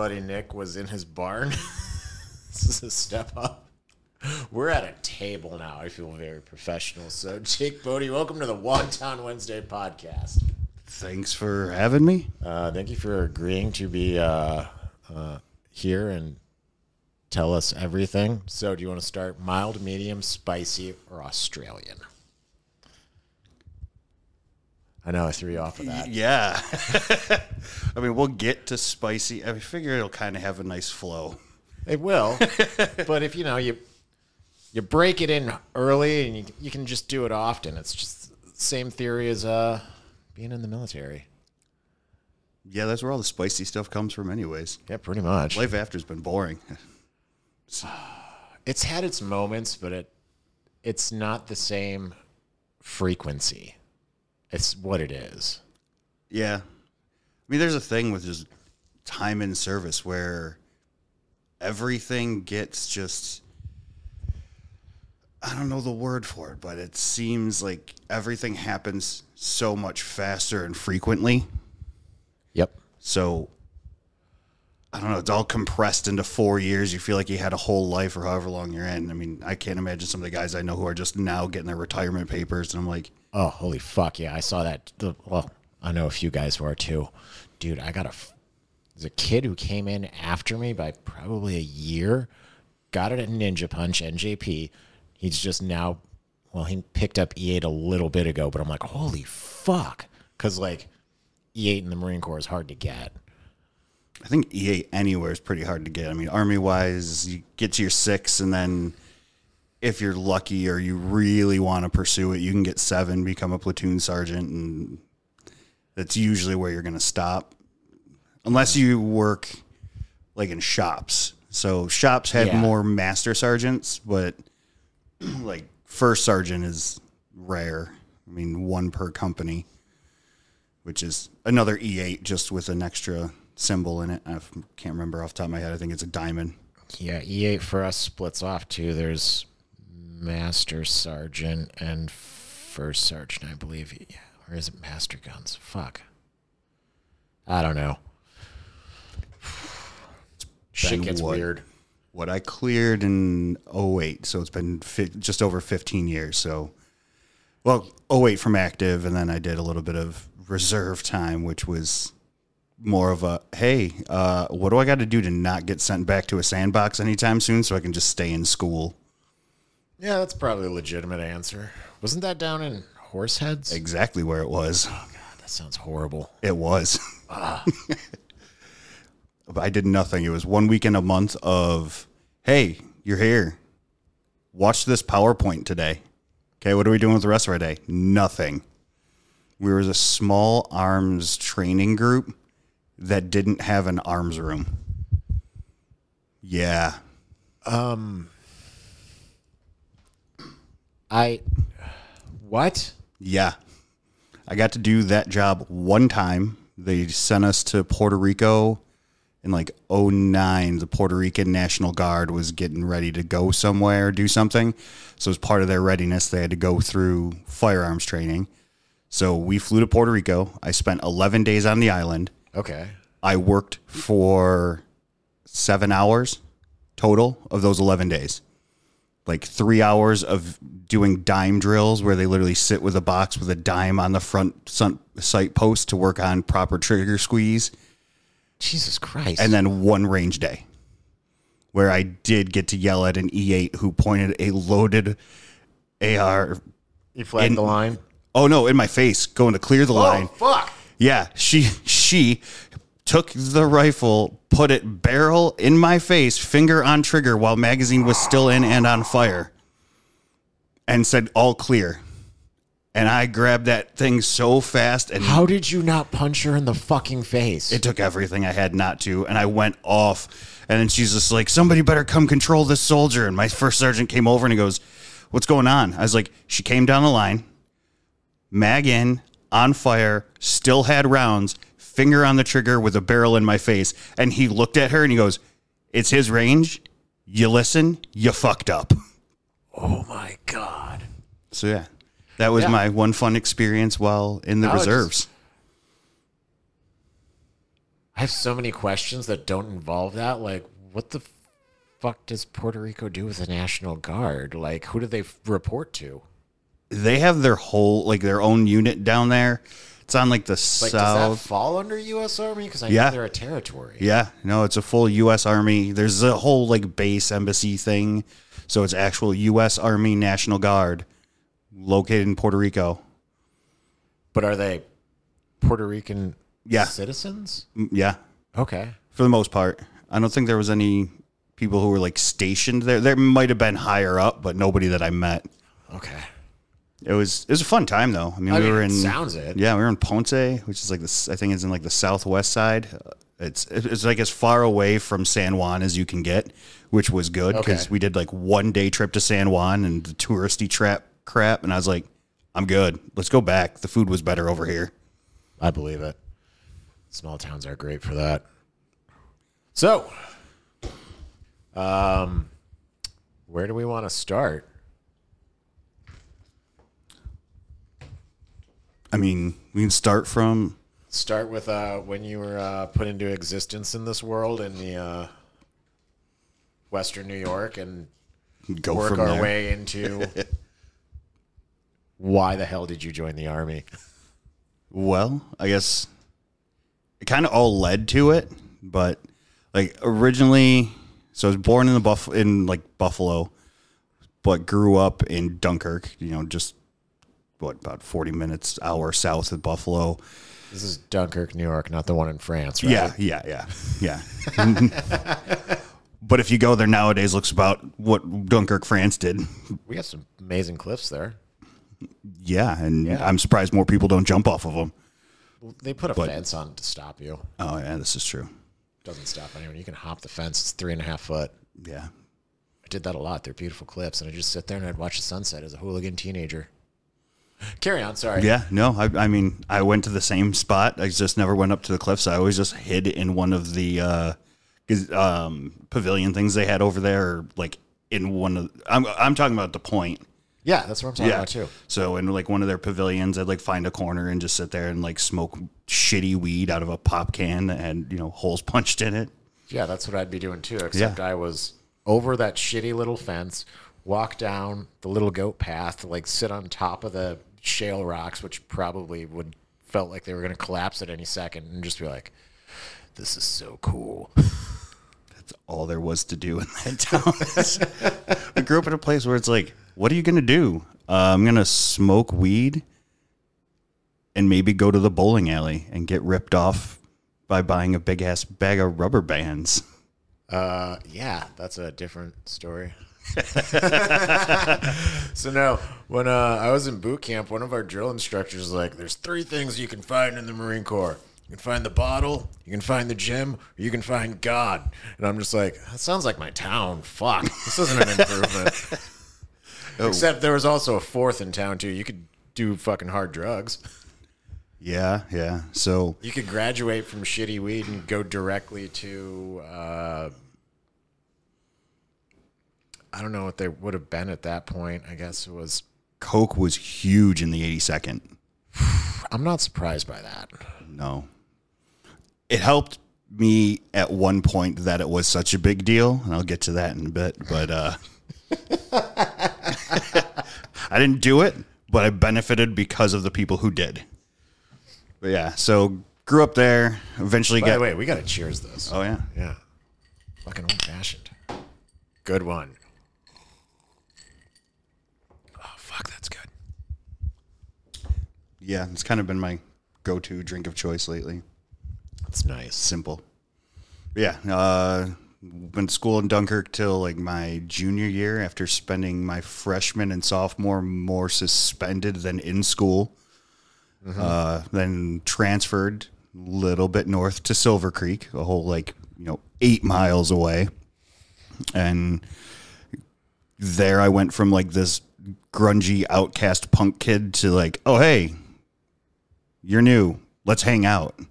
buddy Nick was in his barn, this is a step up. We're at a table now. I feel very professional. So, Jake Bode, welcome to the Wonton Wednesday podcast. Thanks for having me. Uh, thank you for agreeing to be uh, uh, here and tell us everything. So, do you want to start mild, medium, spicy, or Australian? I know I threw you off with that. Yeah. I mean, we'll get to spicy. I figure it'll kind of have a nice flow. It will, but if you know you you break it in early and you, you can just do it often. It's just the same theory as uh, being in the military. Yeah, that's where all the spicy stuff comes from, anyways. Yeah, pretty much. Life after's been boring. It's had its moments, but it it's not the same frequency. It's what it is. Yeah. I mean, there's a thing with just time in service where everything gets just. I don't know the word for it, but it seems like everything happens so much faster and frequently. Yep. So I don't know. It's all compressed into four years. You feel like you had a whole life or however long you're in. I mean, I can't imagine some of the guys I know who are just now getting their retirement papers, and I'm like, Oh, holy fuck! Yeah, I saw that. The, well, I know a few guys who are too. Dude, I got a. There's a kid who came in after me by probably a year. Got it at Ninja Punch NJP. He's just now. Well, he picked up E8 a little bit ago, but I'm like, holy fuck, because like E8 in the Marine Corps is hard to get. I think E8 anywhere is pretty hard to get. I mean, army wise, you get to your six, and then if you're lucky or you really want to pursue it, you can get seven, become a platoon sergeant, and that's usually where you're going to stop, unless you work like in shops. So shops had Yeah. more master sergeants, but like first sergeant is rare. I mean, one per company, which is another E8 just with an extra symbol in it. I can't remember off the top of my head. I think it's a diamond. Yeah, E8 for us splits off too. There's Master Sergeant and First Sergeant, I believe. Yeah, or is it Master Guns? Fuck. I don't know. Shit gets what? weird. What I cleared in 08, so it's been fi- just over 15 years. So, well, 08 from active, and then I did a little bit of reserve time, which was more of a hey, uh, what do I got to do to not get sent back to a sandbox anytime soon so I can just stay in school? Yeah, that's probably a legitimate answer. Wasn't that down in Horseheads? Exactly where it was. Oh god, that sounds horrible. It was. Ah. But I did nothing. It was one weekend a month of, hey, you're here. Watch this PowerPoint today. Okay, what are we doing with the rest of our day? Nothing. We were a small arms training group that didn't have an arms room. Yeah. Um, I. What? Yeah. I got to do that job one time. They sent us to Puerto Rico in like 09. The Puerto Rican National Guard was getting ready to go somewhere, do something. So, as part of their readiness, they had to go through firearms training. So, we flew to Puerto Rico. I spent 11 days on the island. Okay. I worked for seven hours total of those 11 days. Like three hours of doing dime drills where they literally sit with a box with a dime on the front sight post to work on proper trigger squeeze. Jesus Christ. And then one range day where I did get to yell at an E8 who pointed a loaded AR. you flagged in- the line? Oh no, in my face, going to clear the oh, line. fuck. Yeah, she she took the rifle, put it barrel in my face, finger on trigger while magazine was still in and on fire. And said all clear. And I grabbed that thing so fast and How did you not punch her in the fucking face? it took everything I had not to and I went off and then she's just like somebody better come control this soldier and my first sergeant came over and he goes what's going on I was like she came down the line mag in on fire still had rounds finger on the trigger with a barrel in my face and he looked at her and he goes it's his range you listen you fucked up oh my god. so yeah that was Yeah. my one fun experience while in the I would just- reserves I have so many questions that don't involve that. Like, what the fuck does Puerto Rico do with the National Guard? Like, who do they report to? They have their whole like their own unit down there. It's on like the Like, does that south. fall under U.S. Army? Because I Yeah. know they're a territory. Yeah, no, it's a full U.S. Army. There's a whole like base embassy thing, so it's actual U.S. Army National Guard located in Puerto Rico. But are they Puerto Rican Yeah. citizens? Yeah, Okay. for the most part. I don't think there was any people who were like stationed there. There might have been higher up, but nobody that I met. Okay. It was it was a fun time though. I mean, I we mean, were in sounds it. Yeah, we were in Ponce, which is like this. I think it's in like the southwest side. Uh, It's it's like as far away from San Juan as you can get, which was good because Okay. we did like one day trip to San Juan and the touristy trap crap, and I was like, I'm good. Let's go back. The food was better over here. I believe it. Small towns are great for that. So, um, where do we want to start? I mean, we can start from Start with uh, when you were uh, put into existence in this world in the uh, Western New York, and go work from our there. way into why the hell did you join the army? Well, I guess it kind of all led to it, but like originally, so I was born in the buff in like Buffalo, but grew up in Dunkirk. You know, just what about forty minutes hour south of Buffalo. This is Dunkirk, New York, not the one in France, right? Yeah, yeah, yeah, yeah. but if you go there nowadays, looks about what Dunkirk, France did. We got some amazing cliffs there. Yeah, and Yeah. I'm surprised more people don't jump off of them. They put a But- fence on to stop you. Oh yeah, this is true. Doesn't stop anyone. You can hop the fence. It's three and a half foot. Yeah. I did that a lot. They're beautiful cliffs, and I just sit there and I'd watch the sunset as a hooligan teenager. Carry on. Sorry. Yeah, no, I, I mean, I went to the same spot. I just never went up to the cliffs. I always just hid in one of the uh, um, pavilion things they had over there, like in one of. I'm I'm talking about the point. Yeah, that's what I'm talking Yeah. about too. So in like one of their pavilions, I'd like find a corner and just sit there and like smoke shitty weed out of a pop can that had you know holes punched in it. Yeah, that's what I'd be doing too. Except I was over that shitty little fence, walk down the little goat path, like sit on top of the shale rocks, which probably would felt like they were going to collapse at any second, and just be like, "This is so cool." That's all there was to do in that town. I grew up in a place where it's like, what are you gonna do? Uh, I'm gonna smoke weed and maybe go to the bowling alley and get ripped off by buying a big ass bag of rubber bands. Uh, yeah, that's a different story. so now, when uh, I was in boot camp, one of our drill instructors was like, "There's three things you can find in the Marine Corps. You can find the bottle, you can find the gym, or you can find God." And I'm just like, "That sounds like my town. Fuck, this isn't an improvement." Except there was also a fourth in town too. You could do fucking hard drugs. Yeah, yeah. So You could graduate from shitty weed and go directly to uh, I don't know what they would have been at that point. I guess it was Coke was huge in the 82nd. I'm not surprised by that. No. It helped me at one point that it was such a big deal, and I'll get to that in a bit, but uh I didn't do it, but I benefited because of the people who did. But yeah, so grew up there, eventually By got the way, we gotta cheers this. Oh yeah. Yeah. Fucking old fashioned. Good one. Oh fuck, that's good. Yeah, it's kind of been my go-to drink of choice lately. It's nice. simple. Yeah, uh, went to school in Dunkirk till like my junior year. After spending my freshman and sophomore more suspended than in school, uh, then transferred a little bit north to Silver Creek, a whole like you know eight miles away, and there I went from like this grungy outcast punk kid to like, oh hey, you're new, let's hang out. And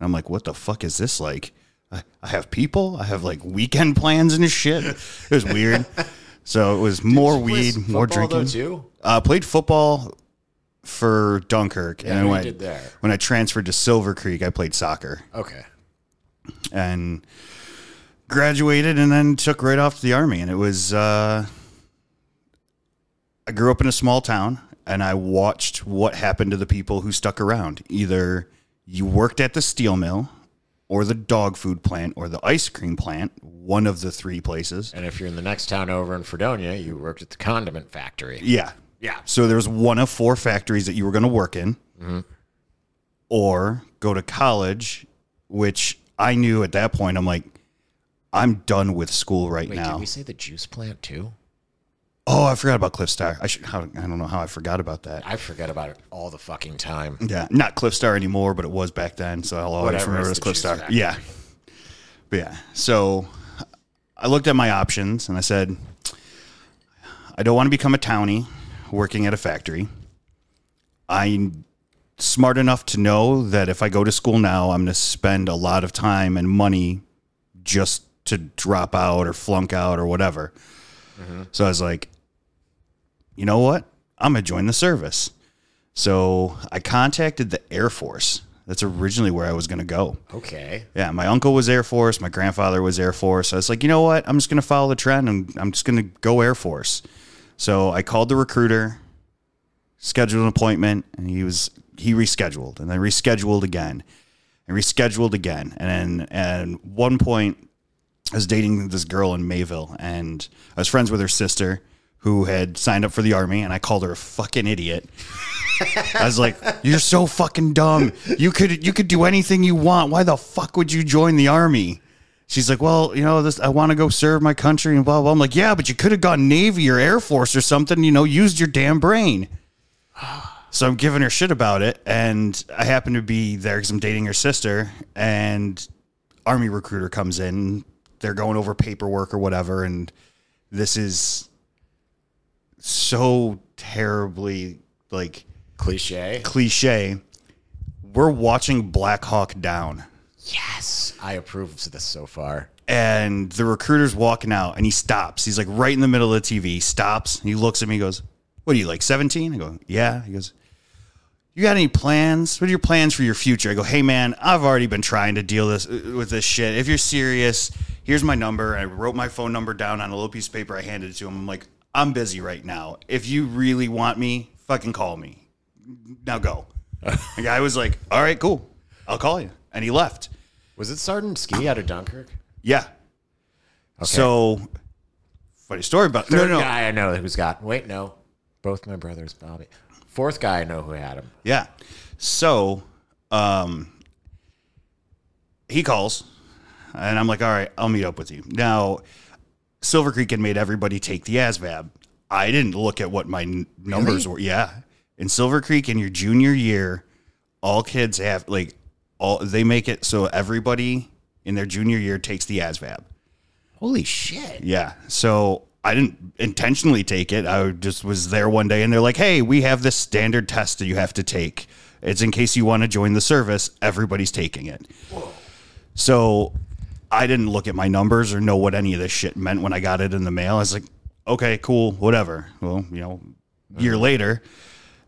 I'm like, what the fuck is this like? I, I have people. I have like weekend plans and shit. It was weird. so it was more weed, more drinking. too. Uh, played football for Dunkirk, Yeah, and I, did there. when I transferred to Silver Creek, I played soccer. Okay. and graduated and then took right off to the army and it was uh I grew up in a small town and I watched what happened to the people who stuck around. Either you worked at the steel mill or the dog food plant or the ice cream plant, one of the three places. And if you're in the next town over in Fredonia, you worked at the condiment factory. Yeah. Yeah. So there was one of four factories that you were going to work in, Mm-hmm. or go to college, which I knew at that point. I'm like, I'm done with school right Wait, now. did we say the juice plant too? Oh, I forgot about Cliffstar. I should. How, I don't know how I forgot about that. I forget about it all the fucking time. Yeah, not Cliffstar anymore, but it was back then. So I'll always Whatever, remember it's it as the Cliffstar. Yeah, but yeah. So I looked at my options and I said, I don't want to become a townie working at a factory. I'm smart enough to know that if I go to school now, I'm going to spend a lot of time and money just to drop out or flunk out or whatever. Mm-hmm. So I was like, you know what? I'm going to join the service. So I contacted the Air Force. That's originally where I was going to go. Okay. Yeah, my uncle was Air Force. My grandfather was Air Force. I was like, you know what? I'm just going to follow the trend and I'm just going to go Air Force. So I called the recruiter, scheduled an appointment, and he was he rescheduled and then rescheduled again and rescheduled again. And then at one point, I was dating this girl in Mayville, and I was friends with her sister who had signed up for the army, and I called her a fucking idiot. I was like, "You're so fucking dumb. You could you could do anything you want. Why the fuck would you join the army?" She's like, "Well, you know, this I want to go serve my country and blah blah." I'm like, "Yeah, but you could have gone Navy or Air Force or something. You know, used your damn brain." So I'm giving her shit about it, and I happen to be there because I'm dating her sister, and army recruiter comes in. They're going over paperwork or whatever, and this is so terribly like Cliche. cliche. We're watching Black Hawk Down, Yes. I approve of this so far. and the recruiter's walking out, and he stops. He's like right in the middle of the TV. He stops. And he looks at me. He goes, "What are you like 17?" I go, "Yeah." He goes, "You got any plans? What are your plans for your future?" I go, "Hey man, I've already been trying to deal this uh, with this shit. If you're serious, here's my number." I wrote my phone number down on a little piece of paper. I handed it to him. I'm like, "I'm busy right now. If you really want me, fucking call me. Now go." the guy was like, "All right, cool. I'll call you," and he left. Was it Sergeant Ski out of Dunkirk? Yeah. So, funny story about Third no, no. guy I know who's got. Wait, no. Both my brothers, Bobby. Fourth guy I know who had him. Yeah. So, um, he calls, and I'm like, all right, I'll meet up with you. Now, Silver Creek had made everybody take the ASVAB. I didn't look at what my n- numbers were. Yeah. In Silver Creek, in your junior year, all kids have, like, all they make it so everybody in their junior year takes the ASVAB. Holy shit. Yeah. So I didn't intentionally take it. I just was there one day and they're like, hey, we have this standard test that you have to take. It's in case you want to join the service. Everybody's taking it. Whoa. So I didn't look at my numbers or know what any of this shit meant when I got it in the mail. I was like, okay, cool, whatever. Well, you know, year later,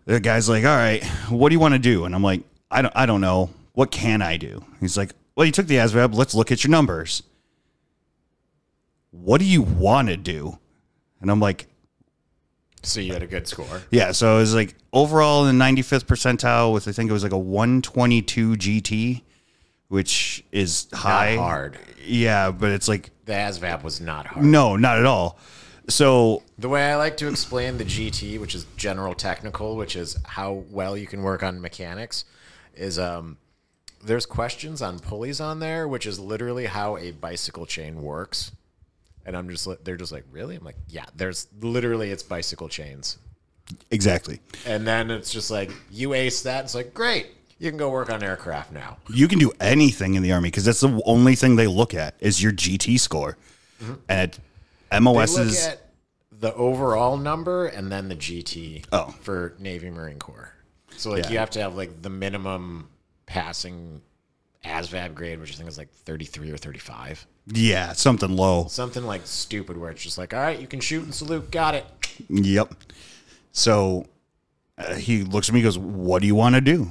the guy's like, all right, what do you want to do? And I'm like, I don't, I don't know. What can I do? He's like, well, you took the ASVAB. Let's look at your numbers what do you want to do? And I'm like, So you had a good score. yeah. So it was like overall in the 95th percentile with, I think it was like a 122 GT, which is high. Not hard. Yeah, but it's like, The ASVAB was not hard. no, not at all. So The way I like to explain the GT, which is general technical, which is how well you can work on mechanics, is um, there's questions on pulleys on there, which is literally how a bicycle chain works. And I'm just, they're just like, really? I'm like, yeah, there's literally, it's bicycle chains. exactly. And then it's just like, you ace that. It's like, great. You can go work on aircraft now. You can do anything in the army because that's the only thing they look at is your GT score. And it, They MOS is, the overall number and then the GT Oh. for Navy Marine Corps. So like Yeah. you have to have like the minimum passing ASVAB grade, which I think is like 33 or 35. yeah, something low. Something like stupid where it's just like, all right, you can shoot and salute, got it. Yep. So uh, he looks at me goes, What do you want to do?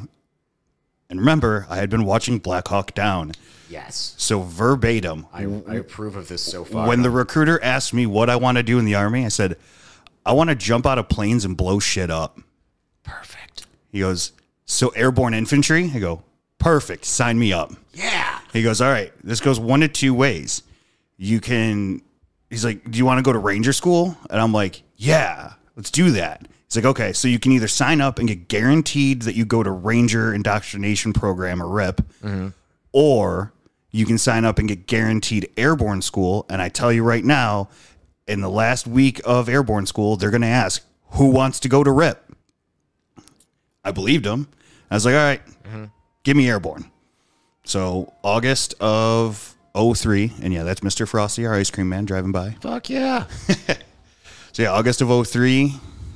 And remember, I had been watching Black Hawk Down. Yes. So verbatim, I, I approve of this so far. when the recruiter asked me what I want to do in the army, I said, I want to jump out of planes and blow shit up. Perfect. He goes, So airborne infantry? I go, Perfect. Sign me up. Yeah. He goes, All right, this goes one of two ways. You can, he's like, Do you want to go to Ranger school? And I'm like, Yeah, let's do that. He's like, Okay, so you can either sign up and get guaranteed that you go to Ranger Indoctrination Program or RIP, mm-hmm. or you can sign up and get guaranteed airborne school. And I tell you right now, in the last week of airborne school, they're going to ask, Who wants to go to RIP? I believed him. I was like, All right, mm-hmm. give me airborne. So August of 03, and yeah, that's Mr. Frosty, our ice cream man, driving by. Fuck yeah. So yeah, August of 03,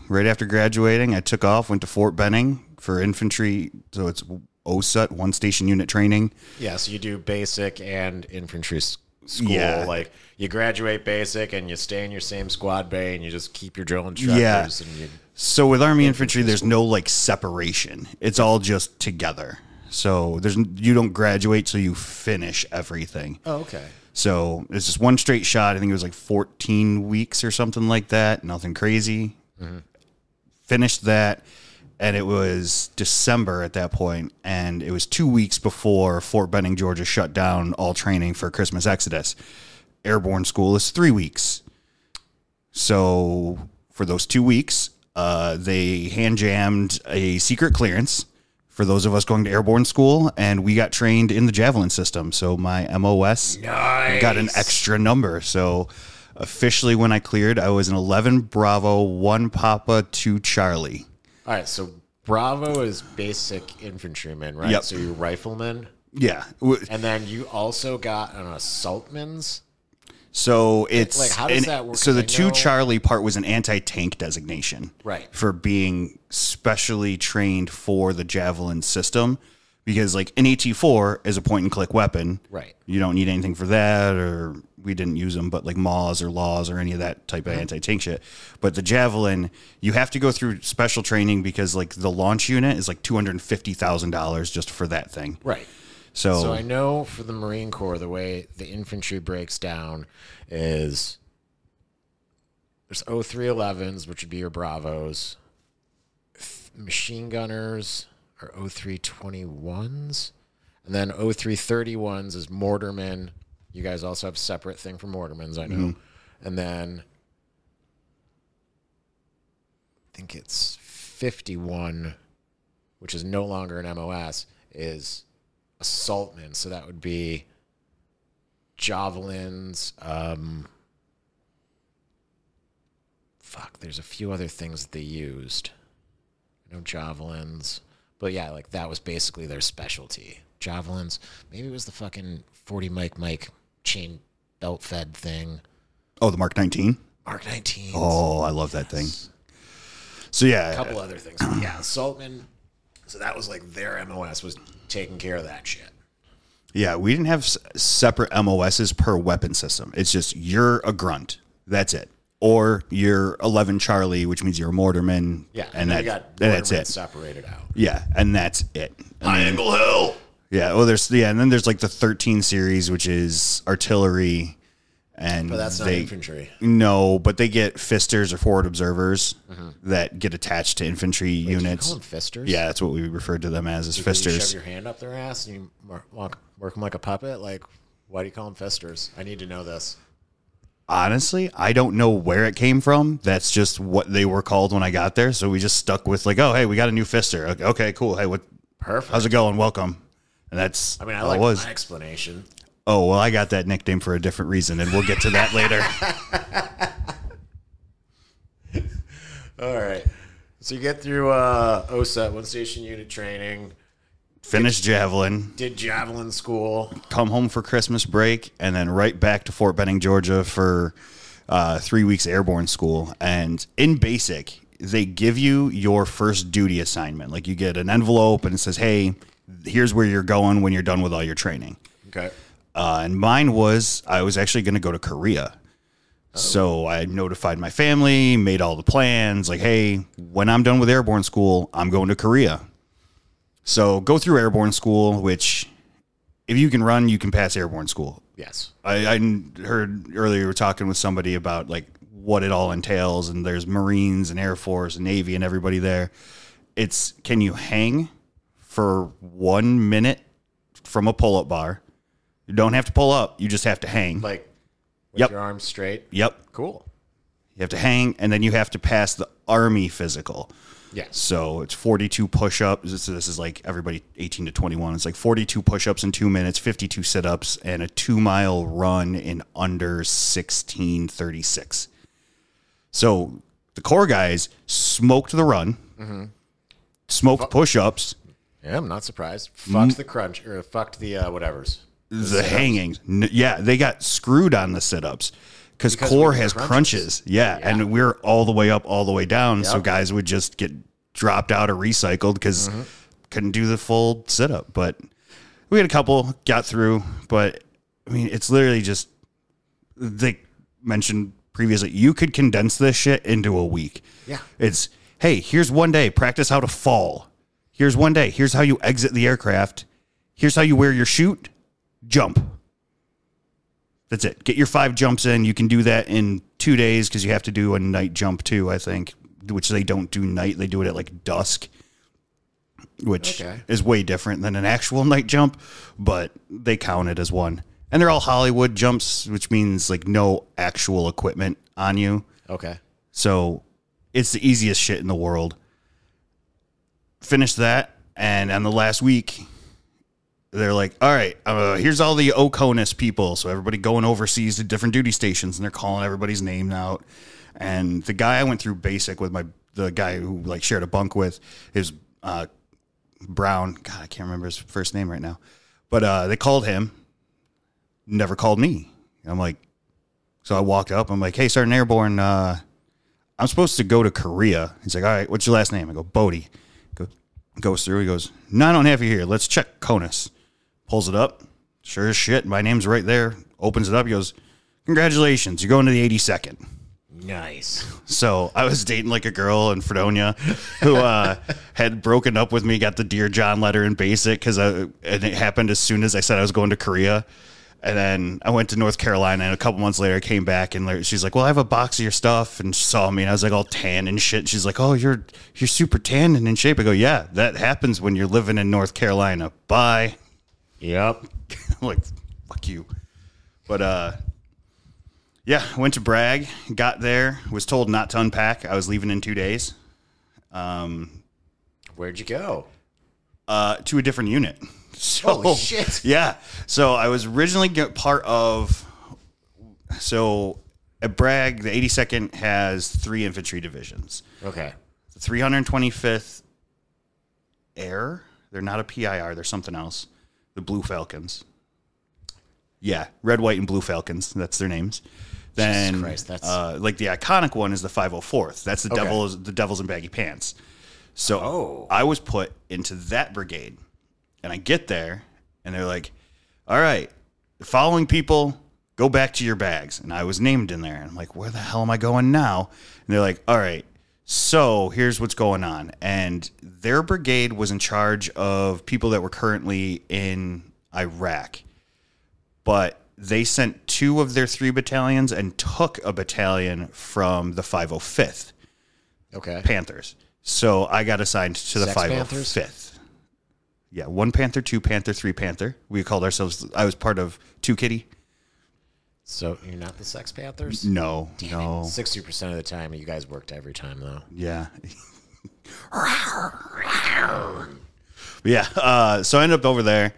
right after graduating, I took off, went to Fort Benning for infantry. So it's OSUT, one station unit training. yeah. So you do basic and infantry school. Yeah. Like you graduate basic and you stay in your same squad bay and you just keep your drill instructors Yeah. and you So with Army infantry, there's no like separation. It's all just together. So there's you don't graduate, till you finish everything. Oh, okay. So it's just one straight shot. I think it was like 14 weeks or something like that. Nothing crazy. Mm-hmm. Finished that, and it was December at that point, and it was two weeks before Fort Benning, Georgia, shut down all training for Christmas Exodus. Airborne school is three weeks. So for those two weeks, uh, they hand jammed a secret clearance for those of us going to airborne school, and we got trained in the javelin system. So my MOS Nice. got an extra number. So officially, when I cleared, I was an 11 Bravo, 1 Papa, 2 Charlie. All right. So Bravo is basic infantryman, right? Yep. So you're rifleman. Yeah. And then you also got an assaultman's. So it's like, how does and- that work? So the two Charlie part was an anti-tank designation, Right. For being specially trained for the javelin system, because like an AT4 is a point-and-click weapon, Right. You don't need anything for that, or we didn't use them, but like Maws or Laws or any of that type Mm-hmm. of anti-tank shit. But the javelin, you have to go through special training because like the launch unit is like two hundred fifty thousand dollars just for that thing. Right. So, So I know for the Marine Corps, the way the infantry breaks down is there's 0311s, which would be your Bravos, F- machine gunners are 0321s, and then 0331s is mortarmen. You guys also have separate thing for mortarmens, I know. And then I think it's 51, which is no longer an MOS, is assaultmen. So that would be javelins. Um, fuck, there's a few other things that they used. No javelins, but yeah, like that was basically their specialty. Javelins. Maybe it was the fucking 40 Mike Mike chain belt fed thing. oh, the Mark 19. Mark 19. Oh, I love that thing. So yeah, a couple other things. But yeah, Saltman. So that was like their MOS was taking care of that shit. Yeah, we didn't have s- separate MOSs per weapon system. It's just you're a grunt. That's it. Or you're 11 Charlie, which means you're a mortarman. Yeah, and then that, got and that's it. separated out. Yeah, and that's it. And then- Angle Hill. Yeah, well, there's yeah, and then there's like the 13 series, which is artillery, and But that's not they, infantry. No, but they get fisters or forward observers mm-hmm. that get attached to infantry units. call them fisters? Yeah, that's what we refer to them as, as Because You fisters. shove your hand up their ass and you mar- walk, work them like a puppet. Like, why do you call them fisters? I need to know this. honestly, I don't know where it came from. That's just what they were called when I got there. So we just stuck with like, oh, hey, we got a new fister. Okay, Okay, cool. Hey, what? Perfect. How's it going? Welcome. And that's I mean, I all like was. my explanation. Oh well, I got that nickname for a different reason, and we'll get to that later. All right. So you get through uh, OSUT, one station unit training, Finish javelin, did javelin school. come home for Christmas break, and then right back to Fort Benning, Georgia for uh, three weeks airborne school. And in basic, they give you your first duty assignment. Like you get an envelope, and it says, "Hey, here's where you're going when you're done with all your training." Okay. Uh, and mine was I was actually going to go to Korea. So I notified my family, made all the plans. Like, hey, when I'm done with airborne school, I'm going to Korea. So go through airborne school, which if you can run, you can pass airborne school. Yes. I, I heard earlier we were talking with somebody about like what it all entails, and there's Marines and Air Force and Navy and everybody there. It's can you hang for one minute from a pull up bar? You don't have to pull up, you just have to hang. Like with Yep. your arms straight. yep. Cool. You have to hang, and then you have to pass the Army physical. Yes. So it's 42 push ups. This, this is like everybody 18 to 21. It's like 42 push ups in two minutes, 52 sit ups, and a two mile run in under 1636. So the core guys smoked the run, mm-hmm. smoked push ups, Yeah, I'm not surprised. Fucked the crunch or fucked the uh, whatever's. the hangings. N- Yeah, they got screwed on the sit ups because Because core we has crunches. crunches. Yeah, and we're all the way up, all the way down. So Yep. guys would just get dropped out or recycled because Mm-hmm. couldn't do the full sit up. But we had a couple got through. But I mean, it's literally just they mentioned previously. You could condense this shit into a week. Yeah. It's hey, here's one day, practice how to fall. Here's one day, here's how you exit the aircraft. Here's how you wear your chute. Jump. That's it. Get your five jumps in. You can do that in two days because you have to do a night jump too, I think, which they don't do night. They do it at like dusk, which Okay. is way different than an actual night jump, but they count it as one. And they're all Hollywood jumps, which means like no actual equipment on you. Okay. So it's the easiest shit in the world. Finished that, and on the last week, they're like, "All right, uh, here's all the OCONUS people." So everybody going overseas to different duty stations, and they're calling everybody's name out. And the guy I went through basic with my the guy who like shared a bunk with is uh, Brown. God, I can't remember his first name right now, but uh, they called him. Never called me. I'm like, so I walked up. I'm like, "Hey, Sergeant Airborne." Uh, I'm supposed to go to Korea. He's like, all right, what's your last name? I go, Bode. Go, goes through. He goes, no, I don't have you here. Let's check CONUS. Pulls it up. Sure as shit. My name's right there. Opens it up. He goes, congratulations. You're going to the 82nd. Nice. So I was dating like a girl in Fredonia who uh, had broken up with me, got the Dear John letter in basic because and it happened as soon as I said I was going to Korea. And then I went to North Carolina, and a couple months later, I came back, and she's like, "Well, I have a box of your stuff," and she saw me, and I was like all tan and shit. She's like, "Oh, you're you're super tan and in shape." I go, "Yeah, that happens when you're living in North Carolina." Bye. Yep. I'm like, fuck you. But uh yeah, went to Bragg, got there, was told not to unpack. I was leaving in two days. Um, Where'd you go? Uh to a different unit. So, Holy shit. Yeah. So I was originally get part of so at Bragg, the 82nd has three infantry divisions. Okay. The 325th Air, they're not a PIR, they're something else. The Blue Falcons. Yeah, red, white, and blue Falcons. That's their names. Then, Christ, that's- uh, like the iconic one is the 504th. That's the Okay. devils, the devils in baggy pants. So Oh. I was put into that brigade, and I get there, and they're like, "All right, the following people, go back to your bags." And I was named in there, and I'm like, "Where the hell am I going now?" And they're like, "All right, so here's what's going on." And their brigade was in charge of people that were currently in Iraq but they sent two of their three battalions and took a battalion from the 505th Okay. Panthers. So I got assigned to the Sex 505th. Yeah, one Panther, two Panther, three Panther. We called ourselves. I was part of Two Kitty. So you're not the Sex Panthers? No, no, Sixty percent of the time, you guys worked every time though. yeah, yeah. Uh, so I ended up over there,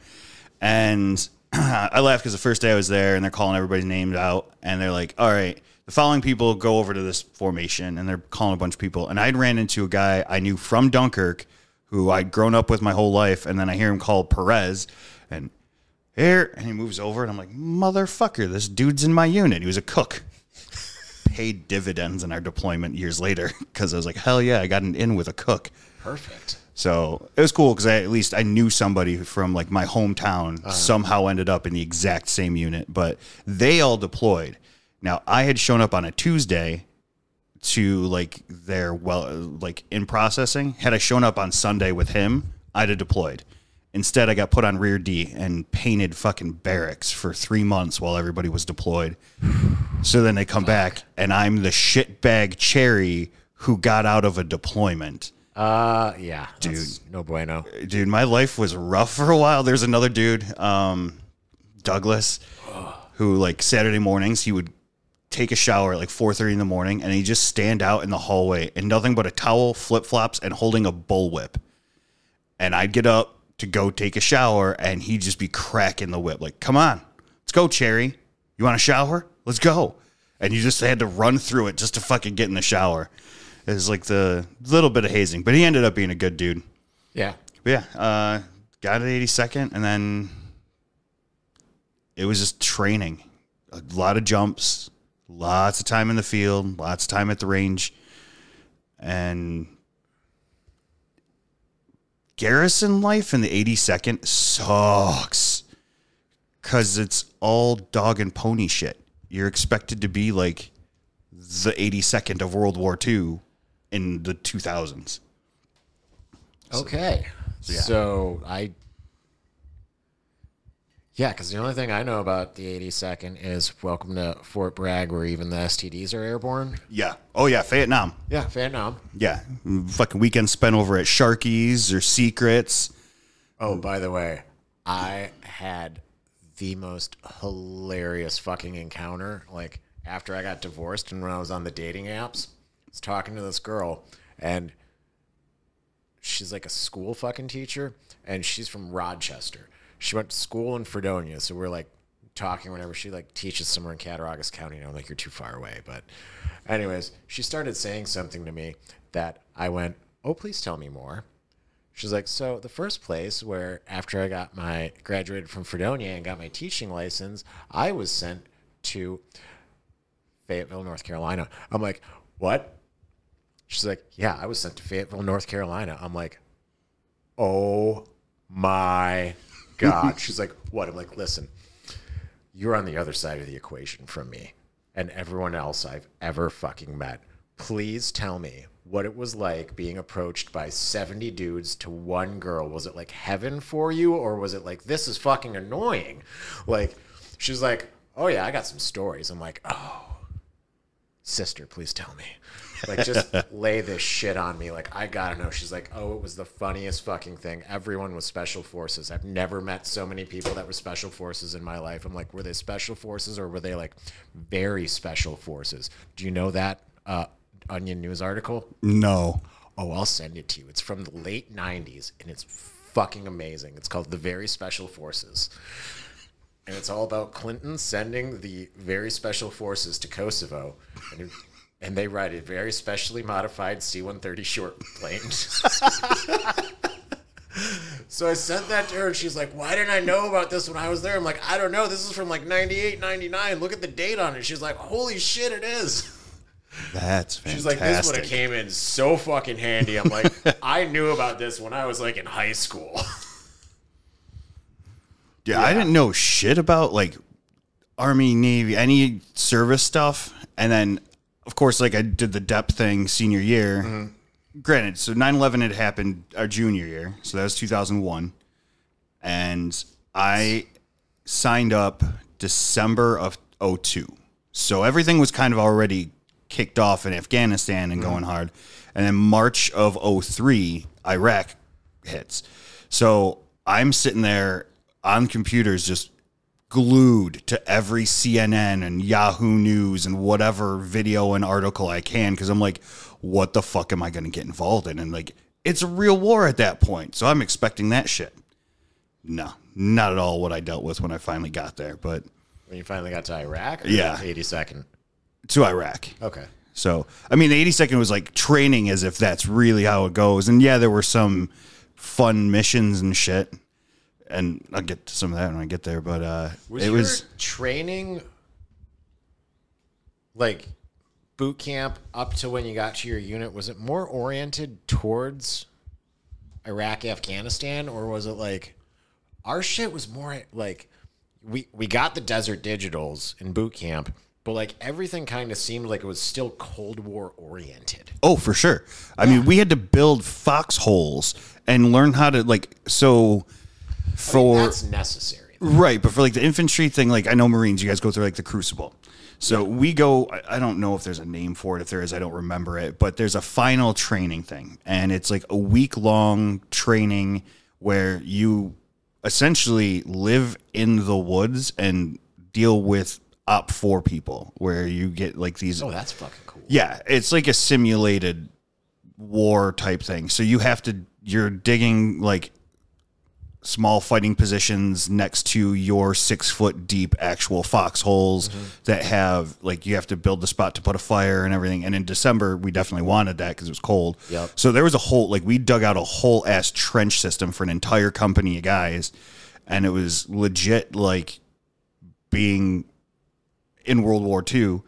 and I laughed because the first day I was there, and they're calling everybody's names out, and they're like, "All right, the following people go over to this formation," and they're calling a bunch of people, and I'd ran into a guy I knew from Dunkirk, who I'd grown up with my whole life, and then I hear him called Perez, and here, and he moves over, and I'm like, "Motherfucker, this dude's in my unit. He was a cook." Paid dividends in our deployment years later because I was like, hell yeah, I got an in with a cook. Perfect. So it was cool because I at least I knew somebody from like my hometown uh-huh. somehow ended up in the exact same unit, but they all deployed. Now I had shown up on a Tuesday to like their well like in processing. Had I shown up on Sunday with him, I'd have deployed. Instead, I got put on rear D and painted fucking barracks for three months while everybody was deployed. So then they come back, and I'm the shitbag cherry who got out of a deployment. Uh, yeah, dude, no bueno. Dude, my life was rough for a while. There's another dude, um, Douglas, who like Saturday mornings he would take a shower at like 4:30 in the morning, and he just stand out in the hallway in nothing but a towel, flip flops, and holding a bullwhip. And I'd get up to go take a shower, and he'd just be cracking the whip, like, "Come on, let's go, Cherry. You want a shower? Let's go." And you just had to run through it just to fucking get in the shower. It was like the little bit of hazing, but he ended up being a good dude. Yeah, But yeah, uh, got it 82nd, and then it was just training. A lot of jumps, lots of time in the field, lots of time at the range, and garrison life in the 82nd sucks because it's all dog and pony shit. You're expected to be like the 82nd of World War II in the 2000s. Okay. yeah. So I. Yeah, because the only thing I know about the 82nd is welcome to Fort Bragg, where even the STDs are airborne. Yeah. Oh, yeah. Vietnam. Yeah, Vietnam. Yeah, fucking weekend spent over at Sharky's or Secrets. Oh, by the way, I had the most hilarious fucking encounter. Like after I got divorced and when I was on the dating apps, I was talking to this girl and she's like a school fucking teacher and she's from Rochester. She went to school in Fredonia, so we're like talking whenever she like teaches somewhere in Cattaraugus County. And I'm like, you're too far away. But anyways, she started saying something to me that I went, oh, please tell me more. She's like, so the first place where after I got my graduated from Fredonia and got my teaching license, I was sent to Fayetteville, North Carolina. I'm like, what? She's like, yeah, I was sent to Fayetteville, North Carolina. I'm like, oh my God. She's like, what? I'm like, listen, you're on the other side of the equation from me and everyone else I've ever fucking met. Please tell me what it was like being approached by 70 dudes to one girl. Was it like heaven for you or was it like, this is fucking annoying? Like, she's like, oh yeah, I got some stories. I'm like, oh, sister, please tell me. Like, just lay this shit on me. Like, I gotta know. She's like, oh, it was the funniest fucking thing. Everyone was special forces. I've never met so many people that were special forces in my life. I'm like, were they special forces or were they like very special forces? Do you know that uh, Onion News article? No. Oh, I'll send it to you. It's from the late 90s and it's fucking amazing. It's called The Very Special Forces. And it's all about Clinton sending the very special forces to Kosovo. And, and they ride a very specially modified C 130 short plane. so I sent that to her and she's like, Why didn't I know about this when I was there? I'm like, I don't know. This is from like 98, 99. Look at the date on it. She's like, Holy shit, it is. That's fantastic. She's like, this would have came in so fucking handy. I'm like, I knew about this when I was like in high school. yeah, I didn't know shit about like Army, Navy, any service stuff. And then, of course, like I did the DEP thing senior year. Mm-hmm. Granted, so 9 11 had happened our junior year. So that was 2001. And I signed up December of 02. So everything was kind of already kicked off in Afghanistan and mm-hmm. going hard. And then March of 03, Iraq hits. So I'm sitting there on computers just glued to every CNN and Yahoo News and whatever video and article I can because I'm like, what the fuck am I going to get involved in? And like, it's a real war at that point. So I'm expecting that shit. No, not at all what I dealt with when I finally got there, but when you finally got to Iraq? Or Yeah. 82nd. to Iraq. Okay. So, I mean, the 82nd was like training as if that's really how it goes. And yeah, there were some fun missions and shit. And I'll get to some of that when I get there. But uh, Was it was, training like boot camp up to when you got to your unit? Was it more oriented towards Iraq, Afghanistan, or was it like our shit was more like we we got the desert digitals in boot camp, but like everything kind of seemed like it was still Cold War oriented. Oh, for sure. I mean, we had to build foxholes and learn how to like so for That's necessary. right, but for like the infantry thing, like I know Marines, you guys go through like the Crucible. So we go. I- I don't know if there's a name for it. If there is, I don't remember it. But there's a final training thing, and it's like a week long training where you essentially live in the woods and deal with OPFOR people, where you get like these Oh, that's fucking cool. yeah, it's like a simulated war type thing. So you have to you're digging like small fighting positions next to your six foot deep actual foxholes mm-hmm. that have like you have to build the spot to put a fire and everything. And in December, we definitely wanted that because it was cold. Yep. So there was a whole like we dug out a whole ass trench system for an entire company of guys, and it was legit like being in World War II,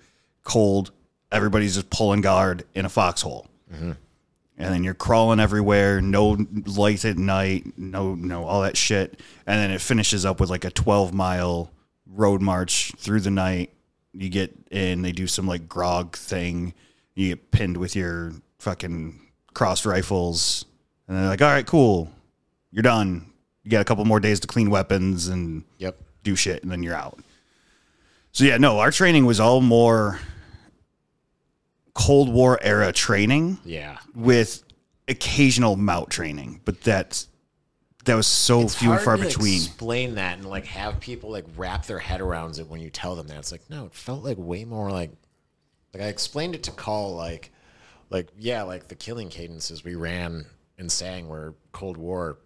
cold. Everybody's just pulling guard in a foxhole, mm-hmm. And then you're crawling everywhere. No light at night. No, no, all that shit. And then it finishes up with like a 12 mile road march through the night. You get in. They do some like grog thing. You get pinned with your fucking crossed rifles, and they're like, "All right, cool, you're done. You got a couple more days to clean weapons and Yep. do shit, and then you're out." So yeah, no, our training was all more Cold War era training Yeah. with occasional MOUT training, but that's that was so It's few and far between. Explain that and like have people like wrap their head around it when you tell them that. It's like no, it felt like way more like like I explained it to Call like like yeah, like the killing cadences we ran and sang were Cold War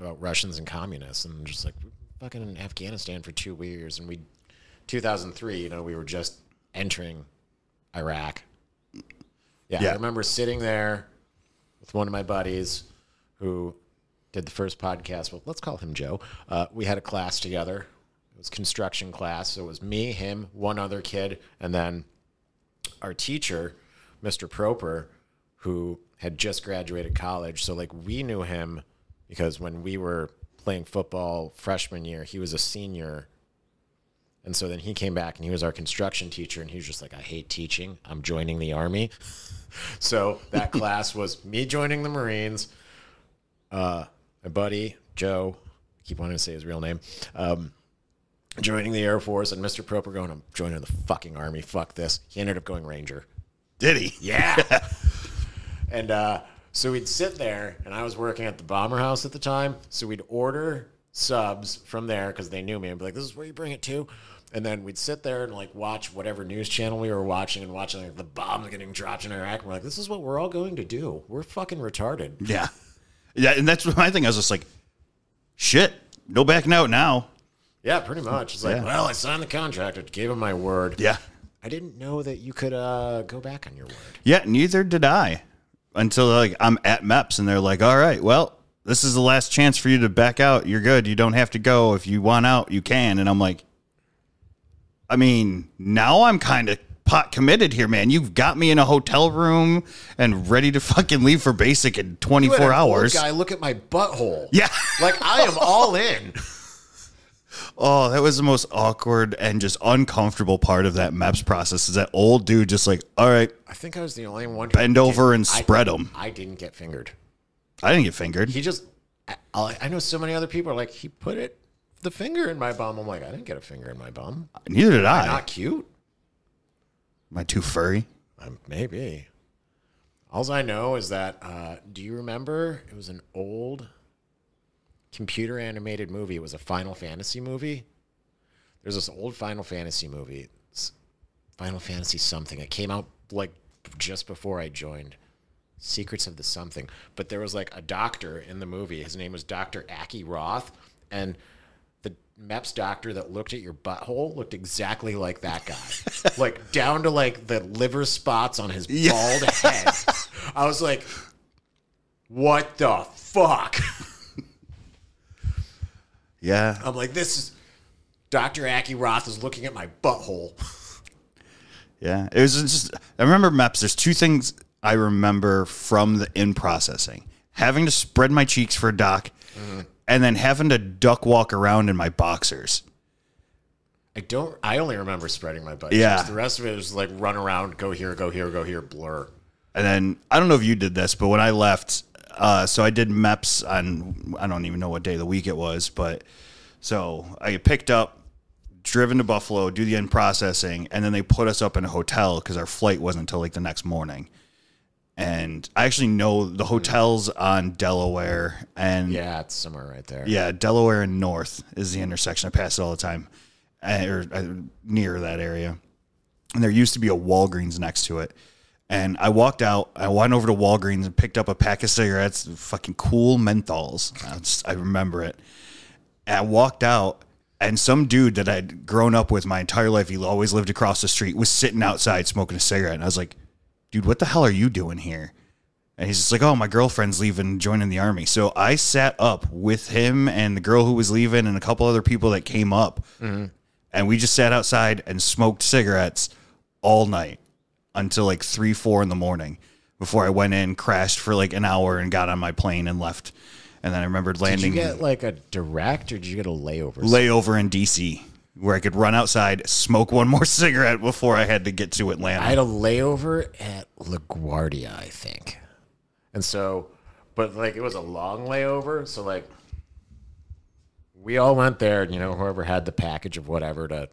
about Russians and communists and just like fucking in Afghanistan for two years and we 2003, you know, we were just entering Iraq. Yeah, Yeah. I remember sitting there with one of my buddies who did the first podcast. Well, let's call him Joe. Uh, we had a class together. It was construction class. So it was me, him, one other kid, and then our teacher, Mr. Proper, who had just graduated college. So like we knew him because when we were playing football freshman year, he was a senior. And so then he came back and he was our construction teacher and he was just like, I hate teaching. I'm joining the army. so that class was me joining the Marines, uh, my buddy Joe, I keep wanting to say his real name, um, joining the Air Force, and Mr. Proper going, I'm joining the fucking army. Fuck this. He ended up going Ranger. Did he? Yeah. and uh, so we'd sit there, and I was working at the Bomber House at the time. So we'd order subs from there because they knew me and be like, this is where you bring it to. And then we'd sit there and like watch whatever news channel we were watching and watching like the bombs getting dropped in Iraq. And we're like, this is what we're all going to do. We're fucking retarded. Yeah. Yeah, and that's my thing. I was just like, shit, no backing out now. Yeah, pretty much. It's like, Yeah. well, I signed the contract. I gave him my word. Yeah. I didn't know that you could uh, go back on your word. Yeah, neither did I. Until like I'm at MEPS and they're like, all right, well, this is the last chance for you to back out. You're good. You don't have to go. If you want out, you can. And I'm like, I mean, now I'm kind of pot committed here, man. You've got me in a hotel room and ready to fucking leave for basic in 24 hours. Guy, look at my butthole. Yeah. like I am all in. Oh, that was the most awkward and just uncomfortable part of that MEPS process. Is that old dude just like, all right, I think I was the only one. Bend over and I- spread them. I didn't get fingered. I didn't get fingered. He just. I, I know so many other people are like he put it the finger in my bum. I'm like I didn't get a finger in my bum. Neither did I. Not cute. Am I too furry? Um, maybe. All I know is that. Uh, do you remember? It was an old computer animated movie. It was a Final Fantasy movie. There's this old Final Fantasy movie. Final Fantasy something. It came out like just before I joined. Secrets of the Something. But there was like a doctor in the movie. His name was Dr. Aki Roth. And MEPS doctor that looked at your butthole looked exactly like that guy. like down to like the liver spots on his bald head. I was like, what the fuck? Yeah. I'm like, this is Dr. Aki Roth is looking at my butthole. Yeah, it was just. I remember MEPS. There's two things I remember from the in processing: having to spread my cheeks for a doc, mm-hmm. And then having to duck walk around in my boxers. I don't. I only remember spreading my butt. Yeah. cheeks. The rest of it was like run around, go here, go here, go here, blur. And then I don't know if you did this, but when I left, uh, so I did MEPS on I don't even know what day of the week it was, but so I get picked up, driven to Buffalo, do the end processing, and then they put us up in a hotel because our flight wasn't until like the next morning. And I actually know the hotels on Delaware and Yeah, it's somewhere right there. yeah, Delaware and North is the intersection. I pass it all the time, uh, or uh, near that area. And there used to be a Walgreens next to it. And I walked out. I went over to Walgreens and picked up a pack of cigarettes, fucking cool menthols. I, just, I remember it. And I walked out, and some dude that I'd grown up with my entire life, he always lived across the street, was sitting outside smoking a cigarette. And I was like, dude, what the hell are you doing here? And he's just like, oh, my girlfriend's leaving, joining the army. So I sat up with him and the girl who was leaving and a couple other people that came up. And we just sat outside and smoked cigarettes all night until like three, four in the morning before I went in, crashed for like an hour and got on my plane and left. And then I remembered landing. Did you get like a direct, or did you get a layover? layover in DC where I could run outside, smoke one more cigarette before I had to get to Atlanta. I had a layover at LaGuardia, I think. And so, but like it was a long layover. So, like, we all went there, and you know, whoever had the package of whatever to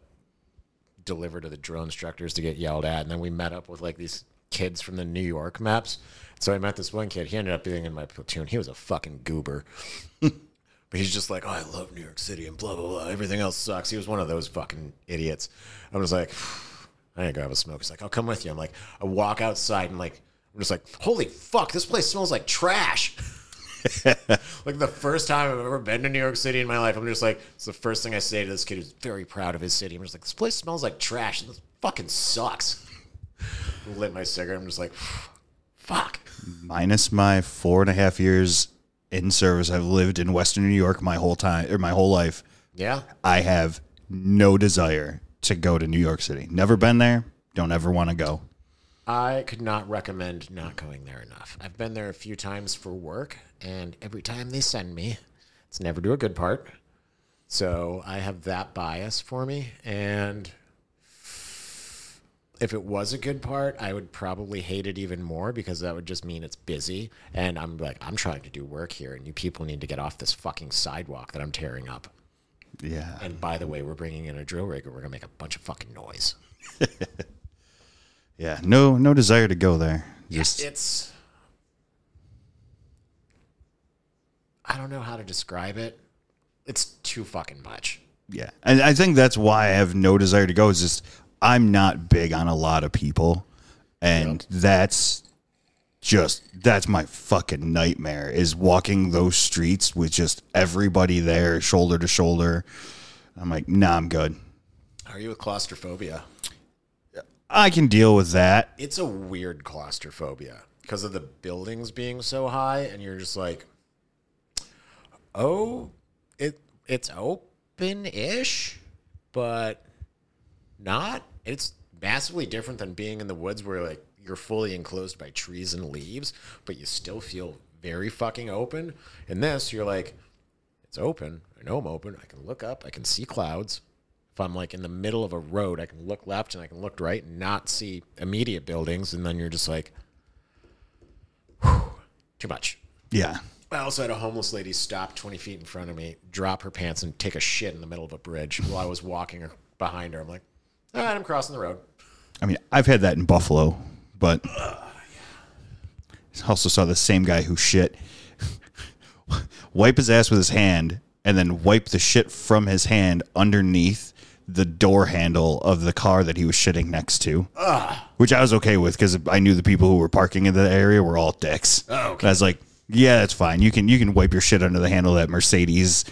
deliver to the drill instructors to get yelled at. And then we met up with like these kids from the New York MEPS. So I met this one kid. He ended up being in my platoon. He was a fucking goober. But he's just like, oh, I love New York City and blah, blah, blah. Everything else sucks. He was one of those fucking idiots. I was like, I ain't gonna have a smoke. He's like, I'll come with you. I'm like, I walk outside and like, I'm just like, holy fuck, this place smells like trash. like the first time I've ever been to New York City in my life, I'm just like, it's the first thing I say to this kid who's very proud of his city. I'm just like, this place smells like trash. And this fucking sucks. Lit my cigarette. I'm just like, fuck. minus my four and a half years in service, I've lived in Western New York my whole time or my whole life. Yeah. I have no desire to go to New York City. Never been there. Don't ever want to go. I could not recommend not going there enough. I've been there a few times for work, and every time they send me, it's never to a good part. So I have that bias for me. And if it was a good part, I would probably hate it even more because that would just mean it's busy. And I'm like, I'm trying to do work here, and you people need to get off this fucking sidewalk that I'm tearing up. Yeah. And by the way, we're bringing in a drill rigger. We're going to make a bunch of fucking noise. Yeah. No no desire to go there. Just it's I don't know how to describe it. It's too fucking much. yeah. And I think that's why I have no desire to go is just I'm not big on a lot of people. And that's just that's my fucking nightmare is walking those streets with just everybody there shoulder to shoulder. I'm like, nah, I'm good. How are you with claustrophobia? I can deal with that. It's a weird claustrophobia because of the buildings being so high, and you're just like, oh, it it's open-ish, but not. It's massively different than being in the woods where like you're fully enclosed by trees and leaves, but you still feel very fucking open. In this, you're like, it's open. I know I'm open. I can look up. I can see clouds. If I'm like in the middle of a road, I can look left and I can look right and not see immediate buildings. And then you're just like, too much. Yeah. I also had a homeless lady stop 20 feet in front of me, drop her pants, and take a shit in the middle of a bridge while I was walking behind her. I'm like, all right, I'm crossing the road. I mean, I've had that in Buffalo, but I also saw the same guy who shit, wipe his ass with his hand, and then wipe the shit from his hand underneath the door handle of the car that he was shitting next to. Which I was okay with because I knew the people who were parking in the area were all dicks. Oh, okay. And I was like, yeah, that's fine. You can you can wipe your shit under the handle of that Mercedes.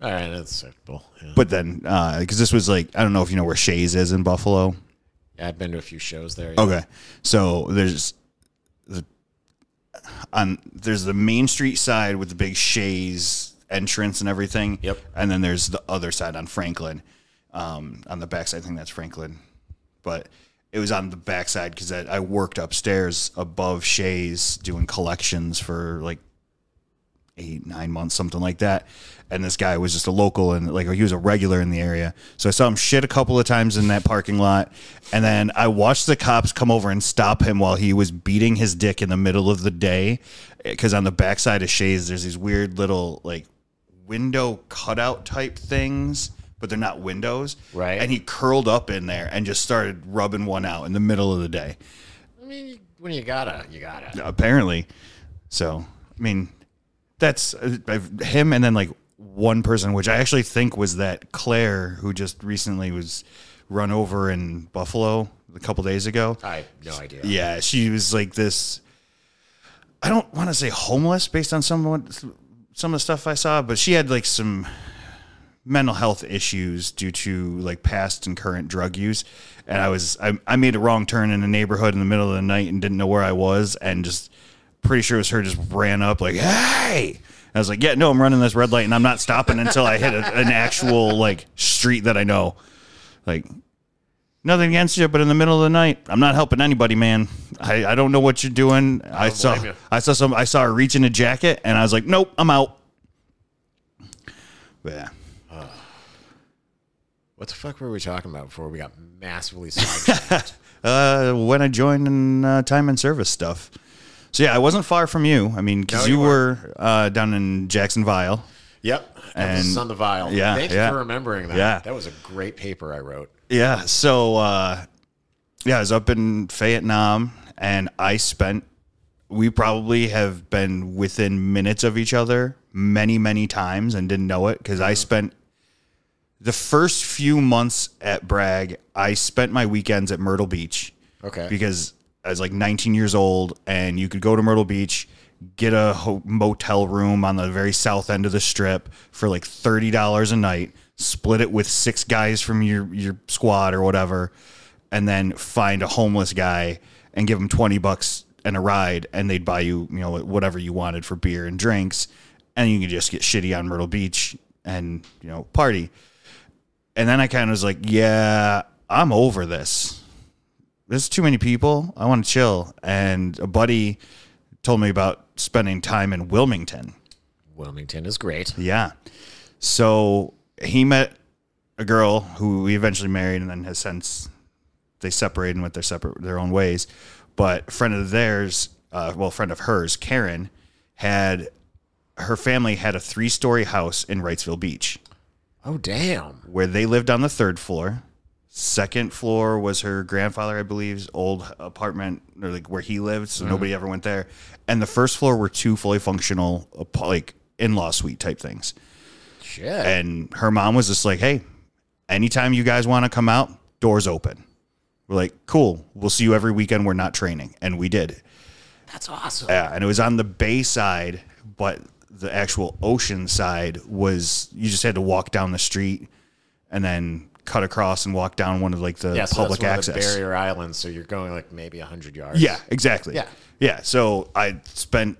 All right, that's acceptable. Yeah. But then, because this was like, I don't know if you know where Shea's is in Buffalo. Yeah, I've been to a few shows there. Okay, so there's the on there's the Main Street side with the big Shea's entrance and everything. Yep. And then there's the other side on Franklin. Um, on the backside, I think that's Franklin, but it was on the backside because I, I worked upstairs above Shea's doing collections for like eight, nine months, something like that. And this guy was just a local and like he was a regular in the area. So I saw him shit a couple of times in that parking lot. And then I watched the cops come over and stop him while he was beating his dick in the middle of the day. Because on the backside of Shea's, there's these weird little like window cutout type things, but they're not windows. Right. And he curled up in there and just started rubbing one out in the middle of the day I mean, when you gotta, you gotta. apparently. So, I mean, that's uh, him, and then like one person, which I actually think was that Claire who just recently was run over in Buffalo a couple days ago. I have no idea. Yeah, she was like this. I don't want to say homeless based on some of- some of the stuff I saw, but she had like some mental health issues due to like past and current drug use. And I was I, I made a wrong turn in a neighborhood in the middle of the night and didn't know where I was, and just pretty sure it was her just ran up like, "Hey!" I was like, "Yeah, no, I'm running this red light and I'm not stopping until I hit a, an actual like street that I know." Like Nothing against you, but in the middle of the night, I'm not helping anybody, man. I, I don't know what you're doing. I, don't saw you. I saw some I saw her reach in a jacket, and I was like, nope, I'm out. But yeah, What the fuck were we talking about before we got massively sidetracked? uh, when I joined in uh, time and service stuff. So yeah, I wasn't far from you. I mean, because No, you, you were uh, down in Jacksonville. yep. And- on the vial. yeah, Thank yeah. you for remembering that. Yeah. That was a great paper I wrote. Yeah. So uh, yeah, I was up in Fayet-Nam, and I spent. We probably have been within minutes of each other many, many times and didn't know it because I spent the first few months at Bragg. I spent my weekends at Myrtle Beach. Okay. Because I was like 19 years old, and you could go to Myrtle Beach, get a ho- motel room on the very south end of the strip for like thirty dollars a night. Split it with six guys from your your squad or whatever, and then find a homeless guy and give him 20 bucks and a ride, and they'd buy you you know whatever you wanted for beer and drinks, and you could just get shitty on Myrtle Beach and you know party. And then I kind of was like, yeah, I'm over this there's too many people. I want to chill. And a buddy told me about spending time in Wilmington. Wilmington is great. Yeah. So he met a girl who we eventually married and then has since they separated and went their separate their own ways. But a friend of theirs, uh, well, a friend of hers, Karen, had her family had a three story house in Wrightsville Beach Oh damn. where they lived on the third floor. Second floor was her grandfather, I believe's old apartment, or like where he lived, so mm-hmm. nobody ever went there. And the first floor were two fully functional, like in-law suite type things. Shit. And her mom was just like, "Hey, anytime you guys want to come out, doors open." We're like, "Cool, we'll see you every weekend. We're not training," and we did. That's awesome. Yeah, and it was on the bay side, but the actual ocean side was you just had to walk down the street and then cut across and walk down one of like the yeah, so public access. Barrier islands, so you're going like maybe hundred yards. yeah, exactly. Yeah. yeah. So I spent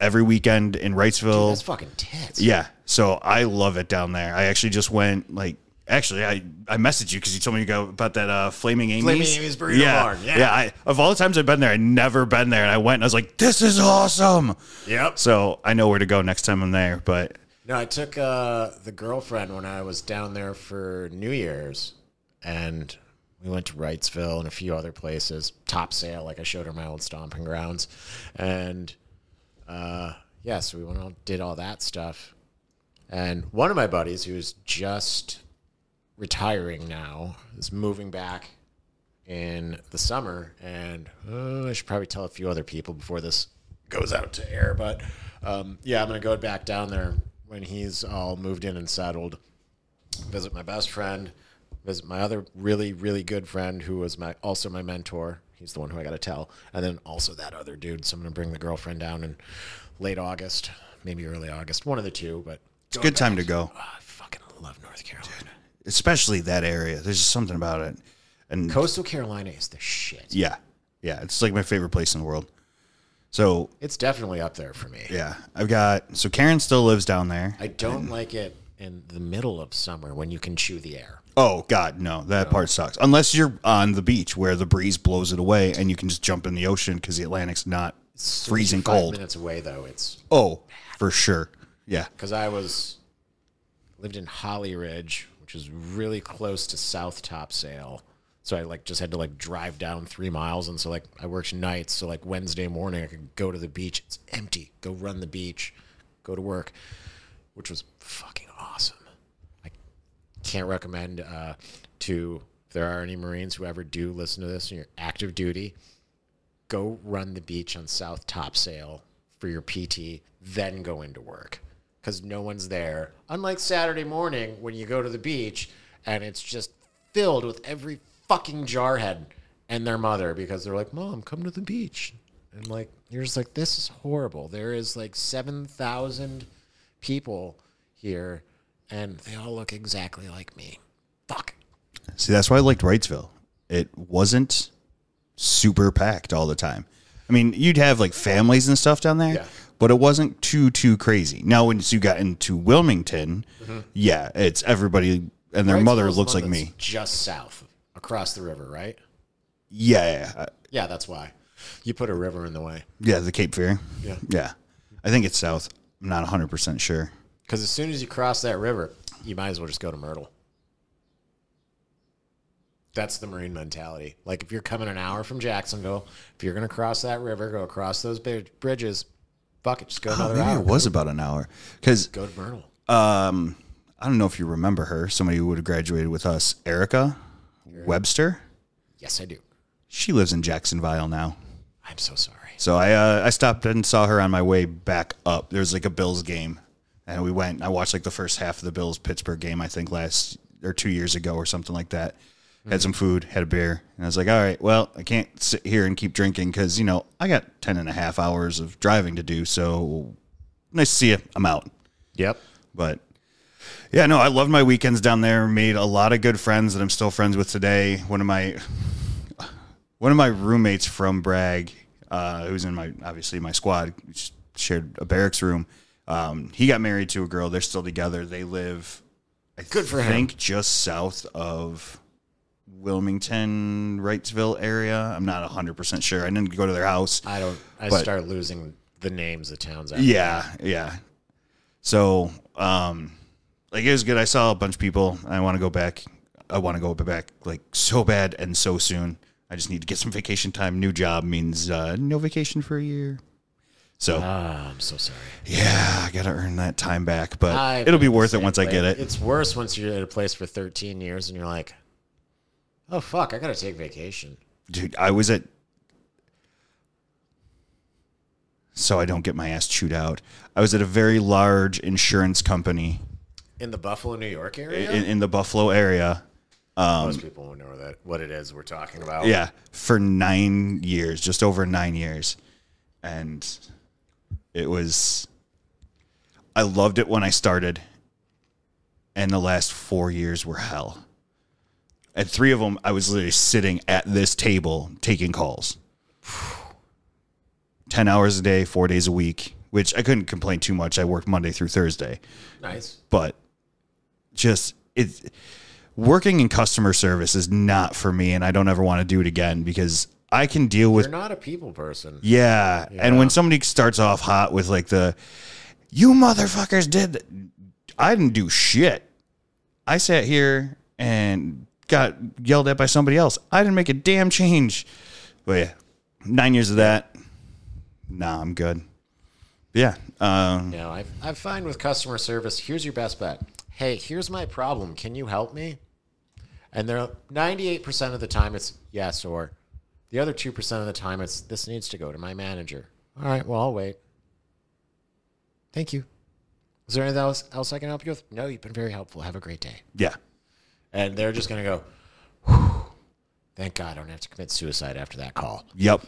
every weekend in Wrightsville. That's fucking tits. yeah, so I love it down there. I actually just went like. Actually, I, I messaged you because you told me to go about that uh, Flaming Amy's. Flaming Amy's Burrito yeah, Barn, yeah. I, of all the times I've been there, I'd never been there, and I went and I was like, "This is awesome." Yep. So I know where to go next time I'm there. But No, I took uh, the girlfriend when I was down there for New Year's, and we went to Wrightsville and a few other places. Topsail, like I showed her my old stomping grounds, and uh, yeah, so we went out, did all that stuff. And one of my buddies, who's just retiring now, is moving back in the summer, and uh, I should probably tell a few other people before this goes out to air. But um, yeah, I'm gonna go back down there when he's all moved in and settled. Visit my best friend, visit my other really really good friend who was my also my mentor. He's the one who I got to tell, and then also that other dude. So I'm gonna bring the girlfriend down in late August, maybe early August, one of the two. But it's a good time to go, ah, I fucking love North Carolina. especially that area. There's just something about it. And Coastal Carolina is the shit. yeah, yeah, it's like my favorite place in the world. So It's definitely up there for me. yeah, I've got so Karen still lives down there. I don't like it in the middle of summer when you can chew the air. Oh God, no, that part sucks. Unless you're on the beach where the breeze blows it away and you can just jump in the ocean because the Atlantic's not freezing cold. Minutes away though, it's Oh, for sure. Yeah. because I was lived in Holly Ridge, which is really close to South Topsail. So I like just had to like drive down three miles, and so like I worked nights. So like Wednesday morning, I could go to the beach. It's empty. Go run the beach, go to work, which was fucking awesome. I can't recommend uh, to if there are any Marines who ever do listen to this and you're active duty, go run the beach on South Topsail for your PT, then go into work because no one's there. Unlike Saturday morning when you go to the beach and it's just filled with every fucking jarhead and their mother because they're like, "Mom, come to the beach," and like you're just like, "This is horrible." There is like seven thousand people here, and they all look exactly like me. Fuck. See, that's why I liked Wrightsville. It wasn't super packed all the time. I mean, you'd have like families and stuff down there, Yeah. but it wasn't too too crazy. Now, once you got into Wilmington, mm-hmm. yeah, it's everybody and their mother looks like me. Just south, across the river, right? Yeah, yeah, uh, Yeah, that's why. You put a river in the way. yeah. The Cape Fear. Yeah. yeah. I think it's south. I'm not 100 percent sure. Because as soon as you cross that river, you might as well just go to Myrtle. That's the Marine mentality. Like if you're coming an hour from Jacksonville, if you're going to cross that river, go across those bridges, fuck it, just go another Oh, hour. it was about an hour because Go to Myrtle. um, I don't know if you remember her. Somebody who would have graduated with us, Erica Webster. Yes, I do. She lives in Jacksonville now. I'm so sorry. So I uh, I stopped and saw her on my way back up. There was like a Bills game, and we went. I watched like the first half of the Bills Pittsburgh game. I think last or two years ago or something like that. Had some food, had a beer, and I was like, all right, well, I can't sit here and keep drinking because you know I got 10 and a half hours of driving to do. So nice to see you. I'm out. Yep. But yeah, no, I loved my weekends down there. Made a lot of good friends that I'm still friends with today. One of my one of my roommates from Bragg, uh, who's in my obviously my squad, shared a barracks room. Um, he got married to a girl. They're still together. They live, I Good for him. think, just south of Wilmington, Wrightsville area. I'm not 100 percent sure. I didn't go to their house. I don't. I But- start losing the names of towns. Yeah, yeah. So, um, like it was good. I saw a bunch of people. I want to go back. I want to go back like so bad and so soon. I just need to get some vacation time. New job means uh, no vacation for a year. So Ah, I'm so sorry. yeah, I gotta earn that time back, but I've it'll be worth it once I get it. It's worse once you're at a place for 13 years and you're like, oh fuck, I gotta take vacation. Dude, I was at. So I don't get my ass chewed out. I was at a very large insurance company In the Buffalo, New York area, in, in the Buffalo area. Um, most people won't know that what it is we're talking about. Yeah, for nine years, just over nine years, and it was. I loved it when I started, and the last four years were hell. And three of them, I was literally sitting at this table taking calls, ten hours a day, four days a week. Which I couldn't complain too much. I worked Monday through Thursday, nice. but just it working in customer service is not for me and I don't ever want to do it again because I can deal with You're not a people person. yeah, and when somebody starts off hot with like the you motherfuckers did th-" I didn't do shit. I sat here and got yelled at by somebody else. I didn't make a damn change. But yeah, 9 years of that. Nah, I'm good. Yeah. Um I I find with customer service, here's your best bet. Hey, here's my problem. Can you help me? And they're 98% of the time it's yes, or the other 2% of the time it's this needs to go to my manager. All right, well, I'll wait. Thank you. Is there anything else, else I can help you with? No, you've been very helpful. Have a great day. yeah. And they're just going to go, "Whew, thank God I don't have to commit suicide after that call. Yep.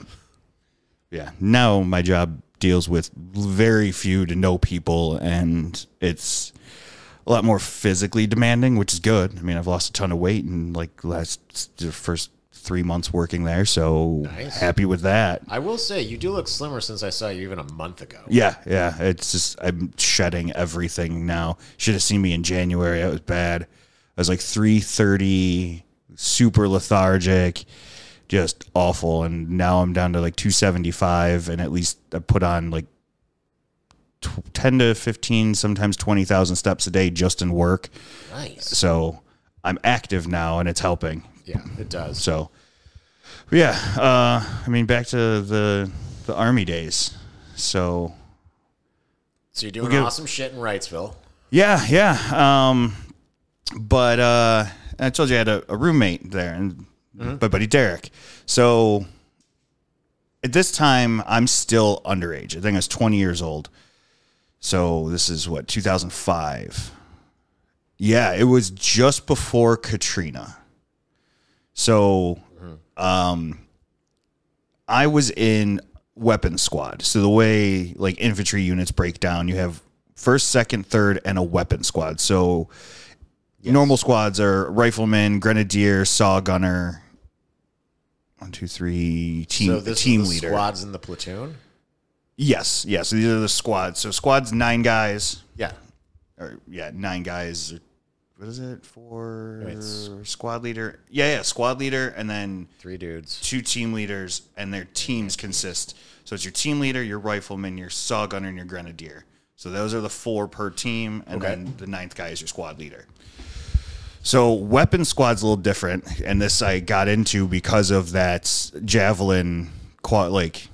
Yeah. Now my job deals with very few to no people, and it's a lot more physically demanding, which is good. I mean, I've lost a ton of weight in like last the first three months working there, so Nice. happy with that. I will say, you do look slimmer since I saw you even a month ago. Yeah, yeah. It's just I'm shedding everything now. Should have seen me in January. It was bad. I was like three thirty, super lethargic, just awful. And now I'm down to like 275, and at least I put on like tw- 10 to 15, sometimes 20,000 steps a day just in work. Nice. So I'm active now, and it's helping. Yeah, it does. So, yeah, uh, I mean, back to the the army days. So So you're doing get- awesome shit in Wrightsville. yeah, yeah. Um, but uh, I told you I had a, a roommate there, and my buddy Derek. So at this time, I'm still underage. I think I was 20 years old. So this is what 2005. Yeah, it was just before Katrina. So, um, I was in weapons squad. So the way like infantry units break down, you have first, second, third, and a weapon squad. So normal squads are rifleman, grenadier, saw gunner. One, two, three. Team So this team is the leader. squads in the platoon. Yes, yes. So these are the squads. So squads nine guys, Yeah. or yeah, nine guys. What is it for? It's- squad leader. Yeah, yeah, squad leader, and then Three dudes. two team leaders, and their teams consist. So it's your team leader, your rifleman, your saw gunner, and your grenadier. So those are the four per team, and Okay. then the ninth guy is your squad leader. So weapon squad's a little different, and this I got into because of that javelin quad like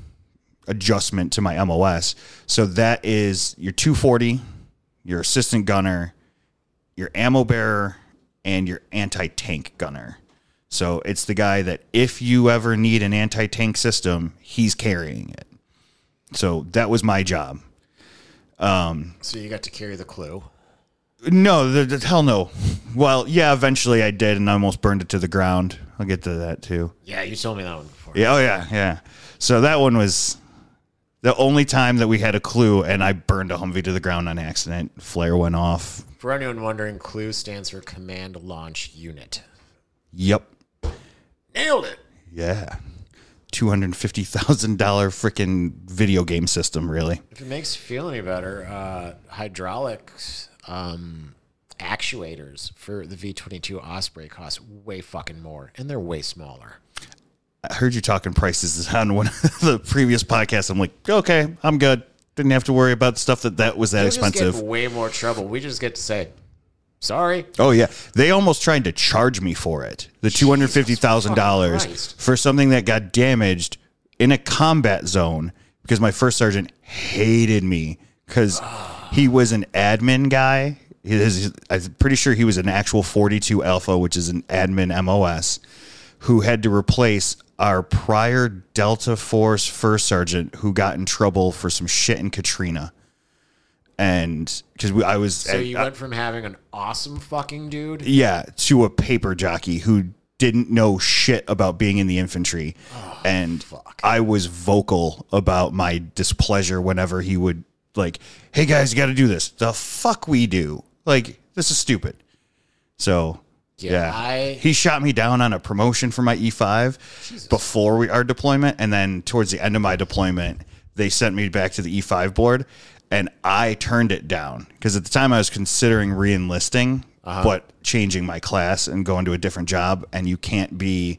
adjustment to my MOS. So that is your 240, your assistant gunner, your ammo bearer, and your anti tank gunner. So it's the guy that if you ever need an anti tank system, he's carrying it. So that was my job. Um, so you got to carry the CLU. No, the, the hell no. Well, yeah, eventually I did, and I almost burned it to the ground. I'll get to that too. Yeah, you told me that one before. Yeah, oh yeah, yeah. So that one was the only time that we had a CLU, and I burned a Humvee to the ground on accident. Flare went off. For anyone wondering, CLU stands for Command Launch Unit. Yep. Nailed it. Yeah. Two hundred fifty thousand dollar freaking video game system, really. If it makes you feel any better, uh, hydraulics um, actuators for the V22 Osprey cost way fucking more, and they're way smaller. I heard you talking prices on one of the previous podcasts. I'm like, okay, I'm good. Didn't have to worry about stuff that that was that You'll expensive. way more trouble. We just get to say, sorry. Oh yeah, they almost tried to charge me for it. The two hundred fifty thousand dollars for something that got damaged in a combat zone because my first sergeant hated me because he was an admin guy. His, I'm pretty sure he was an actual forty two alpha, which is an admin MOS, who had to replace our prior Delta Force first sergeant who got in trouble for some shit in Katrina. And because I was, So you I- went from having an awesome fucking dude. yeah, to a paper jockey who didn't know shit about being in the infantry. Oh, and fuck. I was vocal about my displeasure whenever he would like, "Hey guys, you got to do this." The fuck we do. Like, this is stupid. So, Yeah, yeah. I- he shot me down on a promotion for my E5 before we our deployment and then towards the end of my deployment, they sent me back to the E5 board and I turned it down because at the time I was considering re-enlisting but changing my class and going to a different job and you can't be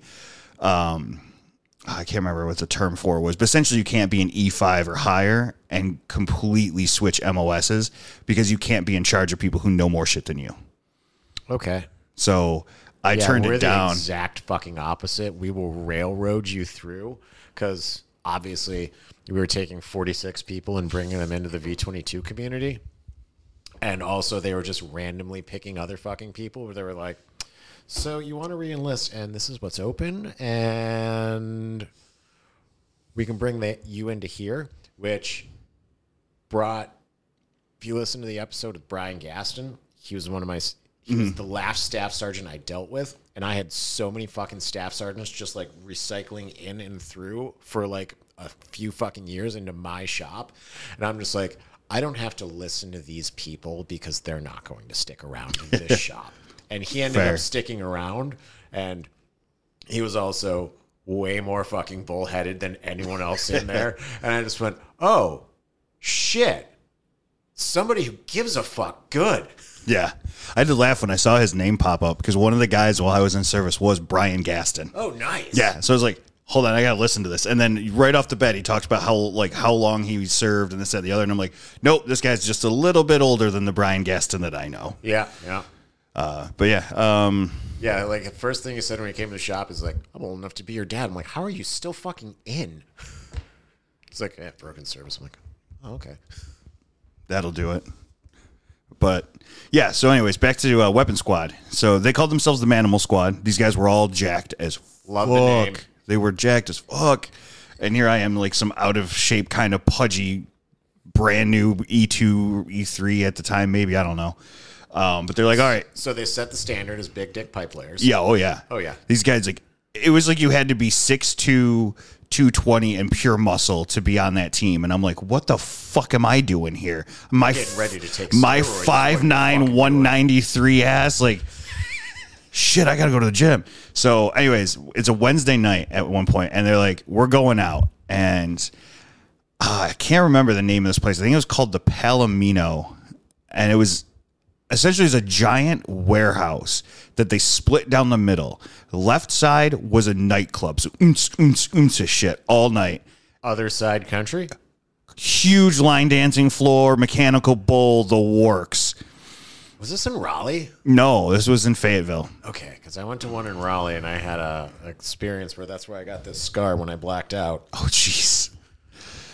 um I can't remember what the term for was, but essentially you can't be an E5 or higher and completely switch MOSs because you can't be in charge of people who know more shit than you. Okay. So I Yeah, turned we're it down. the exact fucking opposite. We will railroad you through because obviously we were taking 46 people and bringing them into the V22 community. And also, they were just randomly picking other fucking people where they were like, so you want to re-enlist and this is what's open and we can bring the, you into here which brought if you listen to the episode with brian gaston he was one of my he was mm-hmm. the last staff sergeant i dealt with and i had so many fucking staff sergeants just like recycling in and through for like a few fucking years into my shop and i'm just like i don't have to listen to these people because they're not going to stick around in this shop and he ended Fair. up sticking around and he was also way more fucking bullheaded than anyone else in there. and I just went, oh, shit. somebody who gives a fuck. Good. Yeah. I had to laugh when I saw his name pop up because one of the guys while I was in service was Brian Gaston. Oh, nice. Yeah. So I was like, hold on, I gotta listen to this. And then right off the bat, he talks about how like how long he served and this, that, and the other. And I'm like, nope, this guy's just a little bit older than the Brian Gaston that I know. Yeah. Yeah. Uh, but yeah, um, Yeah. Like the first thing he said when he came to the shop is like, I'm old enough to be your dad. I'm like, how are you still fucking in? It's like, yeah, broken service. I'm like, oh, okay. that'll do it. But yeah, so anyways, back to uh, Weapon Squad. So they called themselves the Manimal Squad. These guys were all jacked as Love fuck. the name. They were jacked as fuck. And here I am, like some out of shape, kind of pudgy, brand new E E2, E3 at the time, maybe I don't know. Um, but they're like, all right, So they set the standard as big dick pipe players. yeah, oh yeah, Oh, yeah. These guys like it was like you had to be 6'2", 220 and pure muscle to be on that team, and I'm like, what the fuck am I doing here? My Getting ready to take my steroids is what you're five nine one ninety three ass like. Shit, I gotta go to the gym. So, anyways, it's a Wednesday night at one point, and they're like, "We're going out," and uh, I can't remember the name of this place. I think it was called the Palomino, and it was essentially was a giant warehouse that they split down the middle. The left side was a nightclub, so oons, oons, oons of shit all night. Other side country. Huge line dancing floor, mechanical bull, the works. Was this in Raleigh? No, this was in Fayetteville. Okay, because I went to one in Raleigh and I had a experience where that's where I got this scar when I blacked out. Oh, jeez.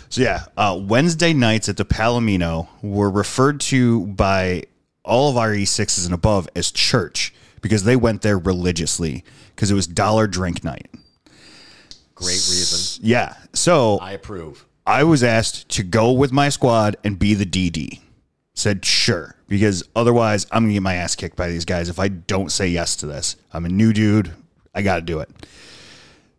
So yeah, uh, Wednesday nights at the Palomino were referred to by all of our E6s and above as church because they went there religiously because it was dollar drink night. Great reason. Yeah. So I approve. I was asked to go with my squad and be the DD. Said sure, because otherwise I'm gonna get my ass kicked by these guys if I don't say yes to this. I'm a new dude. I got to do it.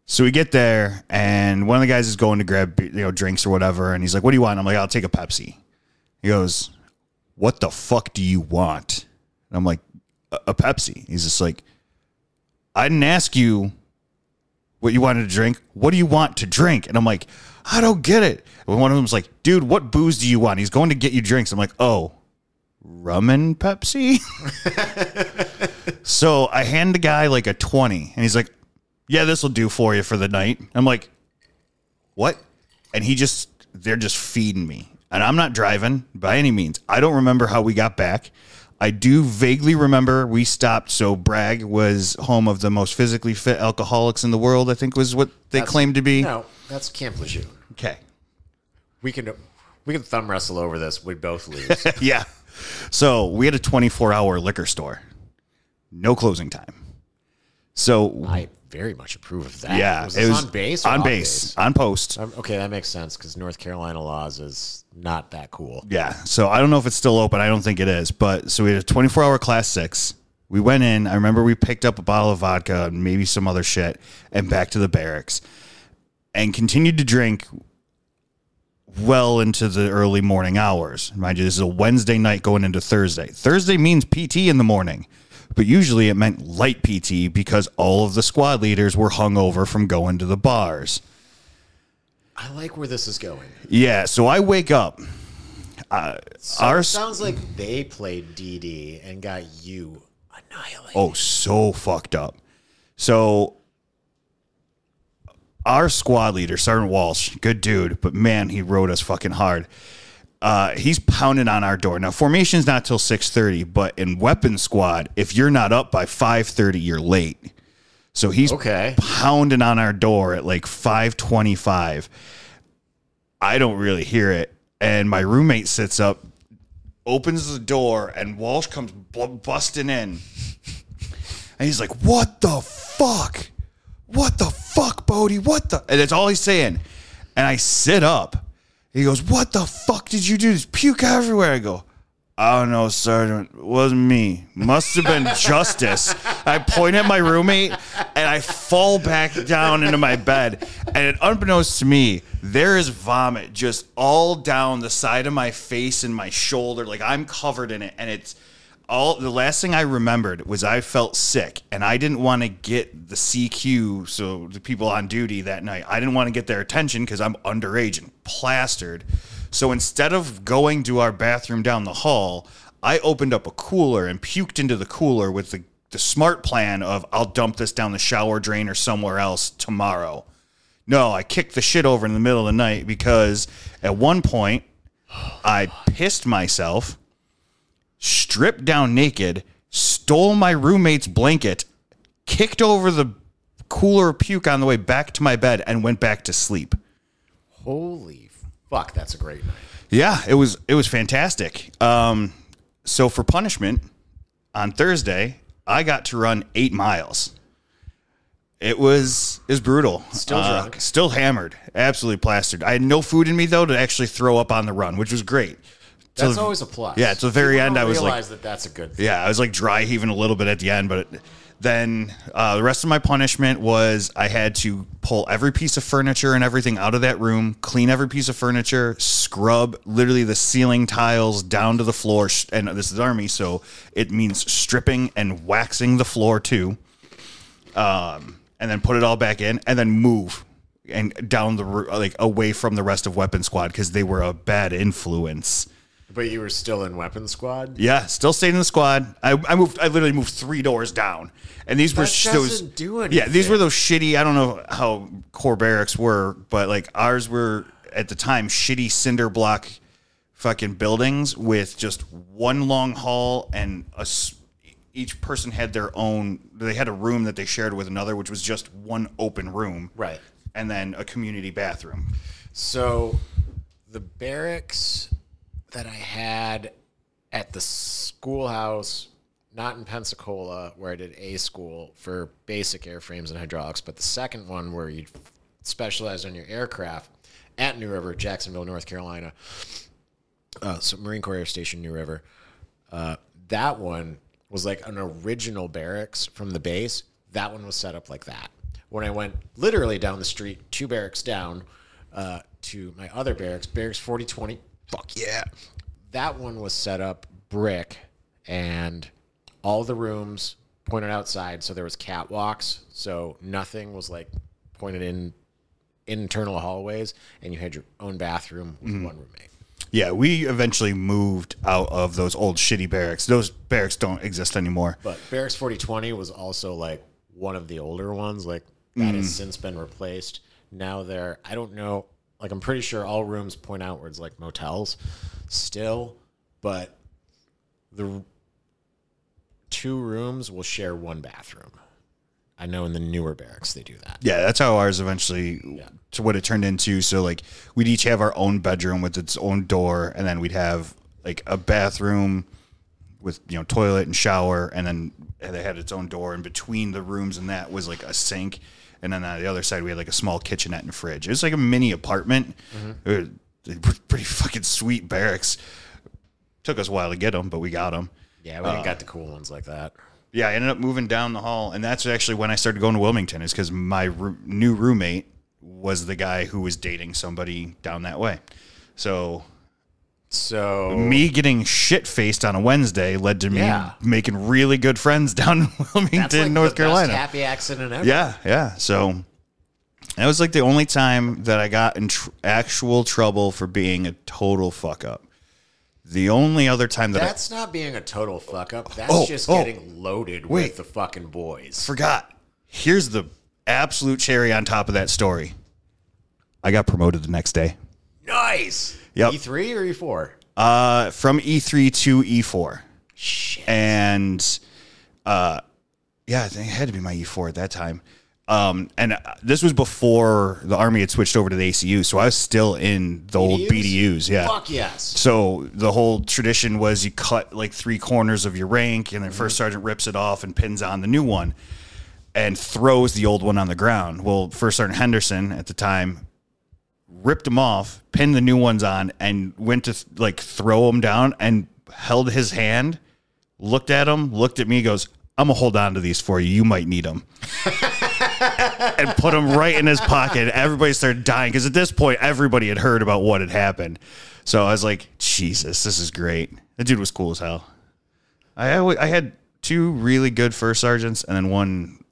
So we get there, and one of the guys is going to grab you know drinks or whatever, and he's like, "What do you want?" I'm like, "I'll take a Pepsi." He goes, "What the fuck do you want?" And I'm like, "A, Pepsi." He's just like, "I didn't ask you what you wanted to drink. What do you want to drink?" And I'm like, "I don't get it." And one of them's like, "Dude, what booze do you want?" He's going to get you drinks. I'm like, "Oh, rum and Pepsi." so I hand the guy like a twenty, and he's like, "Yeah, this will do for you for the night." I'm like, "What?" And he just they're just feeding me. And I'm not driving by any means. I don't remember how we got back. I do vaguely remember we stopped. So Bragg was home of the most physically fit alcoholics in the world. I think was what they That's- claimed to be. No, that's Camp Lejeune. Okay. We can we can thumb wrestle over this. We both lose. Yeah. So we had a 24 hour liquor store, no closing time. So I very much approve of that. yeah, was it was on base. or on off base, on post. Um, okay, that makes sense because North Carolina laws is not that cool. Yeah. So I don't know if it's still open. I don't think it is. But so we had a 24 hour class six. We went in. I remember we picked up a bottle of vodka and maybe some other shit and back to the barracks and continued to drink well into the early morning hours. Mind you, this is a Wednesday night going into Thursday. Thursday means PT in the morning, but usually it meant light PT because all of the squad leaders were hungover from going to the bars. I like where this is going. Yeah. So I wake up. Uh, So our it sounds like they played DD and got you annihilated. Oh, so fucked up. So our squad leader, Sergeant Walsh, good dude, but man, he rode us fucking hard. Uh, he's pounding on our door. Now, formation's not till six thirty, but in weapon squad, if you're not up by five thirty, you're late. So he's Okay. pounding on our door at like five twenty-five. I don't really hear it, and my roommate sits up, opens the door, and Walsh comes bu- busting in. And he's like, What the fuck? What the fuck, Bode? What the? And that's all he's saying. And I sit up. He goes, What the fuck did you do? There's puke everywhere. I go, I don't know, Sergeant. It wasn't me. Must have been Justice. I point at my roommate and I fall back down into my bed. And unbeknownst to me, there is vomit just all down the side of my face and my shoulder. Like I'm covered in it. And it's all the last thing I remembered was I felt sick and I didn't want to get the CQ, so the people on duty that night, I didn't want to get their attention because I'm underage and plastered. So instead of going to our bathroom down the hall, I opened up a cooler and puked into the cooler with the, the smart plan of I'll dump this down the shower drain or somewhere else tomorrow. No, I kicked the shit over in the middle of the night because at one point I pissed myself, stripped down naked, stole my roommate's blanket, kicked over the cooler puke on the way back to my bed, and went back to sleep. Holy fuck, that's a great night. Yeah, it was it was fantastic. Um, so for punishment on Thursday, I got to run eight miles. It was is brutal. Still Uh, still hammered, absolutely plastered. I had no food in me though to actually throw up on the run, which was great. So That's the- always a plus. Yeah, to the very People end, I was like- realize that that's a good thing. Yeah, I was like dry heaving a little bit at the end, but then uh, the rest of my punishment was I had to pull every piece of furniture and everything out of that room, clean every piece of furniture, scrub literally the ceiling tiles down to the floor. And this is army, so it means stripping and waxing the floor too. Um, and then put it all back in, and then move and down the like away from the rest of weapon squad because they were a bad influence. But you were still in weapon squad. Yeah, still stayed in the squad. I, I moved. I literally moved three doors down, and these were That sh- those. doesn't do Yeah, these anything. were those shitty. I don't know how core barracks were, but like ours were at the time shitty cinder block, fucking buildings with just one long hall and a. s- Each person had their own. They had a room that they shared with another, which was just one open room, Right. and then a community bathroom. So the barracks that I had at the schoolhouse, not in Pensacola, where I did A school for basic airframes and hydraulics, but the second one where you specialized on your aircraft at New River, Jacksonville, North Carolina. Uh, so Marine Corps Air Station, New River. Uh, that one was like an original barracks from the base. That one was set up like that. When I went literally down the street, two barracks down, uh, to my other barracks, barracks 4020, fuck yeah. That one was set up brick and all the rooms pointed outside. So there was catwalks. So nothing was like pointed in internal hallways and you had your own bathroom with mm-hmm. one roommate. Yeah, we eventually moved out of those old shitty barracks. Those barracks don't exist anymore. But Barracks 4020 was also like one of the older ones. Like that has mm-hmm. since been replaced. Now they're, I don't know, like I'm pretty sure all rooms point outwards like motels still, but the two rooms will share one bathroom. I know in the newer barracks they do that. Yeah, that's how ours eventually to what it turned into. So like we'd each have our own bedroom with its own door, and then we'd have like a bathroom with you know toilet and shower, and then they had its own door. And between the rooms and that was like a sink, and then on the other side we had like a small kitchenette and fridge. It was like a mini apartment. Mm-hmm. It was- pretty fucking sweet barracks. Took us a while to get them, but we got them. Yeah, we didn't uh, got the cool ones like that. Yeah, I ended up moving down the hall, and that's actually when I started going to Wilmington. Is because my roo- new roommate was the guy who was dating somebody down that way. So So me getting shit faced on a Wednesday led to me Yeah. making really good friends down in Wilmington, that's like North the Carolina. Happy accident ever. Yeah, yeah. So that was like the only time that I got in tr- actual trouble for being a total fuck up. The only other time that That's not being a total fuck up. That's Oh, just oh. getting loaded Wait. with the fucking boys. Forgot. Here's the absolute cherry on top of that story. I got promoted the next day. Nice. Yep. E3 or E4? Uh, from E3 to E4. Shit. and uh yeah, I think it had to be my E4 at that time. Um, and uh, this was before the army had switched over to the ACU, so I was still in the old BDUs. Yeah. Fuck yes. So the whole tradition was you cut like three corners of your rank, and then first sergeant rips it off and pins on the new one, and throws the old one on the ground. Well, first sergeant Henderson at the time ripped them off, pinned the new ones on, and went to like throw them down, and held his hand, looked at him, looked at me, goes, "I'm gonna hold on to these for you. You might need them." and put them right in his pocket. Everybody started dying because at this point, everybody had heard about what had happened. So I was like, Jesus, this is great. The dude was cool as hell. I I had two really good first sergeants and then one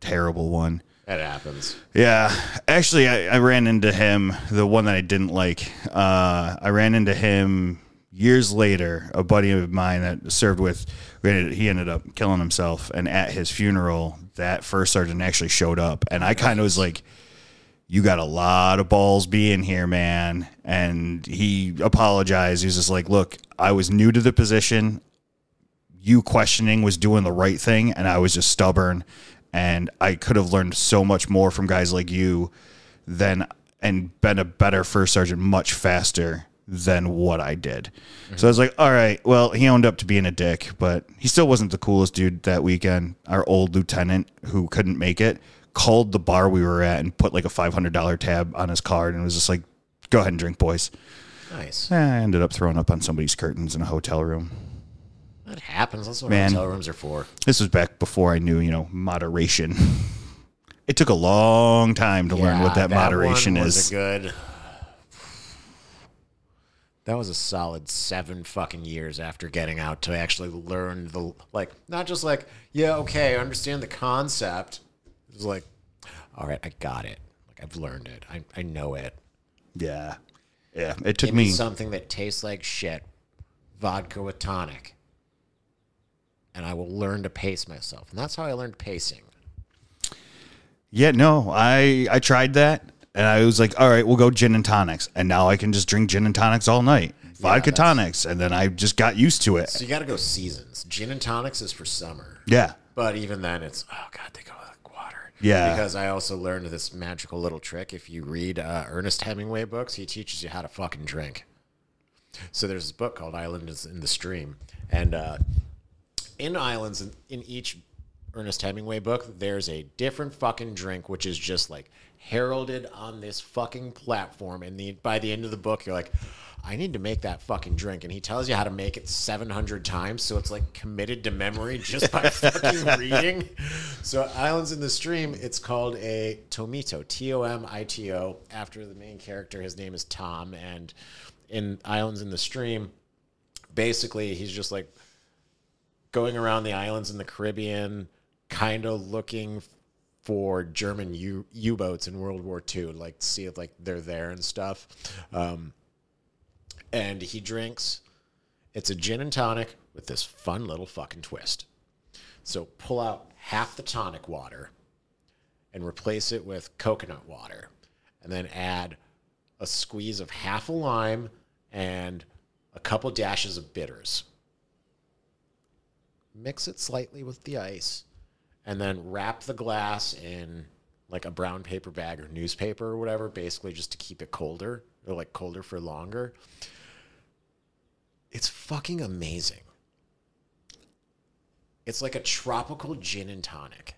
terrible one. That happens. Yeah, actually, I, I ran into him. The one that I didn't like. Uh, I ran into him years later. A buddy of mine that served with, he ended up killing himself. And at his funeral, that first sergeant actually showed up, and I kind of was like, "You got a lot of balls being here, man." And he apologized. He was just like, "Look, I was new to the position you questioning was doing the right thing and I was just stubborn and I could have learned so much more from guys like you than and been a better first sergeant much faster than what I did. So I was like, all right, well, he owned up to being a dick, but he still wasn't the coolest dude that weekend. Our old lieutenant who couldn't make it called the bar we were at and put like a $500 tab on his card and was just like, go ahead and drink, boys. Nice. Eh, I ended up throwing up on somebody's curtains in a hotel room. That happens. That's what Man. hotel rooms are for. This was back before I knew, you know, moderation. It took a long time to learn what Yeah, that, moderation is. Good. That was a solid seven fucking years after getting out to actually learn the like not just like yeah okay I understand the concept. It was like, all right, I got it. Like I've learned it. I I know it. yeah. Yeah. It took me me something that tastes like shit, vodka with tonic, and I will learn to pace myself. And that's how I learned pacing. Yeah, no. I I tried that and I was like, all right, we'll go gin and tonics. And now I can just drink gin and tonics all night. Vodka that's- tonics. And then I just got used to it. So you got to go seasons. Gin and tonics is for summer. Yeah. But even then, it's oh god, they go like water. Yeah. Because I also learned this magical little trick. If you read uh, Ernest Hemingway books, he teaches you how to fucking drink. So there's this book called Island is in the Stream, and uh, in Islands, in, in each Ernest Hemingway book, there's a different fucking drink, which is just like heralded on this fucking platform. And the by the end of the book, you're like, I need to make that fucking drink. And he tells you how to make it 700 times, so it's like committed to memory just by fucking reading. So Islands in the Stream, it's called a Tomito, T O M I T O, after the main character. His name is Tom, and in Islands in the Stream, basically he's just like going around the islands in the Caribbean, kind of looking for German U U boats in World War II, like to see if like they're there and stuff. Um, and he drinks. It's a gin and tonic with this fun little fucking twist. So pull out half the tonic water and replace it with coconut water, and then add a squeeze of half a lime and a couple dashes of bitters mix it slightly with the ice, and then wrap the glass in like a brown paper bag or newspaper or whatever, basically just to keep it colder or like colder for longer. It's fucking amazing. It's like a tropical gin and tonic.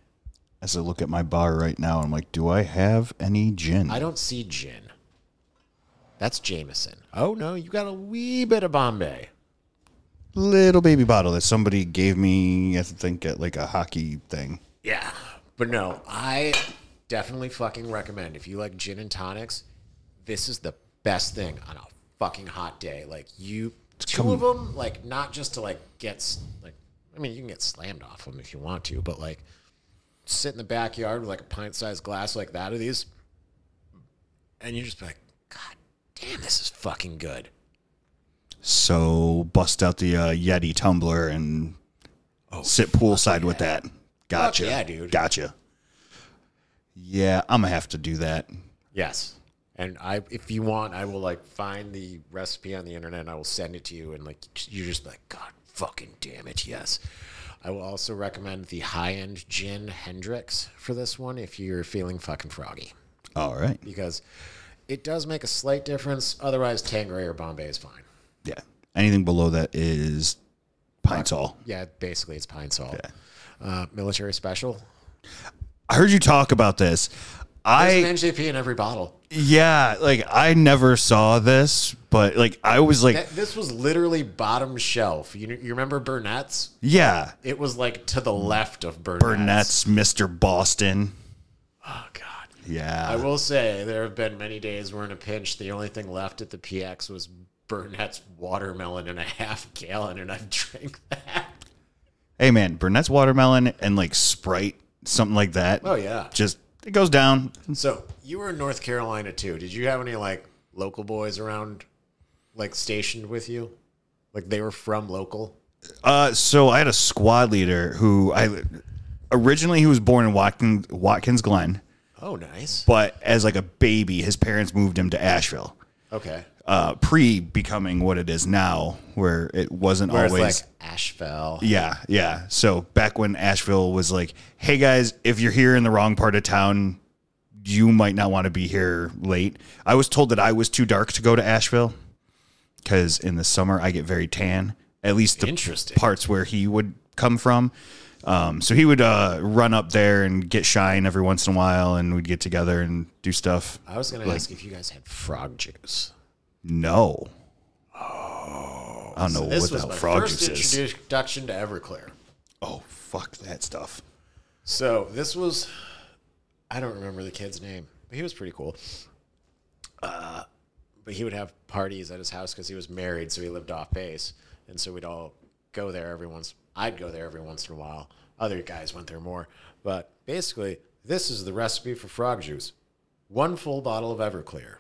As I look at my bar right now, I'm like, do I have any gin? I don't see gin. That's Jameson. Oh no, you got a wee bit of Bombay. Little baby bottle that somebody gave me, I think, at like a hockey thing. Yeah. But no, I definitely fucking recommend if you like gin and tonics, this is the best thing on a fucking hot day. Like you two of them, like not just to like get like I mean, you can get slammed off them if you want to, but like sit in the backyard with like a pint-sized glass like that of these and you're just be like, god damn, this is fucking good. So bust out the uh, Yeti tumbler and sit poolside with that. Gotcha. yeah, dude. Gotcha. Yeah, I'm gonna have to do that. Yes. And I, if you want, I will like find the recipe on the internet and I will send it to you. And like, you're just like, God fucking damn it. Yes. I will also recommend the high end gin Hendrick's for this one if you're feeling fucking froggy All right. because it does make a slight difference. Otherwise, Tanqueray or Bombay is fine. Yeah. Anything below that is pine sol. Yeah, basically, it's pine salt. Uh, military special. I heard you talk about this. I There's an NJP in every bottle. yeah, like I never saw this, but like I was like, That, this was literally bottom shelf. You, you remember Burnett's? yeah, It was like to the left of Burnett's. Burnett's, Mister Boston. Oh God. Yeah, I will say there have been many days where in a pinch the only thing left at the PX was Burnett's watermelon in a half gallon, and I've drank that. hey man, Burnett's watermelon and like Sprite, something like that. Oh yeah. just it goes down. So you were in North Carolina too. Did you have any like local boys around, like stationed with you? Like they were from local. Uh, so I had a squad leader who I originally he was born in Watkins, Watkins Glen, Oh, nice. but as like a baby, his parents moved him to Asheville. Okay. Uh, pre becoming what it is now, where it wasn't Where always. it's like Asheville. Yeah, yeah. So back when Asheville was like, hey guys, if you're here in the wrong part of town, you might not want to be here late. I was told that I was too dark to go to Asheville because in the summer I get very tan, at least the Interesting. parts where he would come from. Um, so he would uh, run up there and get shine every once in a while, and we'd get together and do stuff. I was gonna ask if you guys had frog juice. No. Oh, I don't know This what the hell frog first juice is. introduction to Everclear. Oh, fuck that stuff. So this was, I don't remember the kid's name, but he was pretty cool. Uh, but he would have parties at his house because he was married, so he lived off base, and so we'd all go there every once. I'd go there every once in a while. Other guys went there more, but basically, this is the recipe for frog juice: one full bottle of Everclear,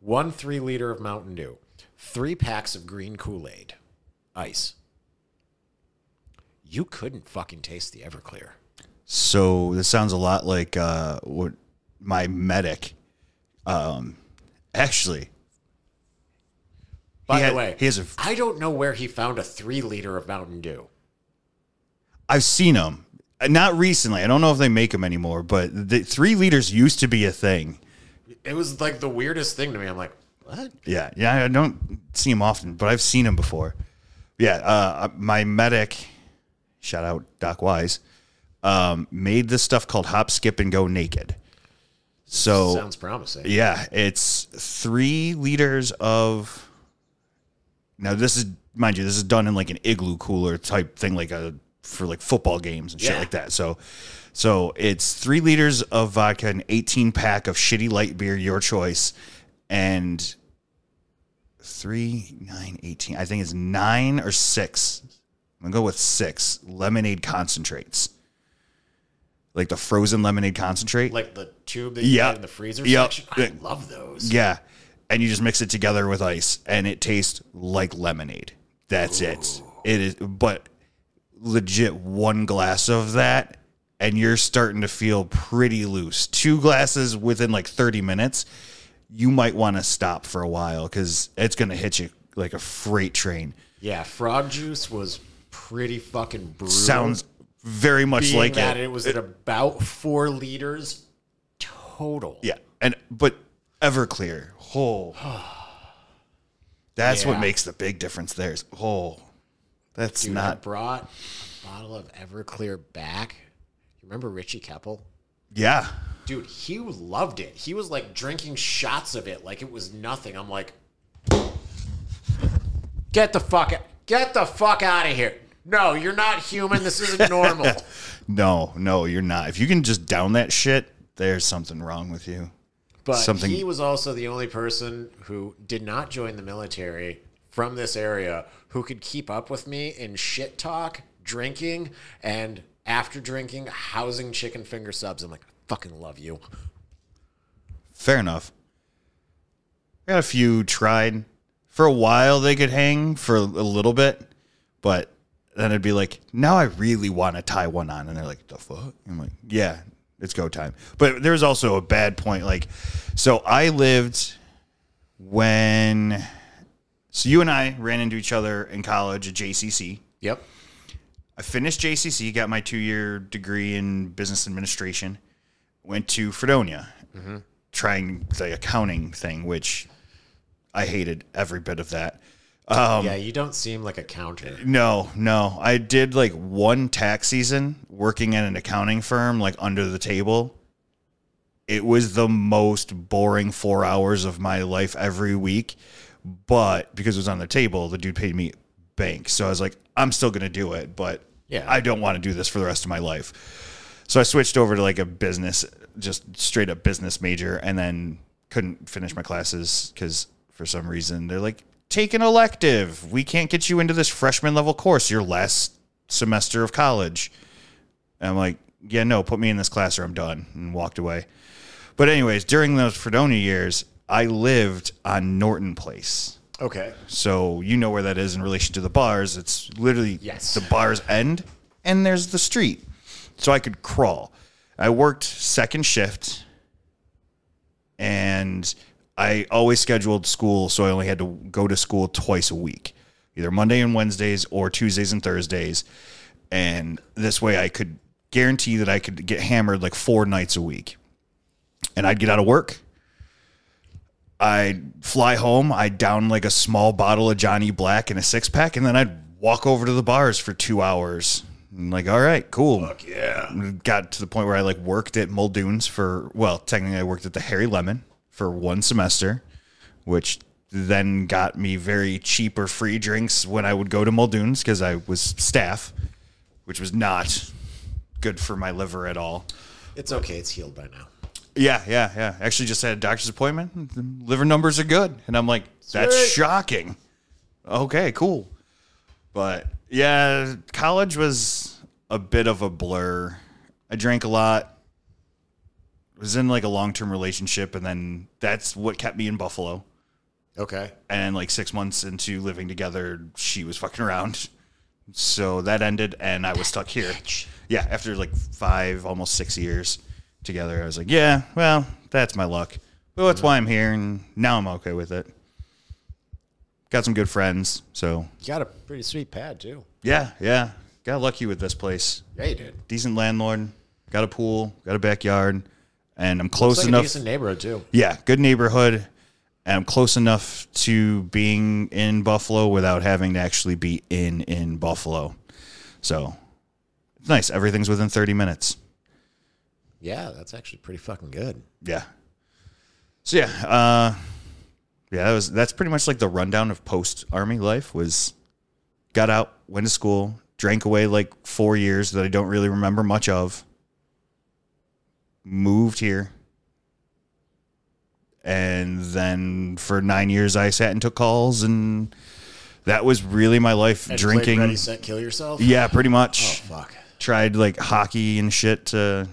one three liter of Mountain Dew, three packs of green Kool Aid, ice. You couldn't fucking taste the Everclear. So this sounds a lot like uh, what my medic. Um, actually, By He the had- way, he has a- I don't know where he found a three liter of Mountain Dew. I've seen them. Not recently. I don't know if they make them anymore, but the three liters used to be a thing. It was like the weirdest thing to me. I'm like, what? Yeah, yeah. I don't see him often, but I've seen him before. Yeah, uh, my medic, shout out Doc Wise, um, made this stuff called Hop, Skip, and Go Naked. So Sounds promising. Yeah, it's three liters of. Now this is, mind you, this is done in like an igloo cooler type thing, like a for like football games and shit Yeah. like that. So, so it's three liters of vodka, an eighteen pack of shitty light beer, your choice, and three, nine, 18. I think it's nine or six. I'm gonna go with six lemonade concentrates, like the frozen lemonade concentrate. Like the tube that you had in the freezer Yep. section. I love those. Yeah. And you just mix it together with ice and it tastes like lemonade. That's it. It is but legit one glass of that and you're starting to feel pretty loose. Two glasses within like 30 minutes, you might want to stop for a while cuz it's going to hit you like a freight train. Yeah, frog juice was pretty fucking brutal. Sounds very much Being like that it. it was at about four liters total. Yeah. And but Everclear. Oh. That's what makes the big difference there. is- Oh. That's Dude, I not brought a bottle of Everclear back. You remember Richie Keppel? Yeah. Dude, he loved it. He was like drinking shots of it like it was nothing. I'm like, get the fuck out, get the fuck out of here. No, you're not human. This isn't normal. No, no, you're not. If you can just down that shit, there's something wrong with you. But Something- he was also the only person who did not join the military from this area who could keep up with me in shit talk, drinking, and after drinking, housing chicken finger subs. I'm like, I fucking love you. Fair enough. I got a few tried. For a while they could hang for a little bit, but then it'd be like, now I really want to tie one on. And they're like, the fuck? I'm like, yeah, it's go time. But there's also a bad point. Like, so I lived when, so you and I ran into each other in college at JCC. Yep. I finished JCC, got my two year degree in business administration, went to Fredonia, trying the accounting thing, which I hated every bit of that. Um, yeah, you don't seem like a counter. No, no. I did like one tax season working at an accounting firm, like under the table. It was the most boring four hours of my life every week. But because it was on the table, the dude paid me bank. So I was like, I'm still going to do it, but Yeah. I don't want to do this for the rest of my life. So I switched over to like a business, just straight up business major, and then couldn't finish my classes because for some reason they're like, take an elective. We can't get you into this freshman level course your last semester of college. And I'm like, yeah, no, put me in this class or I'm done, and walked away. But anyways, during those Fredonia years, I lived on Norton Place. Okay. So you know where that is in relation to the bars. It's literally Yes. the bar's end, and there's the street. So I could crawl. I worked second shift, and I always scheduled school, so I only had to go to school twice a week, either Monday and Wednesdays or Tuesdays and Thursdays. And this way, I could guarantee that I could get hammered like four nights a week. And I'd get out of work. I'd fly home. I'd down like a small bottle of Johnny Black and a six pack, and then I'd walk over to the bars for two hours. And like, all right, cool. Yeah. Got to the point where I like worked at Muldoon's for well, technically I worked at the Harry Lemon for one semester, which then got me very cheap or free drinks when I would go to Muldoon's because I was staff, which was not good for my liver at all. It's okay. It's healed by now. Yeah, yeah, yeah. Actually, just had a doctor's appointment. The liver numbers are good, and I'm like, that's Sweet. shocking. Okay, cool. But yeah, college was a bit of a blur. I drank a lot. Was in like a long term relationship, and then that's what kept me in Buffalo. Okay. And like six months into living together, she was fucking around. So that ended, and I was stuck here. Yeah, after like five, almost six years together, I was like, yeah, well, that's my luck. But that's why I'm here, and now I'm okay with it. Got some good friends, so You got a pretty sweet pad too. yeah, yeah. Got lucky with this place. Yeah, you did. Decent landlord, got a pool, got a backyard, and I'm close It's like enough. a decent neighborhood too. Yeah, good neighborhood. And I'm close enough to being in Buffalo without having to actually be in in Buffalo. So it's nice. Everything's within 30 minutes. Yeah, that's actually pretty fucking good. Yeah. So yeah, uh yeah, that was that's pretty much like the rundown of post army life was got out, went to school, drank away like 4 years that I don't really remember much of. Moved here. And then for 9 years I sat and took calls and that was really my life And drinking. Ready, set, kill yourself. Yeah, pretty much. Oh fuck. Tried like hockey and shit to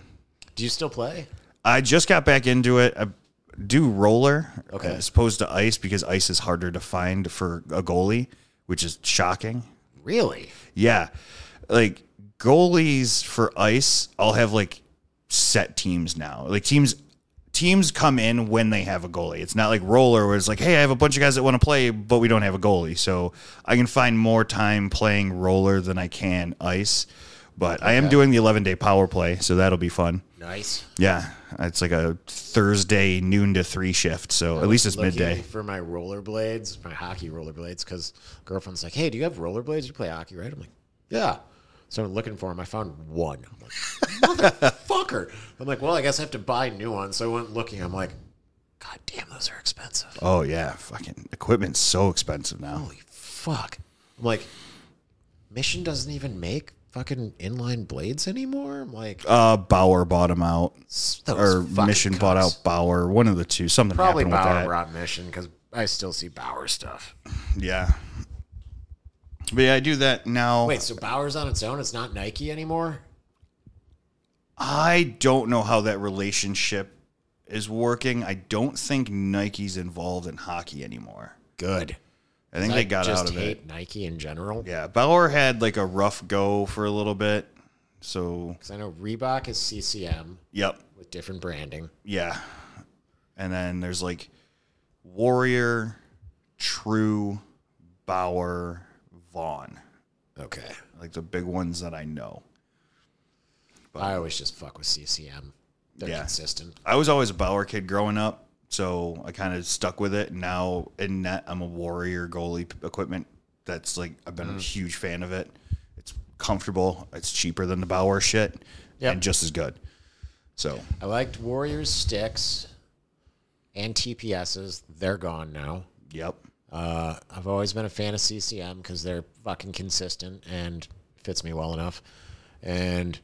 Do you still play? I just got back into it. I do roller Okay. as opposed to ice because ice is harder to find for a goalie, which is shocking. Really? Yeah. Like goalies for ice, I'll have like set teams now. Like teams teams come in when they have a goalie. It's not like roller where it's like, hey, I have a bunch of guys that want to play, but we don't have a goalie. So I can find more time playing roller than I can ice. But I am doing the 11 day power play, so that'll be fun. Nice. Yeah, it's like a Thursday noon to three shift, so at least it's Looking midday. for my rollerblades, my hockey rollerblades, because girlfriend's like, "Hey, do you have rollerblades? You play hockey, right?" I'm like, "Yeah." So I'm looking for them. I found one. I'm like, "Motherfucker!" I'm like, "Well, I guess I have to buy new ones." So I went looking. I'm like, "God damn, those are expensive." Oh yeah, fucking equipment's so expensive now. Holy fuck! I'm like, Mission doesn't even make fucking inline blades anymore. I'm like, Uh, Bauer bought them out, or Mission bought out Bauer. One of the two. Something Probably happened with that. brought Mission because I still see Bauer stuff. Yeah, but yeah, I do that now. Wait, so Bauer's on its own? It's not Nike anymore? I don't know how that relationship is working. I don't think Nike's involved in hockey anymore. Good. I think they got just out of hate it. Nike in general. Yeah, Bauer had like a rough go for a little bit. So, Because I know Reebok is CCM yep, with different branding. Yeah. And then there's like Warrior, True, Bauer, Vaughn. Okay. Like the big ones that I know. I always just fuck with CCM. They're Yeah. consistent. I was always a Bauer kid growing up, so I kind of stuck with it. And now in net, I'm a Warrior goalie p- equipment. That's like I've been a huge fan of it. It's comfortable. It's cheaper than the Bauer shit, Yep. and just as good. So I liked Warriors sticks and TPSs. They're gone now. yep, Uh, I've always been a fan of CCM because they're fucking consistent and fits me well enough. And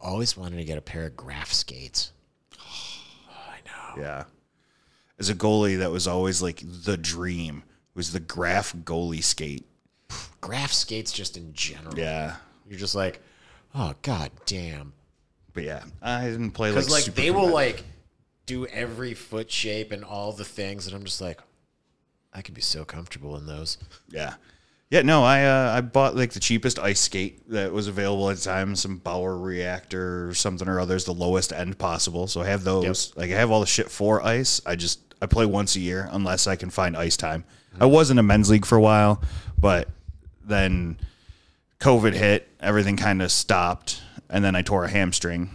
always wanted to get a pair of Graf skates. I know. yeah. As a goalie, that was always like the dream. Was the Graf goalie skate? Graf skates just in general. Yeah, You're just like, oh god damn. But yeah, I didn't play like like they will like do every foot shape and all the things, and I'm just like, I could be so comfortable in those. Yeah. Yeah, no, I uh, I bought like the cheapest ice skate that was available at the time, some Bauer reactor or something or others, the lowest end possible. So I have those. Like I have all the shit for ice. I just I play once a year unless I can find ice time. I was in a men's league for a while, but then COVID hit, everything kind of stopped, and then I tore a hamstring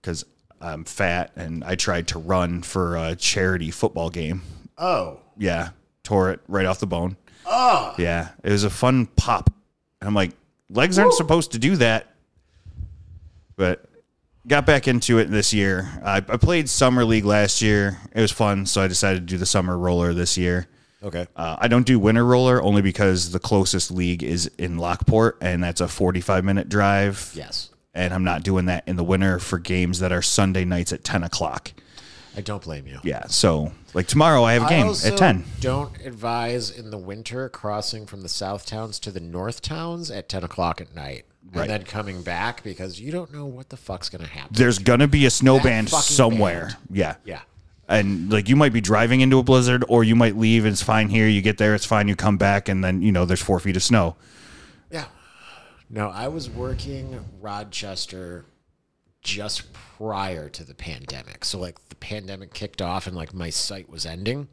because I'm fat and I tried to run for a charity football game Oh, yeah, tore it right off the bone. oh, Yeah, it was a fun pop. I'm like, legs aren't supposed to do that. But got back into it this year. I, I played summer league last year. It was fun, so I decided to do the summer roller this year. okay. Uh, I don't do winter roller only because the closest league is in Lockport, and that's a 45 minute drive. Yes, And I'm not doing that in the winter for games that are Sunday nights at 10 o'clock. I don't blame you. Yeah, so like tomorrow I have a game at 10. Don't advise in the winter crossing from the south towns to the north towns at ten o'clock at night, Right. and then coming back because you don't know what the fuck's gonna happen. There's gonna be a snow That band somewhere. band. Yeah. yeah, And like you might be driving into a blizzard or you might leave and it's fine here. You get there, it's fine, you come back and then, you know, there's four feet of snow. yeah. No, I was working Rochester just prior to the pandemic. So like the pandemic kicked off and like my site was ending.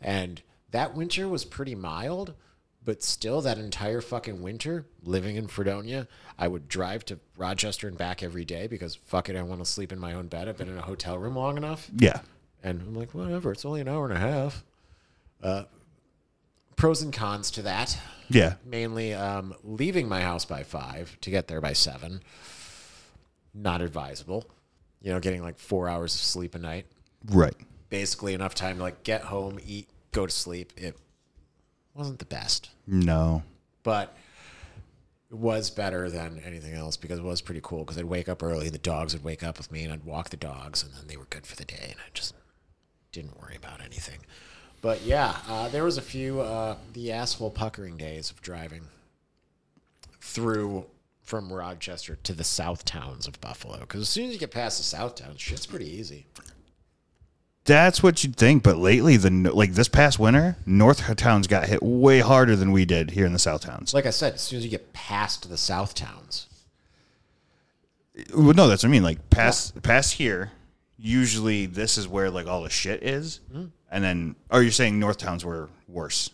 And that winter was pretty mild, but still that entire fucking winter living in Fredonia, I would drive to Rochester and back every day because fuck it, I want to sleep in my own bed. I've been in a hotel room long enough. Yeah. And I'm like, whatever, it's only an hour and a half. Uh, pros and cons to that Yeah. mainly um, leaving my house by five to get there by seven. Not advisable. You know, getting like four hours of sleep a night. Right. Basically enough time to like get home, eat, go to sleep. It wasn't the best, No. but it was better than anything else because it was pretty cool. Because I'd wake up early, the dogs would wake up with me, and I'd walk the dogs, and then they were good for the day, and I just didn't worry about anything. But yeah, uh, there was a few uh, the asshole puckering days of driving through from Rochester to the south towns of Buffalo. Because as soon as you get past the south towns, shit's pretty easy. That's what you'd think, but lately the like this past winter, North Towns got hit way harder than we did here in the South Towns. Like I said, as soon as you get past the south towns, Well, no, that's what I mean. Like past past here, usually this is where like all the shit is. Mm-hmm. And then are you're saying North Towns were worse.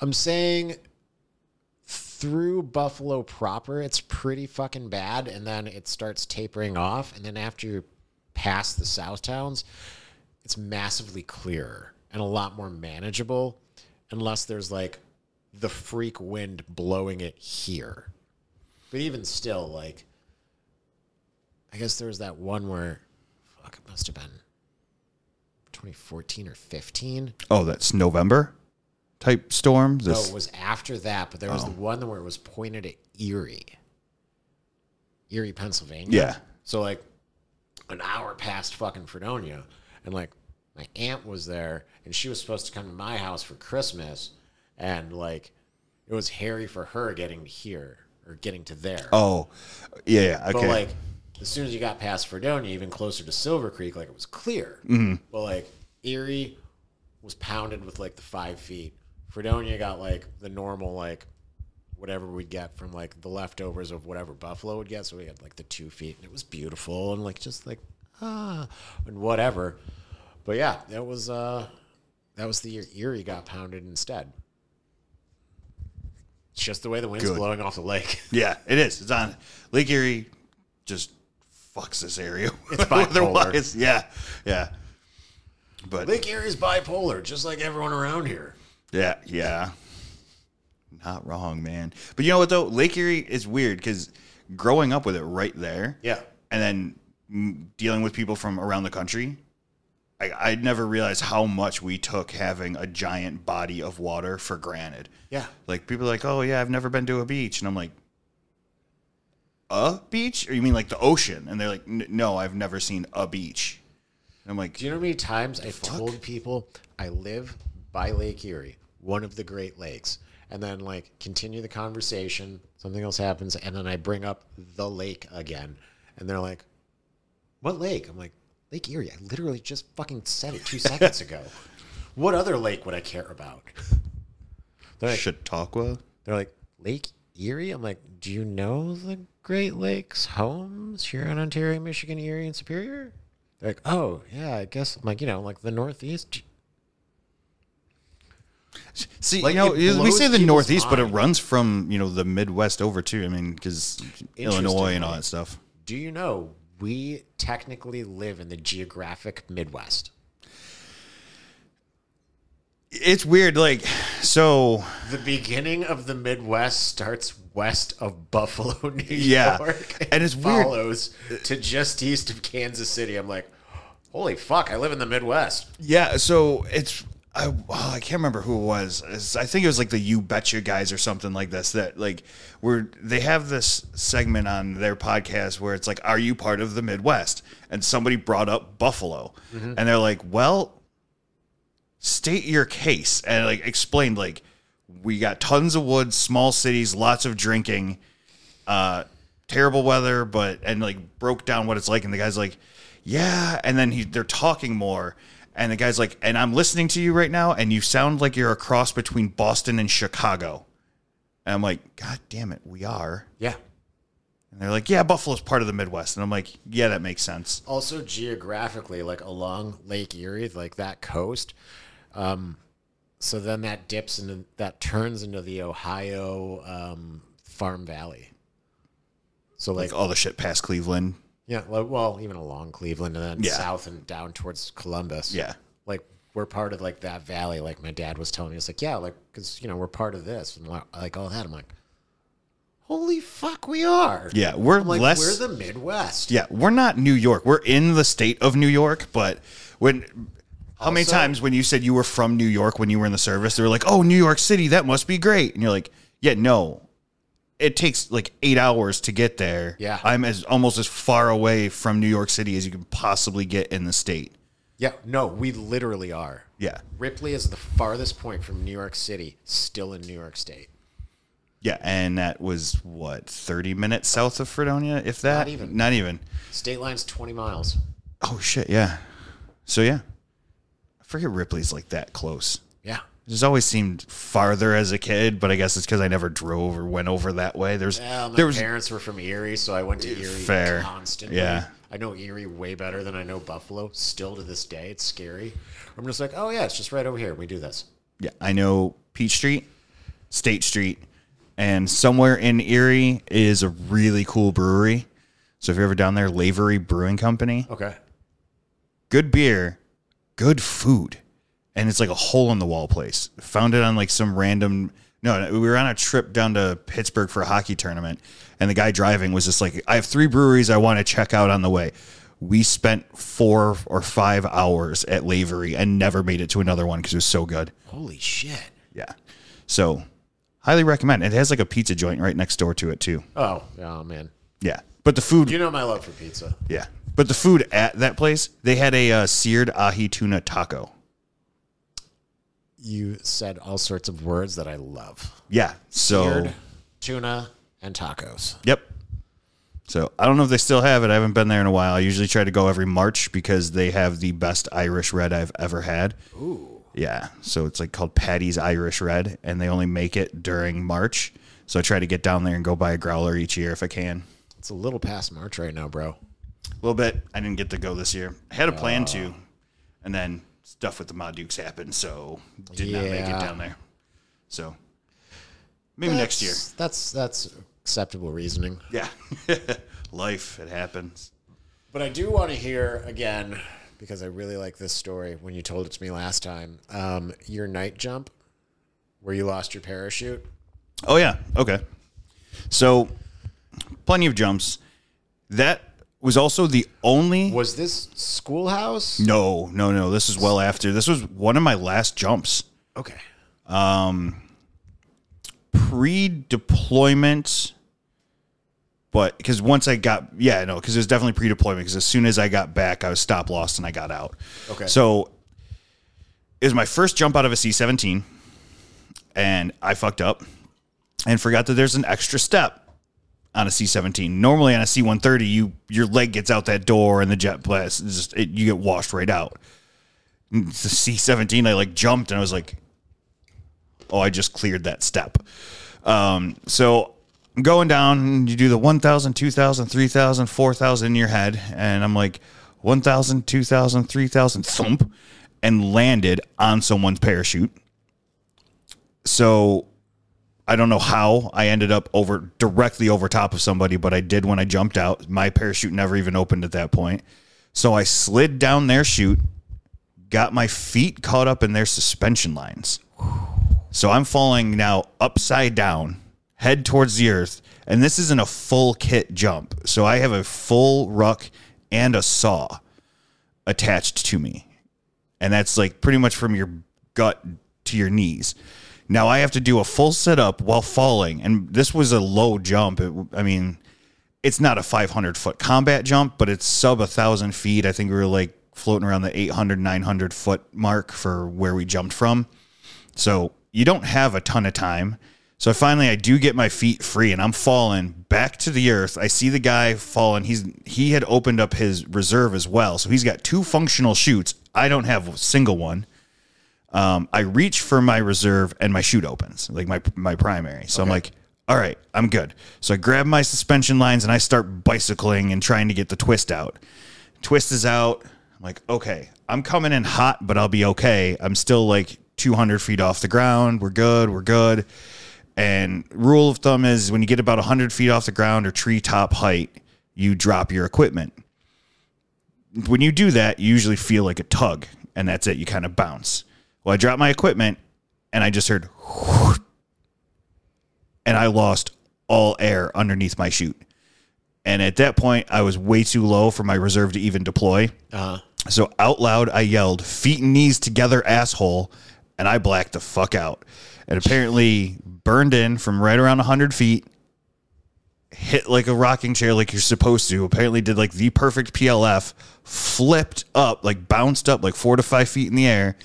I'm saying through Buffalo proper, it's pretty fucking bad, and then it starts tapering off, and then after you're past the south towns, it's massively clearer and a lot more manageable, unless there's like the freak wind blowing it here. But even still, like, I guess there was that one where, fuck, it must have been 2014 or 15. Oh, that's November type storm. No, it was after that, but there was the oh. one where it was pointed at Erie, Erie, Pennsylvania. Yeah. So like an hour past fucking Fredonia, and like my aunt was there, and she was supposed to come to my house for Christmas, and like it was hairy for her getting to here or getting to there. Oh, yeah, yeah, okay. But like, as soon as you got past Fredonia, even closer to Silver Creek, like it was clear. Mm-hmm. But like Erie was pounded with like the five feet. Fredonia got like the normal like whatever we'd get from like the leftovers of whatever Buffalo would get. So we had like the two feet, and it was beautiful and like just like ah and whatever. But yeah, that was uh that was the year Erie got pounded instead. It's just the way the wind's Good. blowing off the lake. yeah, it is. It's on Lake Erie. Just fucks this area. It's bipolar. Yeah, yeah. But Lake Erie's bipolar, just like everyone around here. Yeah, yeah. Not wrong, man. But you know what though? Lake Erie is weird because growing up with it right there, Yeah. and then dealing with people from around the country, I, I'd never realized how much we took having a giant body of water for granted. Yeah. Like people are like, oh yeah, I've never been to a beach, and I'm like, a beach? Or you mean like the ocean? And they're like, no, I've never seen a beach. And I'm like, Do you know how many times I've told people I live by Lake Erie, one of the Great Lakes, and then like continue the conversation, something else happens, and then I bring up the lake again. And they're like, "What lake?" I'm like, "Lake Erie." I literally just fucking said it two seconds ago. What other lake would I care about? They're like, Chautauqua. they're like Lake Erie. I'm like, do you know the Great Lakes homes here in Ontario, Michigan, Erie, and Superior? They're like, oh yeah, I guess. I'm like, you know, like the Northeast. See, Like, you know, we say the people's Northeast, but it runs from you know the Midwest over too. I mean, because Illinois and all that stuff. Do you know we technically live in the geographic Midwest? It's weird, like so. The beginning of the Midwest starts west of Buffalo, New Yeah. York, And it's weird. follows to just east of Kansas City. I'm like, holy fuck! I live in the Midwest. Yeah, so it's I, oh, I can't remember who it was. It's- I think it was like the You Betcha guys or something like this. That like where they have this segment on their podcast where it's like, "Are you part of the Midwest?" And somebody brought up Buffalo, and they're like, "Well, state your case," and like explained like we got tons of woods, small cities, lots of drinking, uh, terrible weather, but and like broke down what it's like, and the guy's like, yeah, and then he they're talking more, and the guy's like, and I'm listening to you right now, and you sound like you're a cross between Boston and Chicago, and I'm like, God damn it, we are, Yeah. and they're like, yeah, Buffalo's part of the Midwest, and I'm like, yeah, that makes sense, also geographically like along lake erie like that coast um so then that dips into that turns into the ohio um farm valley. So like, like all the shit past Cleveland, yeah well even along cleveland and then Yeah. south and down towards columbus yeah, like we're part of like that valley like my dad was telling me it's like yeah like because you know we're part of this and like- all that i'm like holy fuck we are yeah, we're I'm like less. we're the midwest Yeah, we're not New York. We're in the state of New York, but when how many times when you said you were from New York when you were in the service, they were like, "Oh, New York City, that must be great." And you're like, "Yeah, no. It takes like 8 hours to get there. Yeah. I'm as almost as far away from New York City as you can possibly get in the state." yeah no we literally are Yeah. Ripley is the farthest point from New York City, still in New York State. Yeah, and that was what, 30 minutes south of Fredonia, if that? Not even. Not even. State line's 20 miles. Oh shit, yeah. So yeah. I forget Ripley's like that close. Yeah. It just always seemed farther as a kid, but I guess it's because I never drove or went over that way. There's Well, my there was parents were from Erie, so I went to Erie Fair. constantly. Yeah. I know Erie way better than I know Buffalo. Still to this day, it's scary. I'm just like, oh yeah, it's just right over here. We do this. yeah, I know Peach Street, State Street, and somewhere in Erie is a really cool brewery. So if you're ever down there, Lavery Brewing Company, Okay. good beer, good food, and it's like a hole in the wall place. Found it on like some random. No, we were on a trip down to Pittsburgh for a hockey tournament, and the guy driving was just like, "I have three breweries I want to check out on the way." We spent four or five hours at Lavery and never made it to another one because it was so good. Holy shit. Yeah, so highly recommend. It has like a pizza joint right next door to it too. Oh, oh man. Yeah, but the food You know my love for pizza. yeah. But the food at that place, they had a uh, seared ahi tuna taco. You said all sorts of words that I love. Yeah. So, Seared, tuna, and tacos. yep. So, I don't know if they still have it. I haven't been there in a while. I usually try to go every March because they have the best Irish red I've ever had. Ooh. Yeah. So, it's like called Patty's Irish Red, and they only make it during March. So, I try to get down there and go buy a growler each year if I can. It's a little past March right now, bro. A little bit. I didn't get to go this year. I had a plan uh. to, and then stuff with the Mod Dukes happened, so did not make it down there. So maybe next year. That's that's acceptable reasoning. Yeah, life it happens. But I do want to hear again because I really like this story when you told it to me last time. Um, your night jump, where you lost your parachute. Oh yeah, okay. So plenty of jumps. That was also the only. Was this schoolhouse? No, no, no. This is well after. This was one of my last jumps. Okay. Um, pre-deployment but because once i got yeah no because it was definitely pre-deployment because as soon as i got back i was stop lost and i got out Okay. so it was my first jump out of a c-17 and i fucked up and forgot that there's an extra step on a C-17. Normally on a C-130, you your leg gets out that door and the jet blast just it, you get washed right out. The C-17, I like jumped and I was like, oh, I just cleared that step. Um, so I'm going down. You do the 1,000, 2,000, 3,000, 4,000 in your head, and I'm like 1,000, 2,000, 3,000 thump, and landed on someone's parachute. So I don't know how I ended up over directly over top of somebody, but I did when I jumped out. My parachute never even opened at that point. So I slid down their chute, got my feet caught up in their suspension lines. So I'm falling now upside down, head towards the earth, and this isn't a full kit jump. So I have a full ruck and a saw attached to me. And that's like pretty much from your gut to your knees. Now I have to do a full sit up while falling. And this was a low jump. It, I mean, it's not a 500 foot combat jump, but it's sub a thousand feet. I think we were like floating around the 800, 900 foot mark for where we jumped from. So you don't have a ton of time. So finally I do get my feet free and I'm falling back to the earth. I see the guy falling. He's he had opened up his reserve as well. So he's got two functional shoots. I don't have a single one. Um, I reach for my reserve and my chute opens, like my my primary. So I'm like, all right, I'm good. So I grab my suspension lines and I start bicycling and trying to get the twist out. Twist is out. I'm like, okay, I'm coming in hot, but I'll be okay. I'm still like 200 feet off the ground. We're good. We're good. And rule of thumb is when you get about 100 feet off the ground or treetop height, you drop your equipment. When you do that, you usually feel like a tug, and that's it. You kind of bounce. Well, I dropped my equipment, and I just heard, and I lost all air underneath my chute. And at that point, I was way too low for my reserve to even deploy. Uh, So out loud, I yelled, feet and knees together, asshole. And I blacked the fuck out. And apparently burned in from right around 100 feet, hit like a rocking chair like you're supposed to. Apparently did like the perfect PLF, flipped up, like bounced up like four to five feet in the air,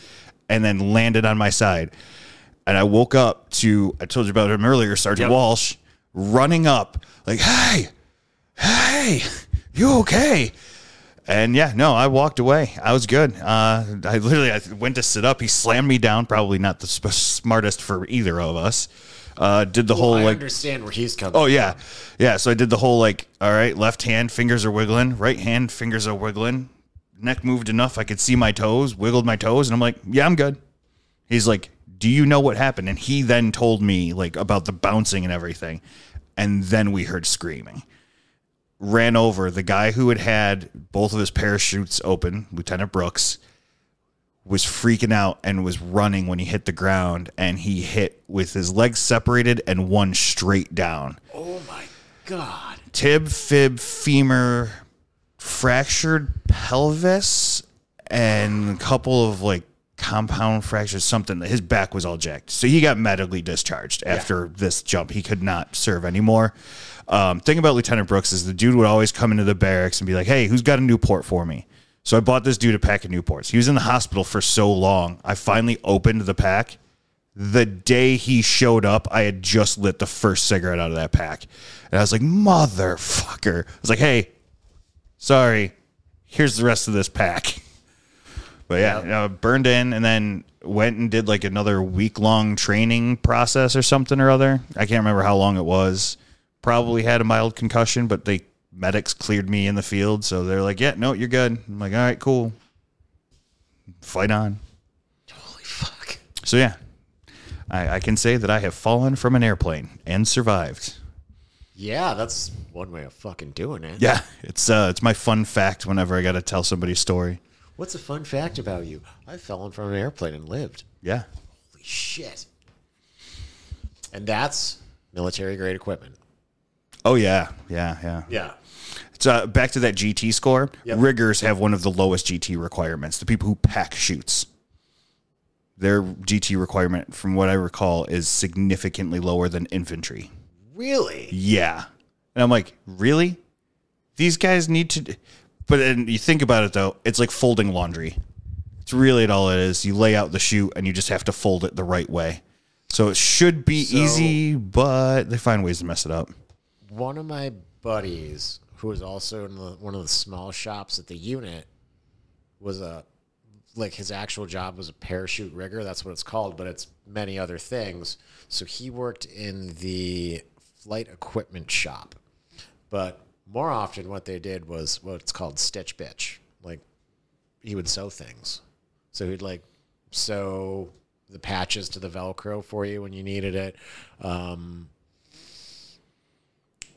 and then landed on my side. And I woke up to, I told you about him earlier, Sergeant Yep. Walsh, running up, like, hey, hey, you okay? And yeah, no, I walked away. I was good. Uh, I literally I went to sit up. He slammed me down. Probably not the sp- smartest for either of us. Uh, did the whole I like, understand where he's coming. From. Oh yeah, yeah. So I did the whole like, all right, left hand fingers are wiggling, right hand fingers are wiggling. Neck moved enough I could see my toes. Wiggled my toes, and I'm like, yeah, I'm good. He's like, do you know what happened? And he then told me like about the bouncing and everything, and then we heard screaming ran over the guy who had had both of his parachutes open, Lieutenant Brooks, was freaking out and was running when he hit the ground, and he hit with his legs separated and one straight down. Oh my god. Tib, fib, femur, fractured pelvis, and a couple of like compound fractures, something. His back was all jacked. So he got medically discharged after this jump. He could not serve anymore. Um, thing about Lieutenant Brooks is the dude would always come into the barracks and be like, hey, who's got a Newport for me? So I bought this dude a pack of Newports. He was in the hospital for so long. I finally opened the pack. The day he showed up, I had just lit the first cigarette out of that pack. And I was like, motherfucker. I was like, hey, sorry, here's the rest of this pack. But yeah, know, burned in and then went and did like another week long training process or something or other. I can't remember how long it was. Probably had a mild concussion, but they medics cleared me in the field. So they're like, yeah, no, you're good. I'm like, all right, cool. Fight on. Holy fuck. So yeah, I, I can say that I have fallen from an airplane and survived. Yeah, that's one way of fucking doing it. Yeah, it's uh, it's my fun fact whenever I got to tell somebody a story. What's a fun fact about you? I've fallen from an airplane and lived. Yeah, Holy shit. And that's military grade equipment. Oh yeah, yeah, yeah. Yeah. So uh, back to that GT score. Yep. Riggers have one of the lowest GT requirements. The people who pack shoots, their GT requirement, from what I recall, is significantly lower than infantry. Really? Yeah, and I'm like, really? These guys need to. But then you think about it though, it's like folding laundry. It's really all it is. You lay out the chute and you just have to fold it the right way. So it should be So- easy, but they find ways to mess it up. one of my buddies, who was also in the, one of the small shops at the unit, was a like his actual job was a parachute rigger. That's what it's called, but it's many other things. So he worked in the flight equipment shop, but more often what they did was what's called stitch bitch. Like he would sew things. So he'd like sew the patches to the Velcro for you when you needed it. Um,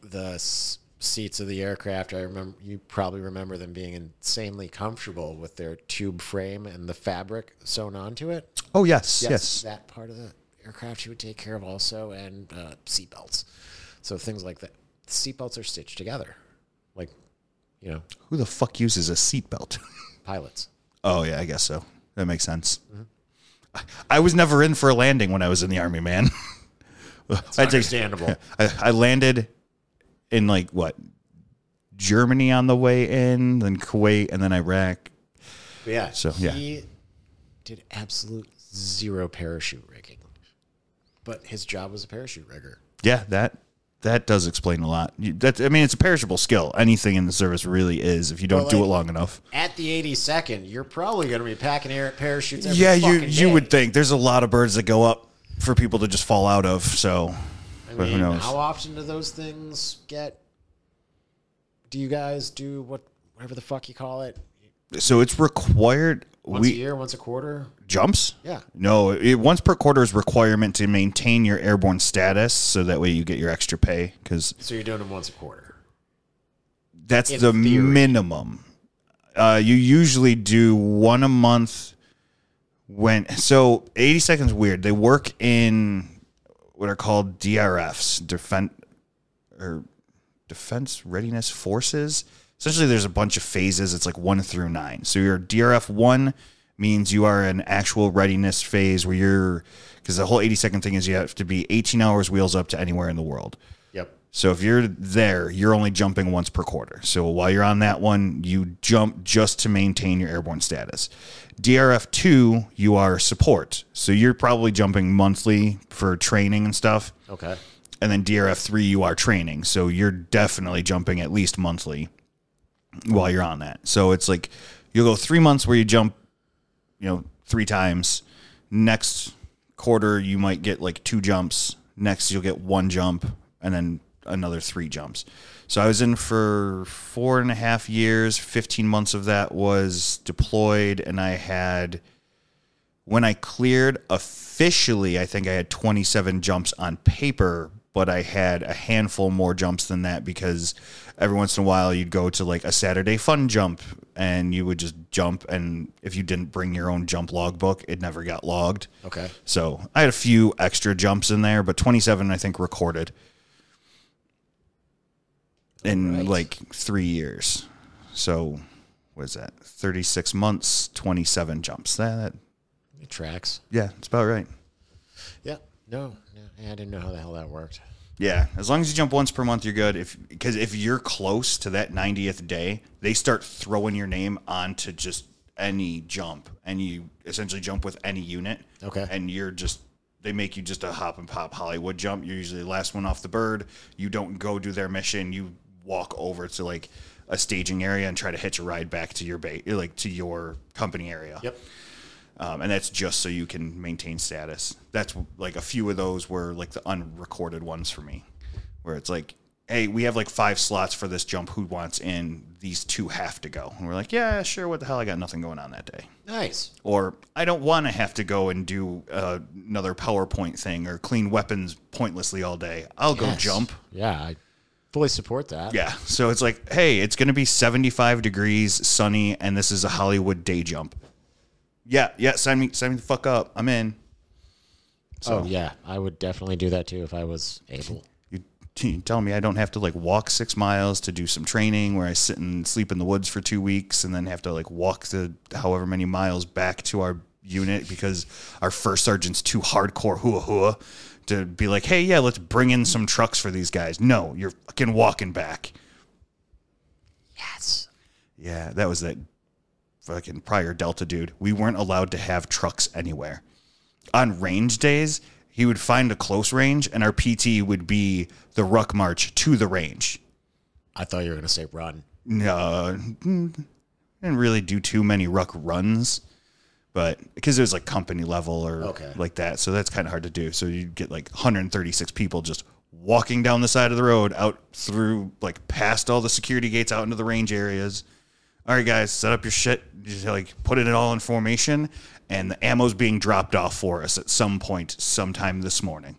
the s- seats of the aircraft, I remember you probably remember them being insanely comfortable with their tube frame and the fabric sewn onto it. Oh yes, yes. That part of the aircraft you would take care of also, and uh, seatbelts. So things like that. Seatbelts are stitched together, like you know, Who the fuck uses a seatbelt? pilots. oh yeah, I guess so. That makes sense. I- I was never in for a landing when I was in the army, man. I take- understandable. I, I landed in like what Germany on the way in, then Kuwait, and then Iraq. But yeah, So, yeah. he did absolute zero parachute rigging, but his job was a parachute rigger. Yeah, that that does explain a lot. You- That I mean, it's a perishable skill. Anything in the service really is if you don't Well, do it like- long enough. At the 82nd, you're probably going to be packing air parachutes. Every Yeah, you fucking you day. would think there's a lot of birds that go up for people to just fall out of. So, I but who mean, knows? how often do those things get? Do you guys do what, whatever the fuck you call it? so it's required. Once we a year, once a quarter? jumps. Yeah. No, it, once per quarter is requirement to maintain your airborne status, so that way you get your extra pay because So you're doing them once a quarter. that's In the theory. minimum. Uh, you usually do one a month. When so eighty seconds weird. They work in what are called DRFs, defense or defense readiness forces. Essentially, there's a bunch of phases. It's like one through nine. So your DRF one means you are an actual readiness phase where you're because the whole eighty second thing is you have to be eighteen hours wheels up to anywhere in the world. Yep. So if you're there, you're only jumping once per quarter. So while you're on that one, you jump just to maintain your airborne status. DRF two, you are support. So you're probably jumping monthly for training and stuff. Okay. And then DRF three, you are training. So you're definitely jumping at least monthly while you're on that. So it's like you'll go three months where you jump, you know, three times. Next quarter, you might get like two jumps. Next, you'll get one jump, and then another three jumps. So I was in for four and a half years. 15 months of that was deployed, and I had when I cleared officially, I think I had 27 jumps on paper, but I had a handful more jumps than that because every once in a while you'd go to like a Saturday fun jump and you would just jump. And if you didn't bring your own jump logbook, it never got logged. Okay. So I had a few extra jumps in there, but 27, I think, recorded in Alright. like three years. So what is that? 36 months, 27 jumps. That, that It tracks. yeah, it's about right. Yeah. No, no, I didn't know how the hell that worked. Yeah, as long as you jump once per month, you're good. If because if you're close to that 90th day, they start throwing your name onto just any jump, and you essentially jump with any unit. Okay. and you're just they make you just a hop and pop Hollywood jump. You're usually the last one off the bird. You don't go do their mission. You walk over to like a staging area and try to hitch a ride back to your base, like to your company area. Yep. Um, and that's just so you can maintain status. That's like a few of those were like the unrecorded ones for me, where it's like, hey, we have like five slots for this jump. Who wants in? These two have to go. And we're like, yeah, sure. What the hell? I got nothing going on that day. Nice. Or I don't want to have to go and do uh, another PowerPoint thing or clean weapons pointlessly all day. I'll go Yes. jump. Yeah, I fully support that. Yeah. So it's like, hey, it's going to be 75 degrees, sunny, and this is a Hollywood day jump. Yeah, yeah. Sign me, sign me the fuck up. I'm in. oh yeah, I would definitely do that too if I was able. You, you telling me I don't have to like walk six miles to do some training where I sit and sleep in the woods for two weeks and then have to like walk the however many miles back to our unit because our first sergeant's too hardcore hua hua to be like, hey, yeah, let's bring in some trucks for these guys. No, you're fucking walking back. Yes. Yeah, that was that fucking prior Delta dude. We weren't allowed to have trucks anywhere. On range days, he would find a close range, and our PT would be the ruck march to the range. I thought you were gonna say run. No, didn't really do too many ruck runs, but because it was like company level or Okay. like that, so that's kind of hard to do. So you'd get like 136 people just walking down the side of the road out through like past all the security gates out into the range areas. All right, guys, set up your shit. Just like put it all in formation, and the ammo's being dropped off for us at some point, sometime this morning.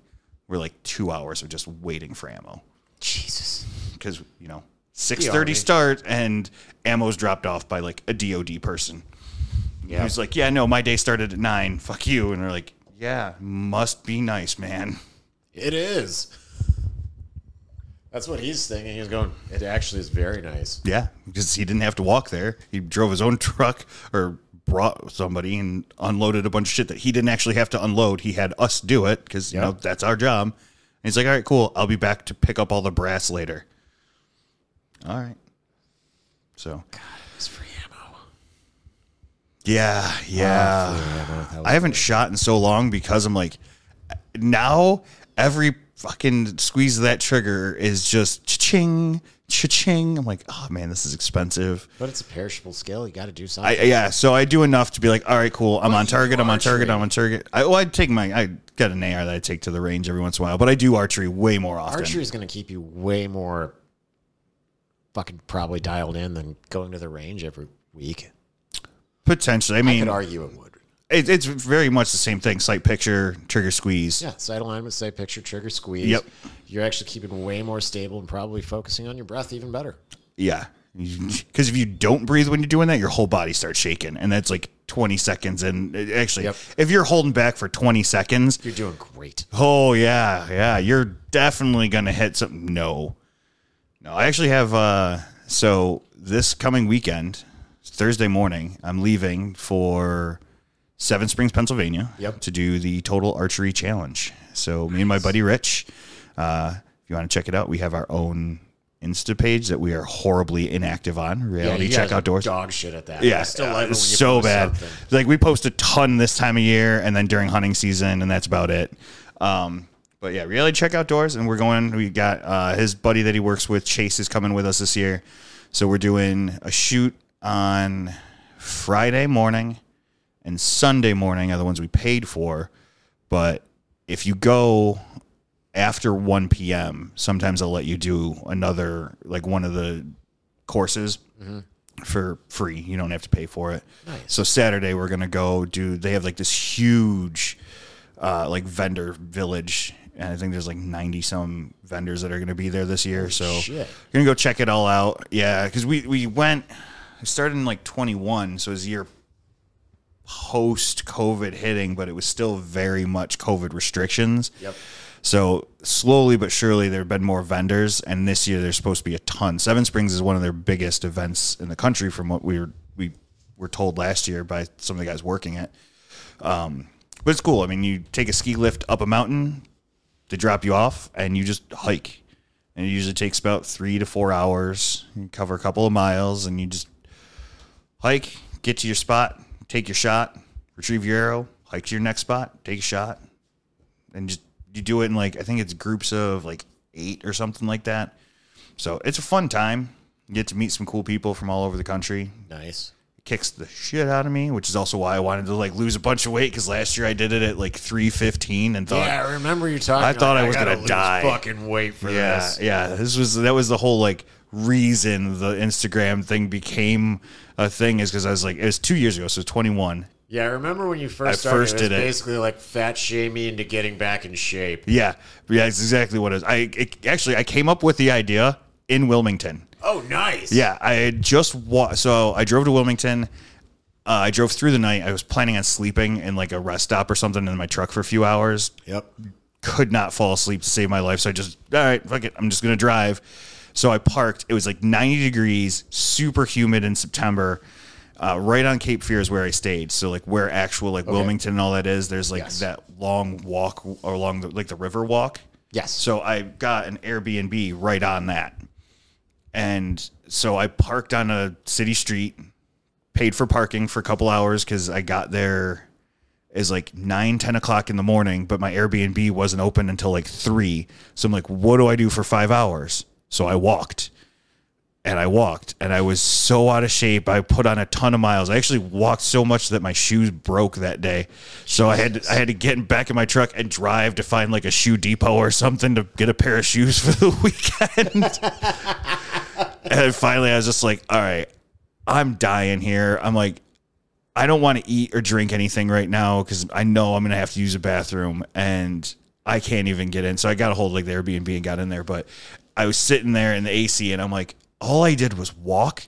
We're like two hours of just waiting for ammo Jesus. because you know six thirty start and ammo's dropped off by like a DoD person. Yeah. He's like, yeah, no, my day started at nine. Fuck you, and they're like, yeah, must be nice, man. It is. That's what he's thinking. He's going. It actually is very nice. Yeah, because he didn't have to walk there. He drove his own truck or brought somebody and unloaded a bunch of shit that he didn't actually have to unload. He had us do it because you know that's our job. And he's like, all right, cool. I'll be back to pick up all the brass later. All right. So God, It's free ammo. Yeah, ah, yeah. free ammo. I haven't shot in so long because I'm like, now every fucking squeeze that trigger is just ching, ching. I'm like, oh man, this is expensive. But it's a perishable skill. You got to do something. I yeah, so I do enough to be like, all right, cool. I'm Well, on target. I'm on target. I'm on target. I, well, I take my I got an AR that I take to the range every once in a while, but I do archery way more often. Archery is going to keep you way more fucking probably dialed in than going to the range every week. Potentially, I mean, I could argue it would. It, it's very much the same thing. Sight picture, trigger squeeze. Yeah, sight alignment, sight picture, trigger squeeze. Yep. You're actually keeping way more stable and probably focusing on your breath even better. Yeah. Because if you don't breathe when you're doing that, your whole body starts shaking. And that's like 20 seconds. And actually, Yep. if you're holding back for 20 seconds, You're doing great. oh, yeah, yeah, you're definitely going to hit something. No. No, I actually have, uh, so this coming weekend, Thursday morning, I'm leaving for Seven Springs, Pennsylvania Yep. to do the Total Archery Challenge. So me and my buddy Rich, uh, if you want to check it out, we have our own Insta page that we are horribly inactive on. Reality you Check Outdoors. Dog shit at that. Yeah, I still uh, like when you so bad. something. Like we post a ton this time of year, and then during hunting season, and that's about it. Um, but yeah, reality check outdoors, and we're going. We got uh, his buddy that he works with, Chase, is coming with us this year. So we're doing a shoot on Friday morning and Sunday morning are the ones we paid for. But if you go after 1 p.m., sometimes they'll let you do another, like one of the courses for free. You don't have to pay for it. Nice. So Saturday we're gonna go do. They have like this huge, uh, like vendor village, and I think there's like ninety some vendors that are gonna be there this year. so shit. we're gonna go check it all out. Yeah, because we we went. I started in like 21, so it was year post COVID hitting, but it was still very much COVID restrictions. Yep. So slowly but surely, there have been more vendors, and this year there's supposed to be a ton. Seven Springs is one of their biggest events in the country, from what we were we were told last year by some of the guys working it. Um, but it's cool. I mean, you take a ski lift up a mountain, they drop you off, and you just hike. And it usually takes about three to four hours. You cover a couple of miles, and you just hike, get to your spot, take your shot, retrieve your arrow, hike to your next spot, take a shot, and just you do it in like I think it's groups of like eight or something like that. So it's a fun time. You get to meet some cool people from all over the country. Nice. It kicks the shit out of me, which is also why I wanted to like lose a bunch of weight because last year I did it at like three fifteen and thought, yeah, I remember you talking. I thought like, I was gotta gonna lose die. Fucking wait for yeah, this. yeah. This was that was the whole like reason the Instagram thing became a thing is because I was like it was two years ago, so twenty one. Yeah, I remember when you first I started. first it was did it. basically like fat shaming into getting back in shape. Yeah, yeah, it's exactly what it is. I it, actually I came up with the idea in Wilmington. Oh, nice. Yeah, I had just wa- so I drove to Wilmington. Uh, I drove through the night. I was planning on sleeping in like a rest stop or something in my truck for a few hours. Yep. Could not fall asleep to save my life, so I just all right, fuck it. I'm just gonna drive. So I parked. It was like 90 degrees, super humid in September. Uh, right on Cape Fear is where I stayed. So like where actual like Wilmington and all that is. There's like Yes. that long walk along the like the river walk. Yes. So I got an Airbnb right on that. And so I parked on a city street, paid for parking for a couple hours because I got there is like 9 10 o'clock in the morning but my airbnb wasn't open until like 3 so i'm like what do i do for five hours so i walked and i walked and i was so out of shape i put on a ton of miles i actually walked so much that my shoes broke that day so i had to, i had to get back in my truck and drive to find like a shoe depot or something to get a pair of shoes for the weekend and finally i was just like all right i'm dying here i'm like I don't want to eat or drink anything right now because I know I'm going to have to use a bathroom and I can't even get in. So I got a hold of like the Airbnb and got in there. But I was sitting there in the AC and I'm like, all I did was walk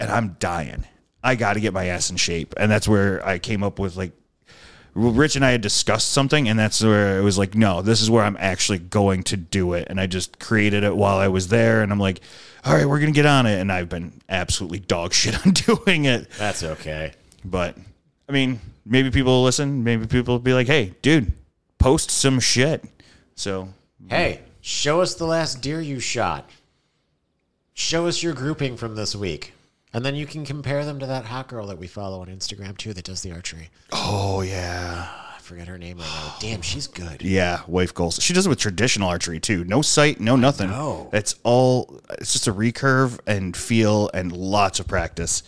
and I'm dying. I got to get my ass in shape. And that's where I came up with like, Rich and I had discussed something, and that's where it was like, no, this is where I'm actually going to do it. And I just created it while I was there, and I'm like, all right, we're gonna get on it. And I've been absolutely dog shit on doing it. That's okay. But I mean, maybe people will listen. Maybe people will be like, "Hey, dude, post some shit." So Hey, show us the last deer you shot. Show us your grouping from this week. And then you can compare them to that hot girl that we follow on Instagram too that does the archery. oh yeah, I forget her name right now. Damn, she's good. yeah, wife goals. She does it with traditional archery too. No sight, no nothing. know. It's all. It's just a recurve and feel and lots of practice.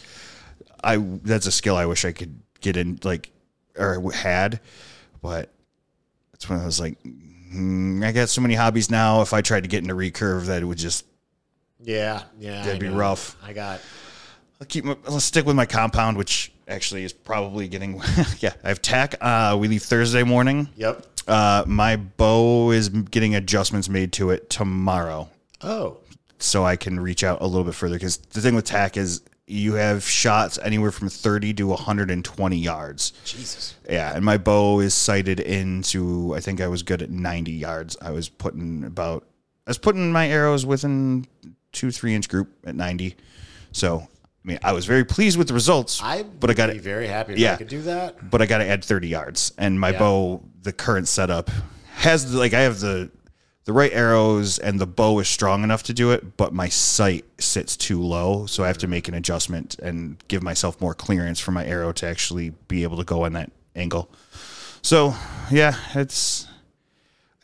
I that's a skill I wish I could get in like or had, but that's when I was like, mm, I got so many hobbies now. If I tried to get into recurve, that it would just Yeah, yeah. That'd I be know. rough. I got I'll keep. My, I'll stick with my compound, which actually is probably getting. yeah, I have TAC. Uh, we leave Thursday morning. Yep. Uh, my bow is getting adjustments made to it tomorrow, Oh. so I can reach out a little bit further. Because the thing with TAC is you have shots anywhere from thirty to one hundred and twenty yards. Jesus. Yeah, and my bow is sighted into. I think I was good at ninety yards. I was putting about. I was putting my arrows within two three inch group at ninety. So I mean, I was very pleased with the results. I but I got be very happy if Yeah. I could do that. But I got to add thirty yards, and my Yeah. bow, the current setup, has the, like I have the the right arrows, and the bow is strong enough to do it. But my sight sits too low, so I have to make an adjustment and give myself more clearance for my arrow to actually be able to go in that angle. So yeah, it's.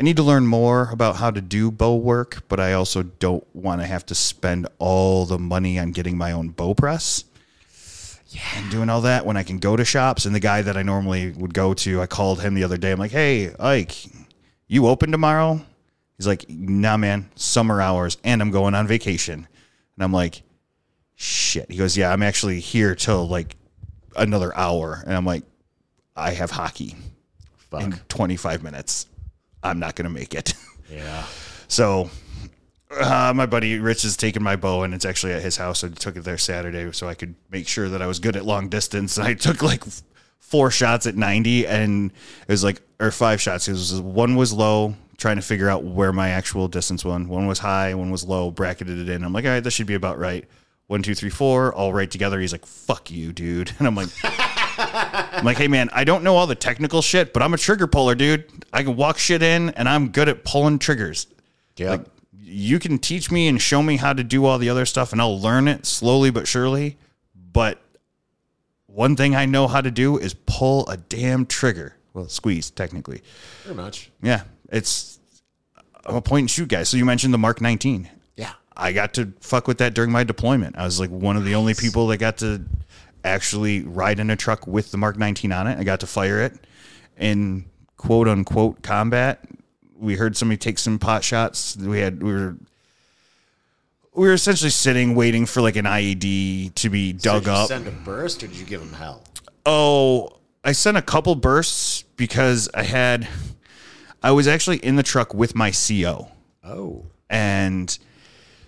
I need to learn more about how to do bow work, but I also don't want to have to spend all the money on getting my own bow press. Yeah. And doing all that when I can go to shops. And the guy that I normally would go to, I called him the other day. I'm like, hey, Ike, you open tomorrow? He's like, nah, man, summer hours, and I'm going on vacation. And I'm like, shit. He goes, yeah, I'm actually here till like another hour. And I'm like, I have hockey Fuck. in 25 minutes. I'm not going to make it. yeah. So uh, my buddy Rich has taken my bow and it's actually at his house. So I took it there Saturday so I could make sure that I was good at long distance. And I took like four shots at 90 and it was like, or five shots. It was one was low, trying to figure out where my actual distance went. One was high, one was low, bracketed it in. I'm like, all right, this should be about right. One, two, three, four, all right together. He's like, fuck you, dude. And I'm like, I'm like, hey man, I don't know all the technical shit, but I'm a trigger puller, dude. I can walk shit in and I'm good at pulling triggers. Yeah. You can teach me and show me how to do all the other stuff and I'll learn it slowly but surely. But one thing I know how to do is pull a damn trigger. Well, squeeze, technically. Pretty much. Yeah. It's I'm a point and shoot guy. So you mentioned the Mark 19. Yeah. I got to fuck with that during my deployment. I was like one of the only people that got to actually ride in a truck with the Mark 19 on it. I got to fire it in quote unquote combat. We heard somebody take some pot shots. We had we were we were essentially sitting waiting for like an IED to be dug did you up. send a burst or did you give him hell? Oh, I sent a couple bursts because I had I was actually in the truck with my CO. Oh. And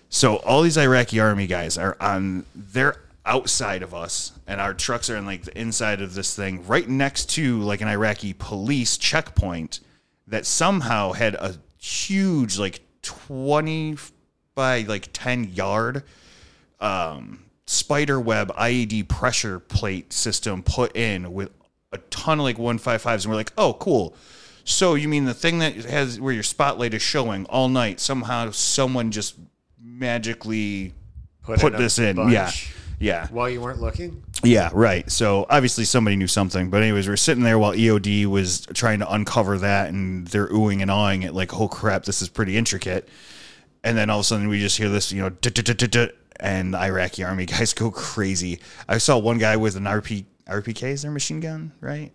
so all these Iraqi army guys are on they're outside of us and our trucks are in like the inside of this thing right next to like an Iraqi police checkpoint that somehow had a huge like 20 by like 10 yard um spider web IED pressure plate system put in with a ton of like 155s and we're like, "Oh, cool." So you mean the thing that has where your spotlight is showing all night somehow someone just magically put a this in. bunch. Yeah. Yeah. While you weren't looking? Yeah, right. So obviously somebody knew something. But anyways, we're sitting there while EOD was trying to uncover that and they're oohing and awing it like, oh crap, this is pretty intricate. And then all of a sudden we just hear this, you know, and the Iraqi army guys go crazy. I saw one guy with an RP RPK is their machine gun, right?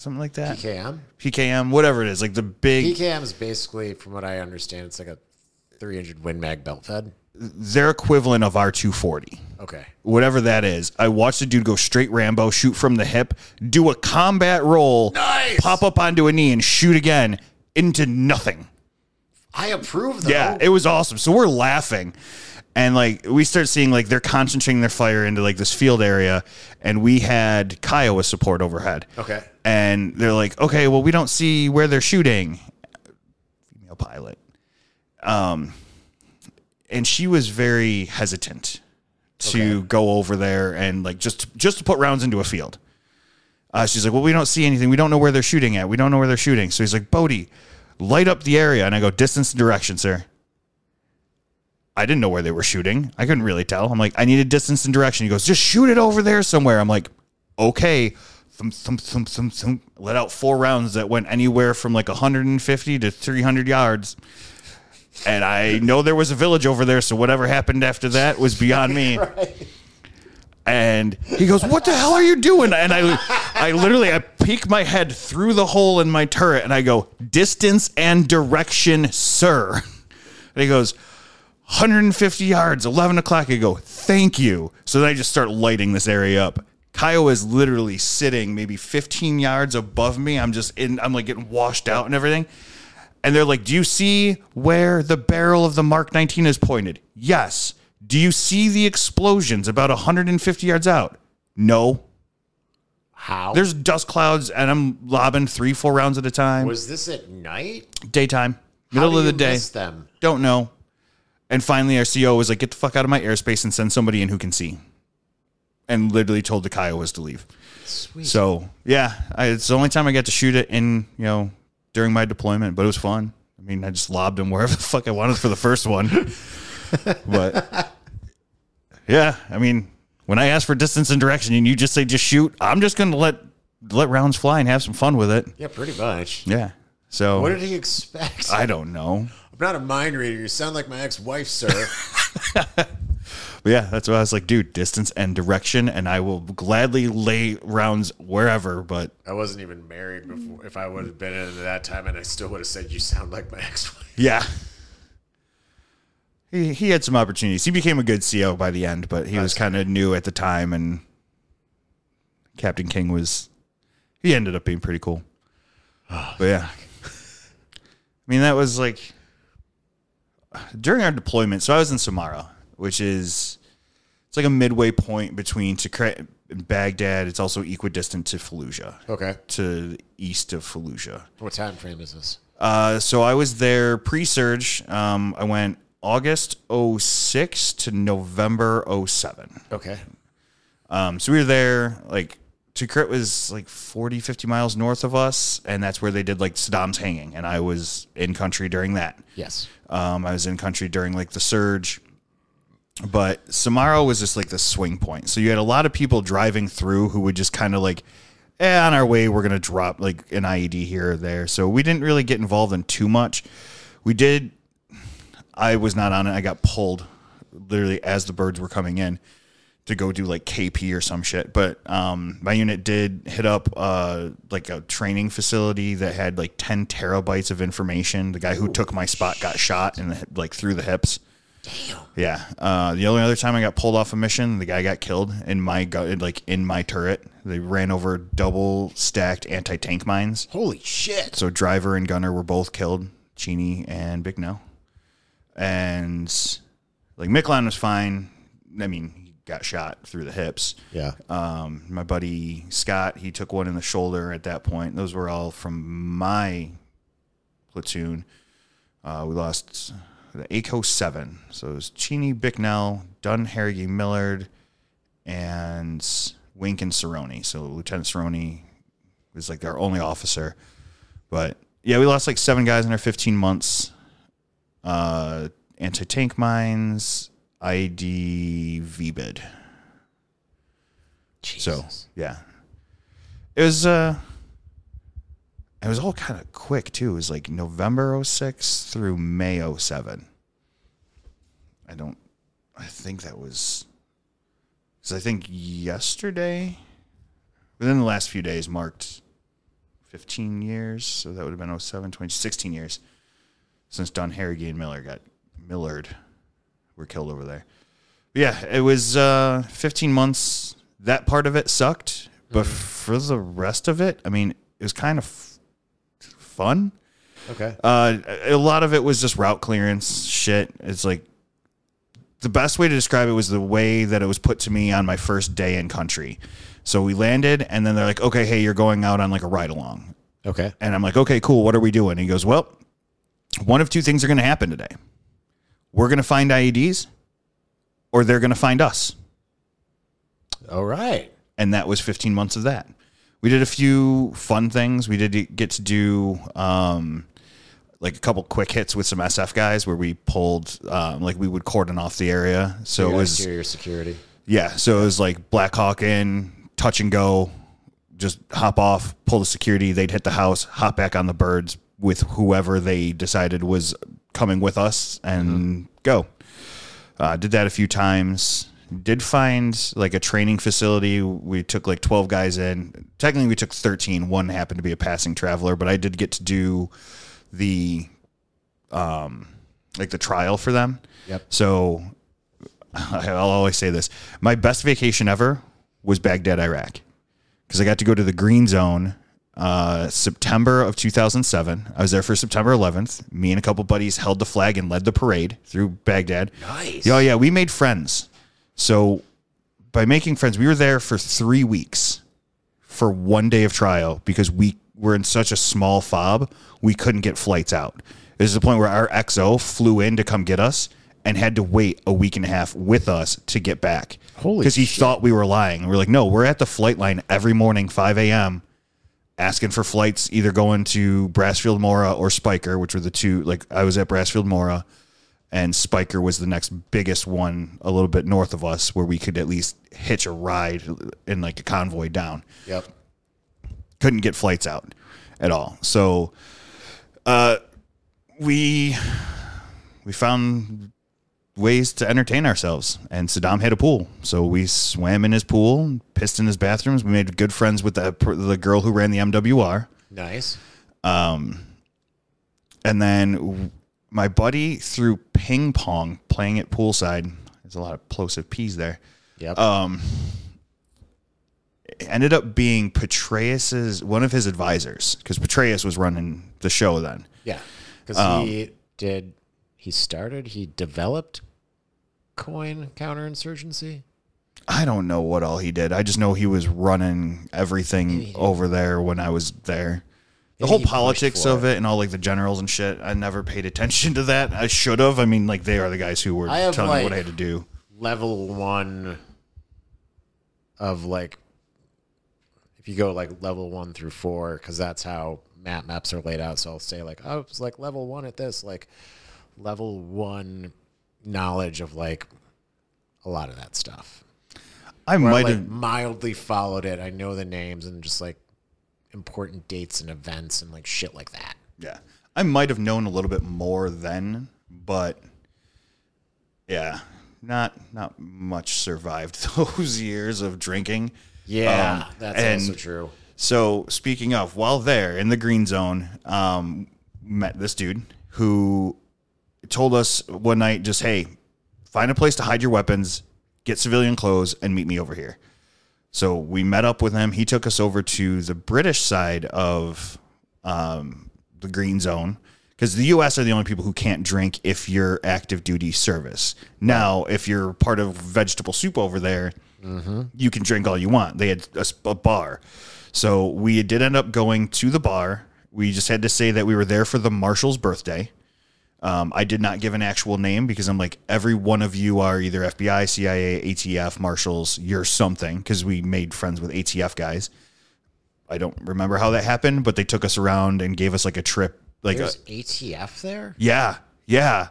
Something like that. PKM? PKM, whatever it is, like the big PKM is basically, from what I understand, it's like a 300 Win Mag belt fed. their equivalent of R two forty. Okay. whatever that is. I watched the dude go straight Rambo, shoot from the hip, do a combat roll, Nice! pop up onto a knee, and shoot again into nothing. I approve, though. Yeah, it was awesome. So we're laughing. And like we start seeing like they're concentrating their fire into like this field area, and we had Kiowa support overhead. Okay. And they're like, okay, well, we don't see where they're shooting. Female pilot. Um, and she was very hesitant to Okay. go over there and like just just to put rounds into a field. Uh, she's like, well, we don't see anything. We don't know where they're shooting at. We don't know where they're shooting. So he's like, Bode, light up the area. And I go, distance and direction, sir. I didn't know where they were shooting. I couldn't really tell. I'm like, I need a distance and direction. He goes, just shoot it over there somewhere. I'm like, okay. Thump, thump, thump, thump, thump. Let out four rounds that went anywhere from like 150 to 300 yards. And I know there was a village over there, so whatever happened after that was beyond me. And he goes, "What the hell are you doing?" And I, I literally, I peek my head through the hole in my turret, and I go, "Distance and direction, sir." And he goes, "150 yards, 11 o'clock." I go, "Thank you." So then I just start lighting this area up. Kiowa is literally sitting maybe 15 yards above me. I'm just in. I'm like getting washed out and everything. And they're like, Do you see where the barrel of the Mark 19 is pointed? Yes. Do you see the explosions about 150 yards out? No. How? There's dust clouds, and I'm lobbing three, four rounds at a time. was this at night? Daytime, middle of the day. them? Don't know. And finally, our CO was like, Get the fuck out of my airspace and send somebody in who can see. And literally told the Kiowas to leave. Sweet. So yeah, I, it's the only time I got to shoot it in you know during my deployment, but it was fun. I mean, I just lobbed him wherever the fuck I wanted for the first one. but yeah, I mean, when I ask for distance and direction, and you just say just shoot, I'm just gonna let let rounds fly and have some fun with it. yeah, pretty much. Yeah. So What did he expect? I don't know. I'm not a mind reader. You sound like my ex-wife, sir. But yeah, that's why I was like, dude, distance and direction, and I will gladly lay rounds wherever. But I wasn't even married before. If I would have been in at that time, and I still would have said, "You sound like my ex-wife." Yeah. He, he had some opportunities. He became a good CO by the end, but he was kind of new at the time, and Captain King was. He ended up being pretty cool. Oh, but yeah. I mean, that was like during our deployment. So I was in Samarra, which is it's like a midway point between Tikrit and Baghdad. It's also equidistant to Fallujah, Okay. to the east of Fallujah. What time frame is this? Uh, so I was there pre-surge. Um, I went August 06 to November 07. Okay. Um, so we were there like Tikrit was like 40, 50 miles north of us, and that's where they did like Saddam's hanging. And I was in country during that. Yes. Um, I was in country during like the surge. But Samarra was just like the swing point. So you had a lot of people driving through who would just kind of like, eh, on our way, we're going to drop like an IED here or there. So we didn't really get involved in too much. We did, I was not on it. I got pulled literally as the birds were coming in to go do like KP or some shit. But um, my unit did hit up uh, like a training facility that had like 10 terabytes of information. The guy who took my spot got shot and like through the hips. Damn. Yeah. Uh, the only other time I got pulled off a mission, the guy got killed in my gu- like in my turret. They ran over double stacked anti tank mines. Holy shit. So driver and gunner were both killed, Cheney and Bicknell. And like Miklon was fine. I mean, got shot through the hips. Yeah. Um, my buddy Scott, he took one in the shoulder at that point. Those were all from my platoon. Uh, we lost the ACO 7. So it was Cheney, Bicknell, Dunn, Harrigan, Millard, and Wink and Cerrone. So Lieutenant Cerrone was like our only officer. But yeah, we lost like seven guys in our 15 months. Uh, anti tank mines, IED, VBIED. So yeah, it was uh, it was all kind of quick too. It was like November 06 through May 07. I don't, I think that was, because I think yesterday, within the last few days, marked 15 years. So that would have been 07, 20, 16 years since Don Harrigan and Miller got Millard were killed over there. But yeah, it was uh, 15 months. That part of it sucked, but for the rest of it, I mean, it was kind of f- fun. Okay. Uh, a lot of it was just route clearance shit. It's like the best way to describe it was the way that it was put to me on my first day in country. So we landed, and then they're like, "Okay, hey, you're going out on like a ride along," Okay. and I'm like, "Okay, cool. What are we doing?" And he goes, "Well, one of two things are going to happen today. We're going to find IEDs, or they're going to find us." All right. and that was 15 months of that. We did a few fun things. We did get to do um, like a couple quick hits with some SF guys where we pulled um, like we would cordon off the area. So it was exterior security. yeah. So it was like Black Hawk in, touch and go, just hop off, pull the security. They'd hit the house, hop back on the birds with whoever they decided was coming with us, and go. Uh, did that a few times. Did find like a training facility. We took like 12 guys in. Technically, we took 13. One happened to be a passing traveler, but I did get to do the, um, like the trial for them. Yep. So I'll always say this: my best vacation ever was Baghdad, Iraq, because I got to go to the Green Zone. Uh, September of 2007. I was there for September 11th. Me and a couple buddies held the flag and led the parade through Baghdad. Nice. Oh yeah, we made friends. So by making friends, we were there for three weeks for one day of trial because we were in such a small fob, we couldn't get flights out. This is the point where our XO flew in to come get us and had to wait a week and a half with us to get back. Holy Because he shit. thought we were lying. We're like, no, we're at the flight line every morning, 5 a.m., asking for flights either going to Brassfield Mora or Speicher, which were the two. Like, I was at Brassfield Mora and Speicher was the next biggest one a little bit north of us where we could at least hitch a ride in like a convoy down. Yep. Couldn't get flights out at all. So uh we we found ways to entertain ourselves and Saddam had a pool. So we swam in his pool, pissed in his bathrooms. We made good friends with the the girl who ran the MWR. Nice. And then w- my buddy threw ping pong playing at poolside. There's a lot of plosive P's there. Yep. It ended up being Petraeus's one of his advisors because Petraeus was running the show then. yeah. Because um, he did. He started. He developed coin counterinsurgency. I don't know what all he did. I just know he was running everything over there when I was there. The whole politics of it and all like the generals and shit. I never paid attention to that. I should have. I mean, like they are the guys who were I have, telling me what I like- had to do. level one of like if you go like level one through four because that's how map maps are laid out so i'll say like oh it's like level one at this like level one knowledge of like a lot of that stuff I Where I, might like, have. mildly followed it i know the names and just like important dates and events and like shit like that Yeah. I might have known a little bit more then, but yeah, not not much survived those years of drinking. yeah Um, that's and also true So speaking of, while there in the green zone, um, met this dude who told us one night, just hey, find a place to hide your weapons, get civilian clothes, and meet me over here. So we met up with him. He took us over to the British side of um, the green zone because the U.S. are the only people who can't drink if you're active duty service. Now, if you're part of vegetable soup over there, you can drink all you want. They had a bar. So we did end up going to the bar. We just had to say that we were there for the marshal's birthday. Um, I did not give an actual name because I'm like, every one of you are either FBI, CIA, ATF, marshals, you're something because we made friends with ATF guys. I don't remember how that happened, but they took us around and gave us like a trip. Like, a, there's atf there yeah, yeah.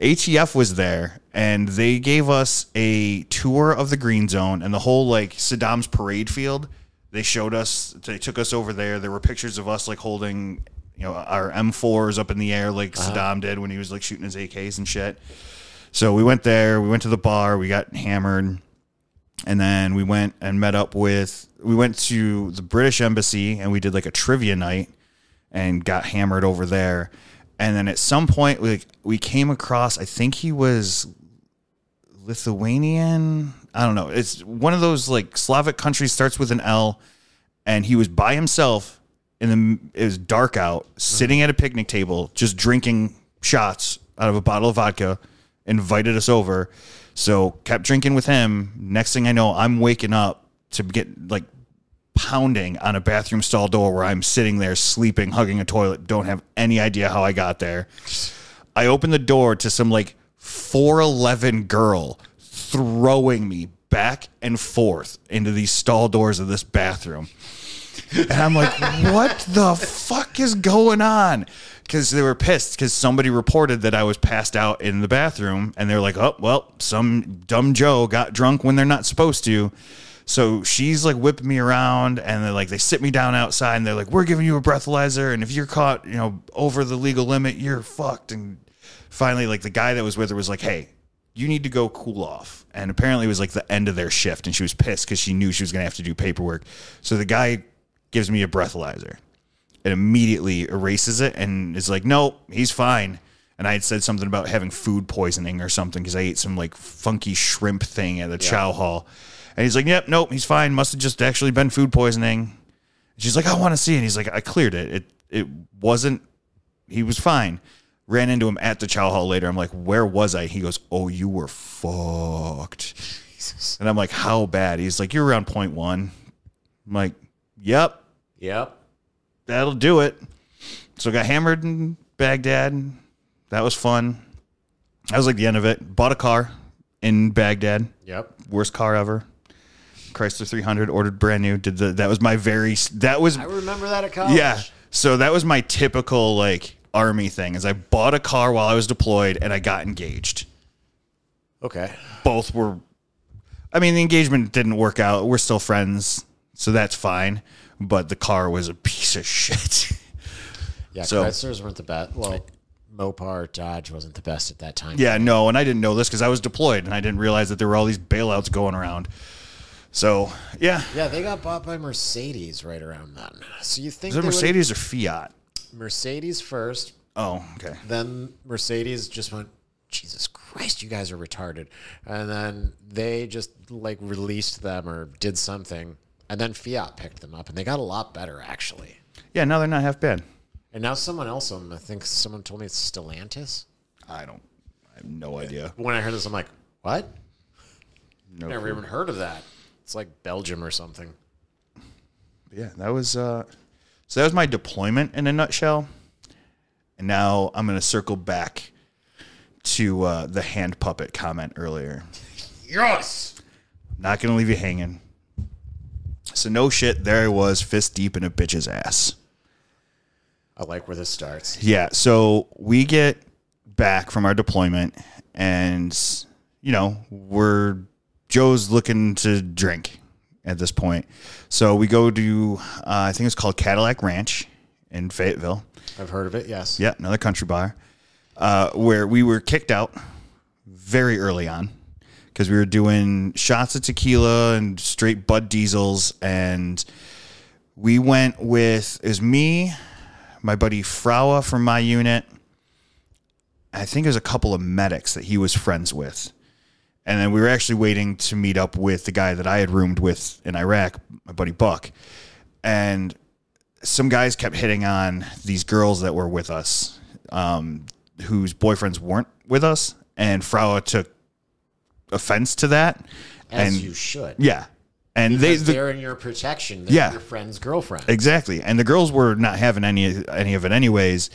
ATF was there and they gave us a tour of the green zone and the whole like Saddam's parade field. They showed us, they took us over there. There were pictures of us like holding, you know, our M4s up in the air like uh-huh. Saddam did when he was like shooting his AKs and shit. So we went there, we went to the bar, we got hammered, and then we went and met up with, we went to the British Embassy and we did like a trivia night and got hammered over there. And then at some point, we we came across. I think he was Lithuanian. I don't know. It's one of those like Slavic countries starts with an L, and he was by himself. The it was dark out, sitting at a picnic table, just drinking shots out of a bottle of vodka. Invited us over, so kept drinking with him. Next thing I know, I'm waking up to get like pounding on a bathroom stall door where I'm sitting there sleeping, hugging a toilet. Don't have any idea how I got there. I open the door to some like 4'11 girl throwing me back and forth into these stall doors of this bathroom. And I'm like, what the fuck is going on? Because they were pissed because somebody reported that I was passed out in the bathroom. And they're like, oh, well, some dumb Joe got drunk when they're not supposed to. So she's like whipping me around and they're like, they sit me down outside and they're like, we're giving you a breathalyzer. And if you're caught, you know, over the legal limit, you're fucked. And finally, like the guy that was with her was like, hey, you need to go cool off. And apparently it was like the end of their shift and she was pissed because she knew she was going to have to do paperwork. So the guy gives me a breathalyzer and immediately erases it and is like, nope, he's fine. And I had said something about having food poisoning or something because I ate some like funky shrimp thing at the chow hall. And he's like, yep, nope, he's fine. Must have just actually been food poisoning. She's like, I want to see. And he's like, I cleared it. It it wasn't. He was fine. Ran into him at the chow hall later. I'm like, where was I? He goes, oh, you were fucked. And I'm like, how bad? He's like, you're around point one. I'm like, yep, Yep. that'll do it. So I got hammered in Baghdad. That was fun. That was like the end of it. Bought a car in Baghdad. Yep. Worst car ever. Chrysler 300 ordered brand new. Did the that was my very that was I remember that at college. yeah. So that was my typical like army thing. Is I bought a car while I was deployed and I got engaged. Okay. Both were. I mean, the engagement didn't work out. We're still friends, so that's fine. But the car was a piece of shit. Yeah, So- Chryslers weren't the best. Well, Mopar Dodge wasn't the best at that time. Yeah, no, and I didn't know this because I was deployed and I didn't realize that there were all these bailouts going around. So yeah, Yeah, they got bought by Mercedes right around then. So you think is it Mercedes or Fiat? Mercedes first, Oh, okay. then Mercedes just went, Jesus Christ, you guys are retarded. And then they just like released them or did something. And then Fiat picked them up and they got a lot better actually. Yeah, no, they're not half bad. And now someone else, um, I think someone told me it's Stellantis. I don't. I have no idea. When I heard this, I'm like, what? No. Never even heard of that. It's like Belgium or something. Yeah, that was. uh So that was my deployment in a nutshell. And now I'm going to circle back to uh, the hand puppet comment earlier. Yes. Not going to leave you hanging. So no shit, there I was, fist deep in a bitch's ass. I like where this starts. Yeah. So we get back from our deployment, and you know we're Joe's looking to drink at this point. So we go to uh, I think it's called Cadillac Ranch in Fayetteville. I've heard of it. Yes. Yeah, another country bar uh, where we were kicked out very early on because we were doing shots of tequila and straight Bud Diesels, and we went with is me, my buddy Fraua from my unit. I think there's a couple of medics that he was friends with. And then we were actually waiting to meet up with the guy that I had roomed with in Iraq, my buddy Buck. And some guys kept hitting on these girls that were with us, um, whose boyfriends weren't with us. And Fraua took offense to that. As and you should. yeah. And they, the, they're in your protection. They're Yeah. your friend's girlfriend. Exactly. And the girls were not having any any of it anyways.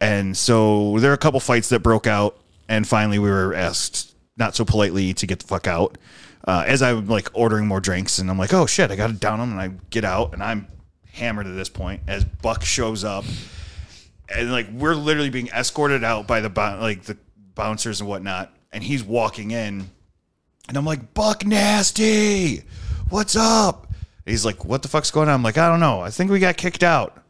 And so there were a couple fights that broke out and finally we were asked not so politely to get the fuck out. Uh, as I'm like ordering more drinks and I'm like, "Oh shit, I got to down them." And I get out and I'm hammered at this point as Buck shows up. And like we're literally being escorted out by the like the bouncers and whatnot, and he's walking in, and I'm like, Buck Nasty, what's up? He's like, what the fuck's going on? I'm like, I don't know. I think we got kicked out.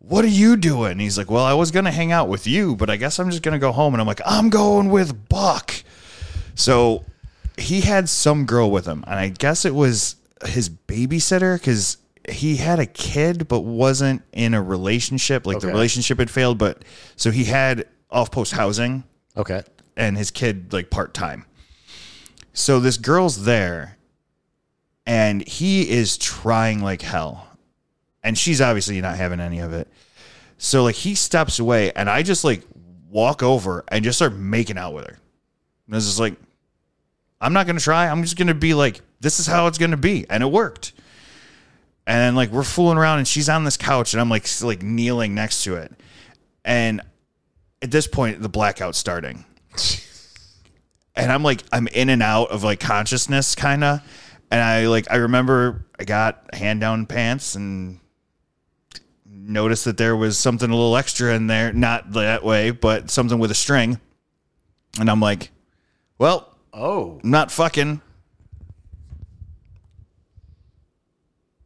What are you doing? He's like, well, I was gonna hang out with you, but I guess I'm just gonna go home. And I'm like, I'm going with Buck. So he had some girl with him, and I guess it was his babysitter because he had a kid but wasn't in a relationship. Like the Okay. relationship had failed, but so he had off post housing Okay. and his kid like part time. So this girl's there and he is trying like hell. And she's obviously not having any of it. So like he steps away and I just like walk over and just start making out with her. And it's just like, I'm not gonna try. I'm just gonna be like, this is how it's gonna be. And it worked. And like we're fooling around and she's on this couch and I'm like like kneeling next to it. And at this point the blackout's starting and I'm like I'm in and out of like consciousness kind of and I like I remember I got hand down pants and noticed that there was something a little extra in there not that way but something with a string. And I'm like well Oh. I'm not fucking.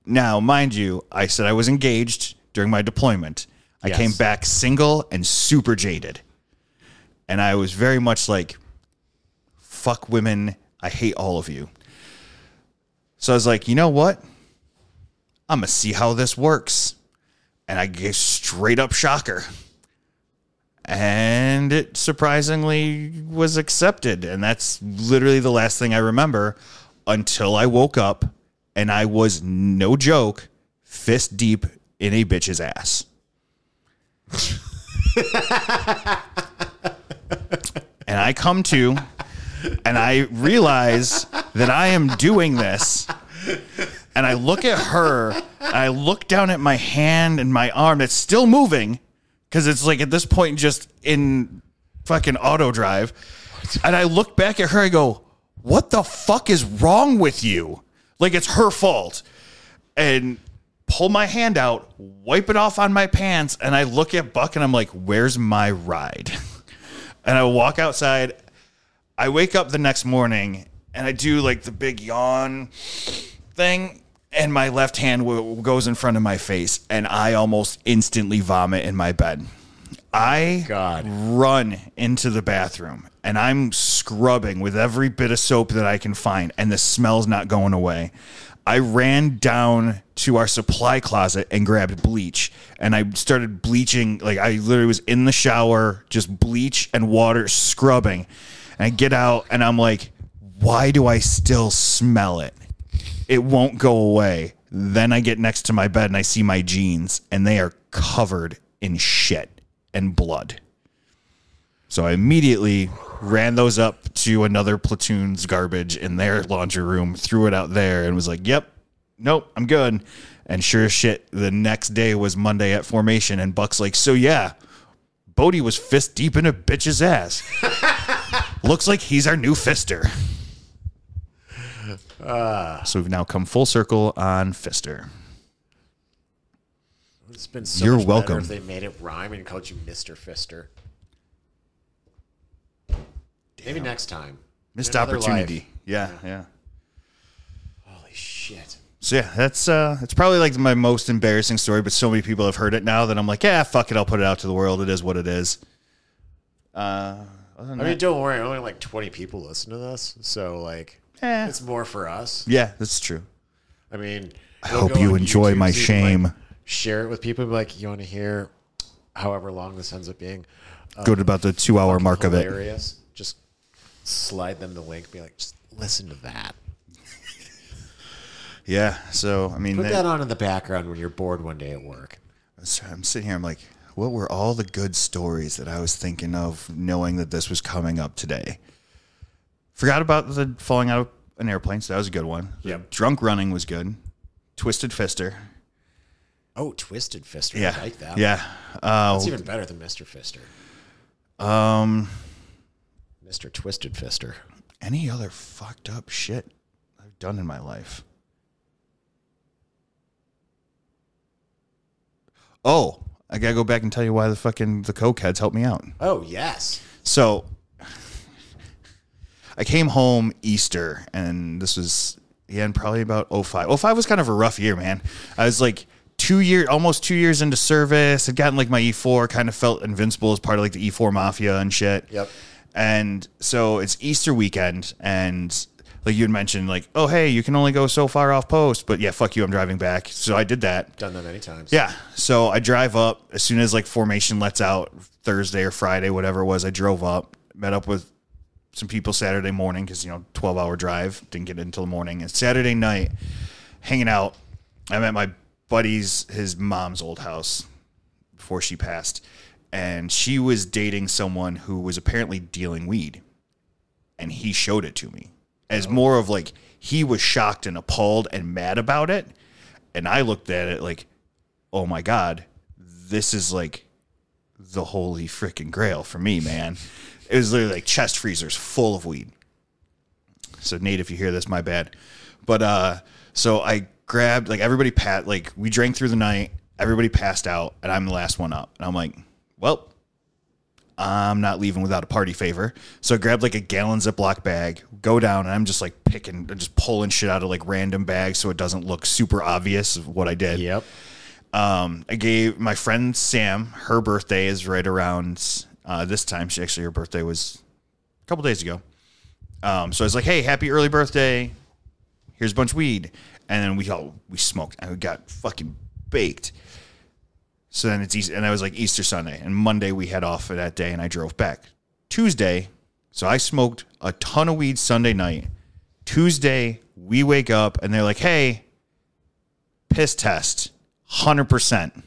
Now mind you I said I was engaged during my deployment. I Yes. came back single and super jaded. And I was very much like fuck women. I hate all of you. So I was like, you know what? I'm gonna see how this works. And I gave straight up shocker. And it surprisingly was accepted. And that's literally the last thing I remember until I woke up and I was no joke, fist deep in a bitch's ass. and I come to and I realize that I am doing this. And I look at her, and I look down at my hand and my arm that's still moving because it's like at this point just in fucking auto drive. And I look back at her, I go, What the fuck is wrong with you? Like it's her fault. And pull my hand out, wipe it off on my pants, and I look at Buck and I'm like, Where's my ride? And I walk outside. I wake up the next morning and I do like the big yawn thing, and my left hand w- goes in front of my face, and I almost instantly vomit in my bed. I God. run into the bathroom and I'm scrubbing with every bit of soap that I can find, and the smell's not going away. I ran down to our supply closet and grabbed bleach, and I started bleaching. Like I literally was in the shower, just bleach and water scrubbing. And I get out, and I'm like, "Why do I still smell it? It won't go away." Then I get next to my bed and I see my jeans, and they are covered in shit and blood. So I immediately ran those up to another platoon's garbage in their laundry room, threw it out there, and was like, "Yep, nope, I'm good." And sure as shit, the next day was Monday at formation, and Buck's like, "So yeah, Bode was fist deep in a bitch's ass. Looks like he's our new fister." so we've now come full circle on fister. It's been so You're welcome. if they made it rhyme and called you Mr. Fister. Maybe next time. Missed opportunity. Yeah, yeah. Holy shit. So yeah, that's uh it's probably like my most embarrassing story, but so many people have heard it now that I'm like, yeah, fuck it, I'll put it out to the world. It is what it is. Uh other than I that, mean, don't worry. Only like 20 people listen to this. So, like, Eh. it's more for us. yeah, that's true. I mean, I we'll hope go you on enjoy YouTube my so you can, shame. like, share it with people. Be like, you want to hear however long this ends up being? Go to about the two hour mark of it. Hilarious. Just slide them the link. Be like, just listen to that. Yeah. So I mean Put that- that on in the background when you're bored one day at work. I'm sitting here, I'm like, what were all the good stories that I was thinking of knowing that this was coming up today? Forgot about the falling out of an airplane, so that was a good one. Yep. Drunk running was good. Twisted Fister. Oh, Twisted Fister. Yeah. I like that. Yeah. Uh, That's even better than Mr. Fister. um Mr. Twisted Fister. any other fucked up shit I've done in my life. Oh, I gotta go back and tell you why the fucking the coke heads helped me out. Oh, yes. So I came home Easter, and this was yeah, probably about 05. 05 was kind of a rough year, man. I was like two year, almost two years into service. Had gotten like my E4, kind of felt invincible as part of like the E4 mafia and shit. Yep. And so it's Easter weekend, and like you had mentioned, like, oh hey, you can only go so far off post, but yeah, fuck you, I'm driving back. So I did that. Done that many times. Yeah. So I drive up as soon as like formation lets out Thursday or Friday, whatever it was. I drove up, met up with some people Saturday morning because you know twelve hour drive didn't get it until the morning. And Saturday night, hanging out, I'm at my buddy's his mom's old house before she passed, and she was dating someone who was apparently dealing weed, and he showed it to me as more of like he was shocked and appalled and mad about it, and I looked at it like, oh my god, this is like the holy freaking grail for me, man. It was literally like chest freezers full of weed. So Nate, if you hear this, my bad. But uh so I grabbed like everybody pat like we drank through the night, everybody passed out, and I'm the last one up. And I'm like, well, I'm not leaving without a party favor. So I grabbed like a gallon Ziploc bag, go down, and I'm just like picking, just pulling shit out of like random bags so it doesn't look super obvious of what I did. Yep. Um, I gave my friend Sam, her birthday is right around uh, this time. She actually, her birthday was a couple days ago. Um, so I was like, hey, happy early birthday. Here's a bunch of weed. And then we all, we smoked and we got fucking baked. So then it's Easter, and I was like Easter Sunday, and Monday we had off for that day, and I drove back. Tuesday, so I smoked a ton of weed Sunday night. Tuesday, we wake up and they're like, "Hey, piss test, hundred percent."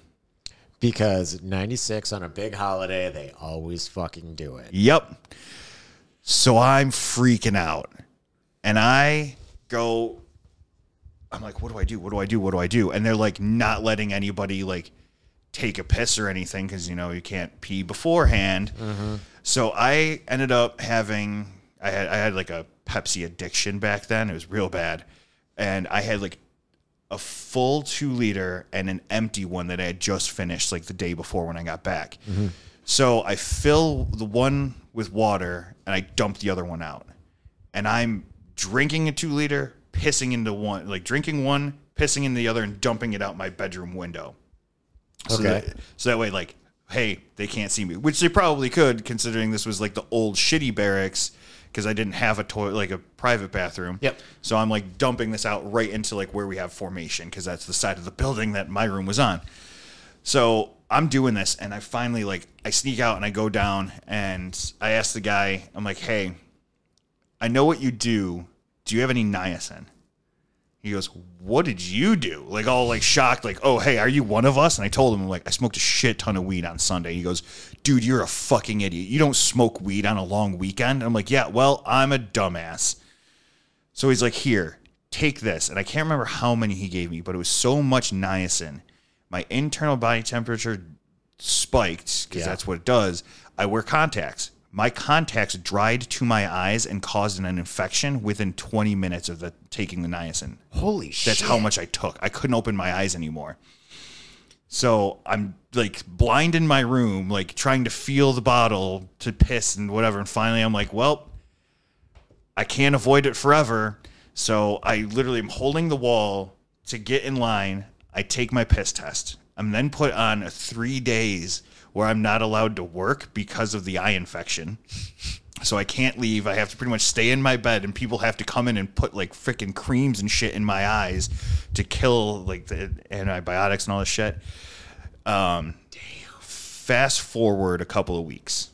Because 96 on a big holiday, they always fucking do it. Yep. So I'm freaking out, and I go. I'm like, what do I do? What do I do? What do I do? And they're like, not letting anybody like take a piss or anything because you know you can't pee beforehand. Mm-hmm. So I ended up having I had I had like a Pepsi addiction back then. It was real bad, and I had like a full two liter and an empty one that I had just finished like the day before when I got back. Mm-hmm. So I fill the one with water and I dump the other one out, and I'm drinking a two liter, pissing into one, like drinking one, pissing in the other, and dumping it out my bedroom window. So Okay. that, so that way, like, hey, they can't see me, which they probably could, considering this was like the old shitty barracks because I didn't have a toilet, like a private bathroom. Yep. So I'm like dumping this out right into like where we have formation because that's the side of the building that my room was on. So I'm doing this, and I finally like I sneak out and I go down and I ask the guy, I'm like, hey, I know what you do. Do you have any niacin? He goes, "What did you do?" Like all like shocked, like, "Oh, hey, are you one of us?" And I told him, I'm like, I smoked a shit ton of weed on Sunday. He goes, "Dude, you're a fucking idiot. You don't smoke weed on a long weekend." And I'm like, "Yeah, well, I'm a dumbass." So he's like, "Here, take this." And I can't remember how many he gave me, but it was so much niacin. My internal body temperature spiked because Yeah. that's what it does. I wear contacts. My contacts dried to my eyes and caused an infection within 20 minutes of the taking the niacin. Holy shit. That's how much I took. I couldn't open my eyes anymore. So I'm like blind in my room, like trying to feel the bottle to piss and whatever. And finally, I'm like, well, I can't avoid it forever. So I literally am holding the wall to get in line. I take my piss test. I'm then put on three days where I'm not allowed to work because of the eye infection. So I can't leave. I have to pretty much stay in my bed, and people have to come in and put like freaking creams and shit in my eyes to kill like the antibiotics and all this shit. Um, fast forward a couple of weeks,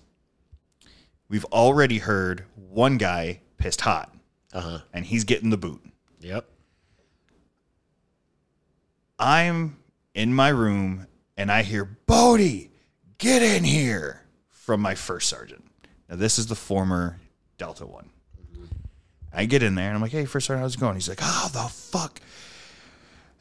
we've already heard one guy pissed hot, Uh-huh. and he's getting the boot. Yep. I'm in my room and I hear Bode, get in here from my first sergeant. Now this is the former Delta one. I get in there and I'm like, hey, first sergeant, how's it going? He's like, oh the fuck.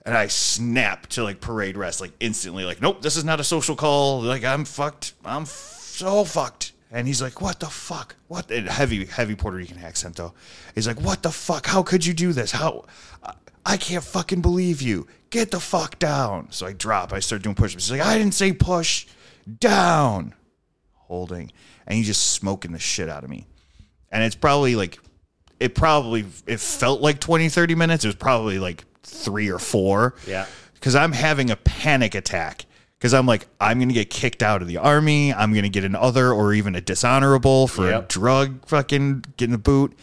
And I snap to like parade rest, like instantly, like, nope, this is not a social call. Like I'm fucked. I'm f- so fucked. And he's like, what the fuck? What? And heavy, heavy Puerto Rican accent though. He's like, what the fuck? How could you do this? How? I- I can't fucking believe you. Get the fuck down. So I drop. I start doing push-ups. He's like, I didn't say push. Down. Holding. And he's just smoking the shit out of me. And it's probably like it probably it felt like 20 30 minutes it was probably like three or four Yeah. because i'm having a panic attack because i'm like i'm gonna get kicked out of the army i'm gonna get an other or even a dishonorable for a drug fucking getting the boot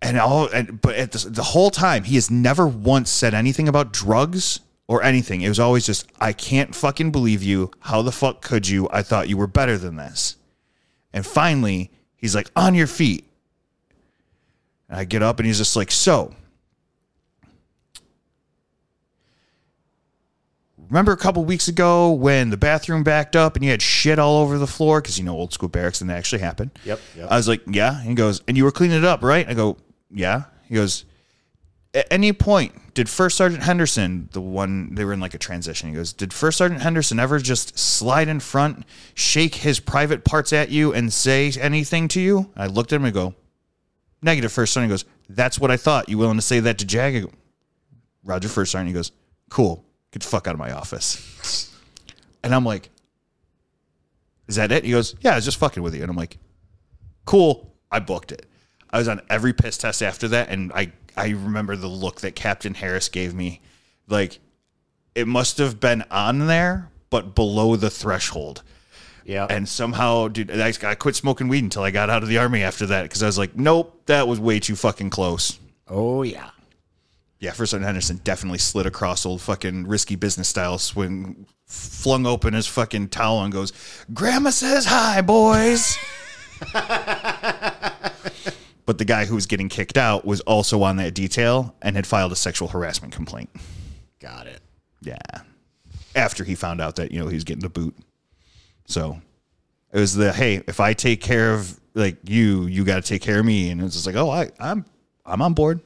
and all and but at the, the whole time he has never once said anything about drugs or anything. It was always just i can't fucking believe you. How the fuck could you? I thought you were better than this. And finally he's like on your feet. And i get up and he's just like so remember a couple weeks ago when the bathroom backed up and you had shit all over the floor? Because you know old school barracks and that actually happened Yep, yep. i was like yeah. And he goes and you were cleaning it up right? I go yeah. He goes at any point did first sergeant henderson the one they were in like a transition he goes did first sergeant henderson ever just slide in front shake his private parts at you and say anything to you? I looked at him and go negative first sergeant. He goes that's what i thought. You willing to say that to jag? Go, roger first sergeant. He goes cool. Get the fuck out of my office. And i'm like is that it? He goes yeah i was just fucking with you. And i'm like cool. I booked it. I was on every piss test after that and i i remember the look that captain harris gave me like it must have been on there but below the threshold Yeah. and somehow dude I, I quit smoking weed until i got out of the army after that because i was like nope that was way too fucking close oh yeah. yeah, First Sergeant Henderson definitely slid across old fucking risky business style swing, flung open his fucking towel and goes, Grandma says hi, boys. but the guy who was getting kicked out was also on that detail and had filed a sexual harassment complaint. Got it. Yeah. After he found out that, you know, he was getting the boot. So it was the hey, if I take care of like you, you gotta take care of me. And it's just like, oh, I, I'm I'm on board.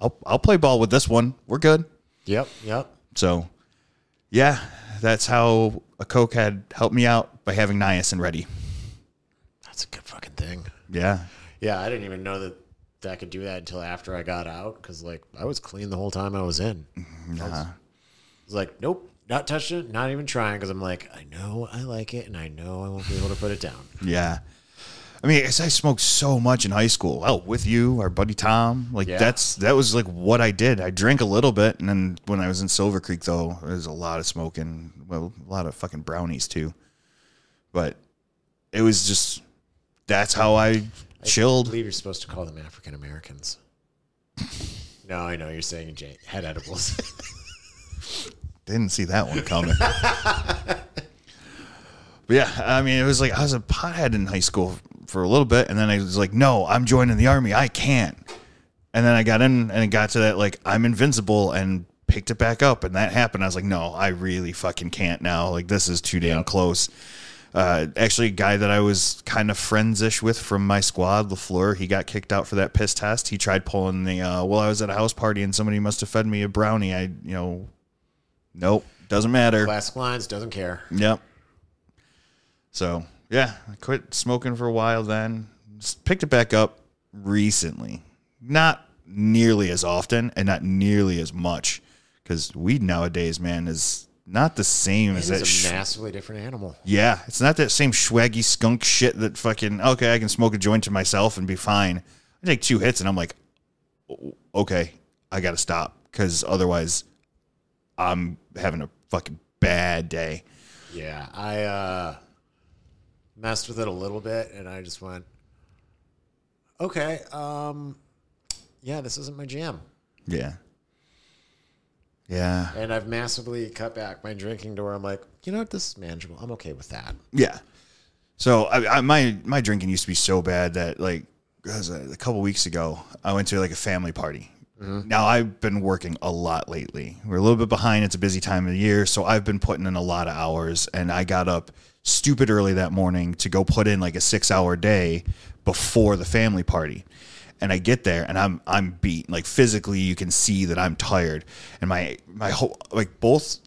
I'll I'll play ball with this one. We're good. Yep. Yep. So, yeah, that's how a Coke had helped me out by having niacin ready. That's a good fucking thing. Yeah. Yeah, I didn't even know that that I could do that until after I got out because like I was clean the whole time I was in. Mm-hmm, I was, uh-huh. I was like, nope, not touching it, not even trying because I'm like, I know I like it and I know I won't be able to put it down. Yeah. I mean, I smoked so much in high school. Well, with you, our buddy Tom, like Yeah. that's that was like what I did. I drank a little bit, and then when I was in Silver Creek, though, there was a lot of smoking. Well, a lot of fucking brownies too. But it was just that's how I I chilled. believe you're supposed to call them African Americans. no, I know you're saying head edibles. Didn't see that one coming. but yeah, I mean, it was like I was a pothead in high school for a little bit, and then I was like, no, I'm joining the army. I can't. And then I got in and it got to that like I'm invincible and picked it back up, and that happened. I was like, no, I really fucking can't now. Like this is too damn close. Uh, actually, a guy that I was kind of friends-ish with from my squad, Lafleur, he got kicked out for that piss test. He tried pulling the, uh, well, I was at a house party and somebody must have fed me a brownie. I, you know, nope, doesn't matter. Classic lines, doesn't care. Yep. So yeah, I quit smoking for a while. Then Just picked it back up recently. Not nearly as often, and not nearly as much, because weed nowadays, man, is not the same as It that. is sh- a massively different animal. yeah, it's not that same swaggy skunk shit that fucking okay. I can smoke a joint to myself and be fine. I take two hits and I'm like, okay, I got to stop because otherwise, I'm having a fucking bad day. Yeah, I uh, messed with it a little bit, and I just went, okay, um, yeah, this isn't my jam. Yeah. Yeah. And I've massively cut back my drinking to where I'm like, you know what, this is manageable. I'm okay with that. Yeah. So I, I, my my drinking used to be so bad that like a, uh, a couple weeks ago I went to like a family party. Mm-hmm. Now I've been working a lot lately. We're a little bit behind. It's a busy time of the year, so I've been putting in a lot of hours. And I got up stupid early that morning to go put in like a six hour day before the family party. And I get there and I'm I'm beat. Like physically, you can see that I'm tired. And my my whole like both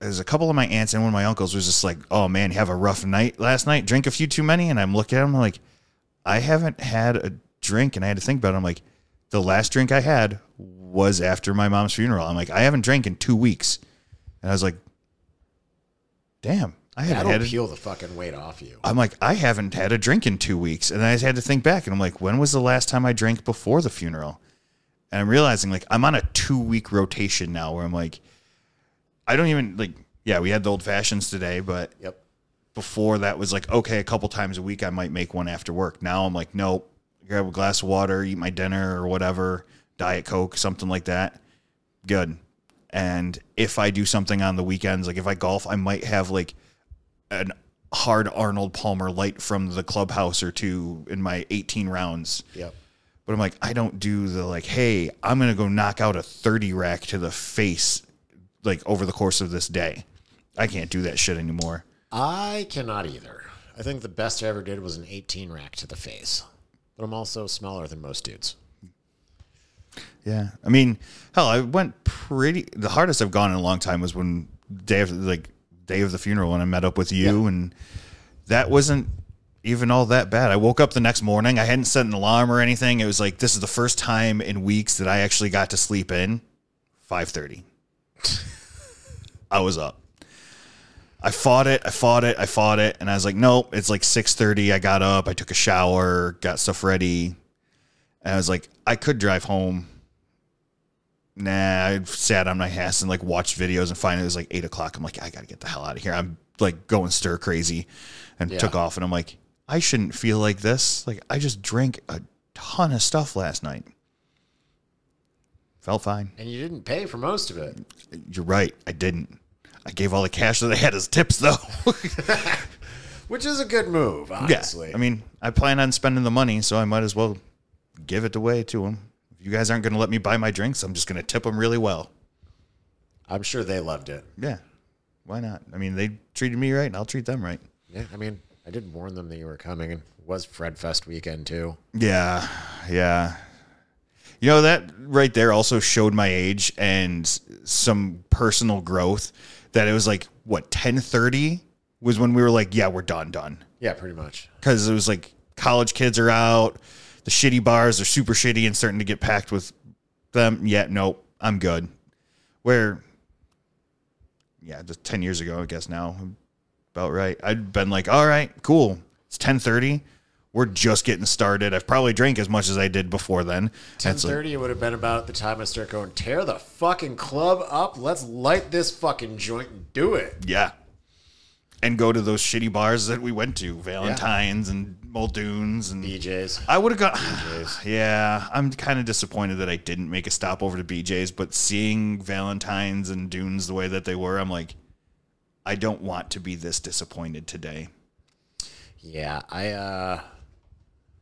there's a couple of my aunts and one of my uncles was just like, "Oh man, you have a rough night last night. Drink a few too many." And I'm looking at them like, I haven't had a drink, and I had to think about it. I'm like, the last drink I had was after my mom's funeral. I'm like, I haven't drank in two weeks, and I was like, damn, I haven't That'll had peel the fucking weight off you. I'm like, I haven't had a drink in two weeks. And I had to think back and I'm like, when was the last time I drank before the funeral? And I'm realizing like I'm on a two week rotation now where I'm like, I don't even like, yeah, we had the old fashions today, but Yep. before that was like, okay, a couple times a week I might make one after work. Now I'm like, nope, grab a glass of water, eat my dinner or whatever, Diet Coke, something like that. Good. And if I do something on the weekends, like if I golf, I might have like an hard Arnold Palmer light from the clubhouse or two in my 18 rounds. Yep. But I'm like, I don't do the like, hey, I'm gonna go knock out a 30 rack to the face like over the course of this day. I can't do that shit anymore. I cannot either. I think the best I ever did was an 18 rack to the face. But I'm also smaller than most dudes. Yeah. I mean, hell, I went pretty the hardest I've gone in a long time was when day of like day of the funeral when I met up with you Yeah. and that wasn't even all that bad. I woke up the next morning. I hadn't set an alarm or anything. It was like this is the first time in weeks that I actually got to sleep in. 5:30. I was up. I fought it. I fought it. I fought it, and I was like, nope. It's like 6:30. I got up. I took a shower, got stuff ready, and I was like, I could drive home. Nah, I sat on my ass and like watched videos, and finally it was like eight o'clock. I'm like, I gotta get the hell out of here. I'm like going stir crazy, and Yeah. took off. And I'm like, I shouldn't feel like this. Like I just drank a ton of stuff last night. Felt fine. And you didn't pay for most of it. You're right. I didn't. I gave all the cash that I had as tips though. Which is a good move, honestly. Yeah. I mean, I plan on spending the money, so I might as well give it away to them. If you guys aren't going to let me buy my drinks, I'm just going to tip them really well. I'm sure they loved it. Yeah. Why not? I mean, they treated me right, and I'll treat them right. Yeah, I mean, I did warn them that you were coming, and it was Fred Fest weekend too. Yeah. Yeah. You know, that right there also showed my age and some personal growth that it was like, what, 1030 was when we were like, yeah, we're done, done. Yeah, pretty much. because it was like college kids are out, the shitty bars are super shitty and starting to get packed with them. Yeah, nope, I'm good. Where, yeah, just ten years ago, I guess now, about right. I'd been like, all right, cool. It's ten thirty. We're just getting started. I've probably drank as much as I did before then. Ten thirty, like, it would have been about the time I start going, tear the fucking club up. Let's light this fucking joint and do it. yeah. And go to those shitty bars that we went to, Valentine's and Muldoon's and BJ's. I would have got. Yeah, I'm kind of disappointed that I didn't make a stop over to BJ's, but seeing Valentine's and Dunes the way that they were, I'm like, I don't want to be this disappointed today. Yeah, I uh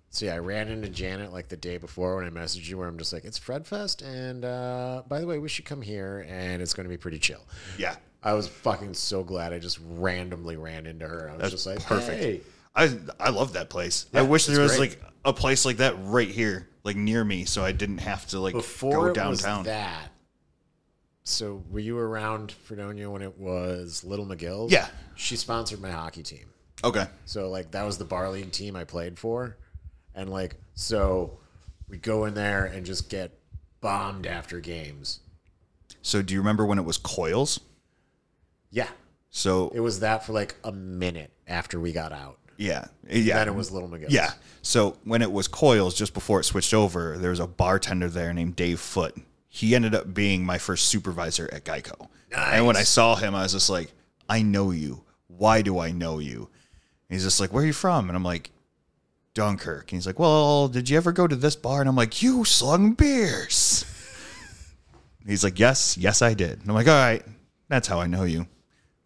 see I ran into Janet like the day before when I messaged you where I'm just like, it's Fred Fest and uh by the way, we should come here and it's gonna be pretty chill. Yeah, I was fucking so glad I just randomly ran into her. I was that's just like, perfect. Hey. I I love that place. I wish there was great. like a place like that right here, like near me, so I didn't have to like Before go downtown. that. So were you around Fredonia when it was Little McGill? Yeah. She sponsored my hockey team. okay, So like that was the bar league team I played for, and like so we go in there and just get bombed after games. so do you remember when it was Coils? Yeah, So it was that for like a minute after we got out. yeah, yeah, Then it was Little McGill's. Yeah. So when it was Coils, just before it switched over, there was a bartender there named Dave Foot. He ended up being my first supervisor at Geico. Nice. And when I saw him, I was just like, I know you. Why do I know you? And he's just like, Where are you from? And I'm like, Dunkirk. And he's like, Well, did you ever go to this bar? And I'm like, You slung beers. he's like, Yes, yes, I did. And I'm like, All right, that's how I know you.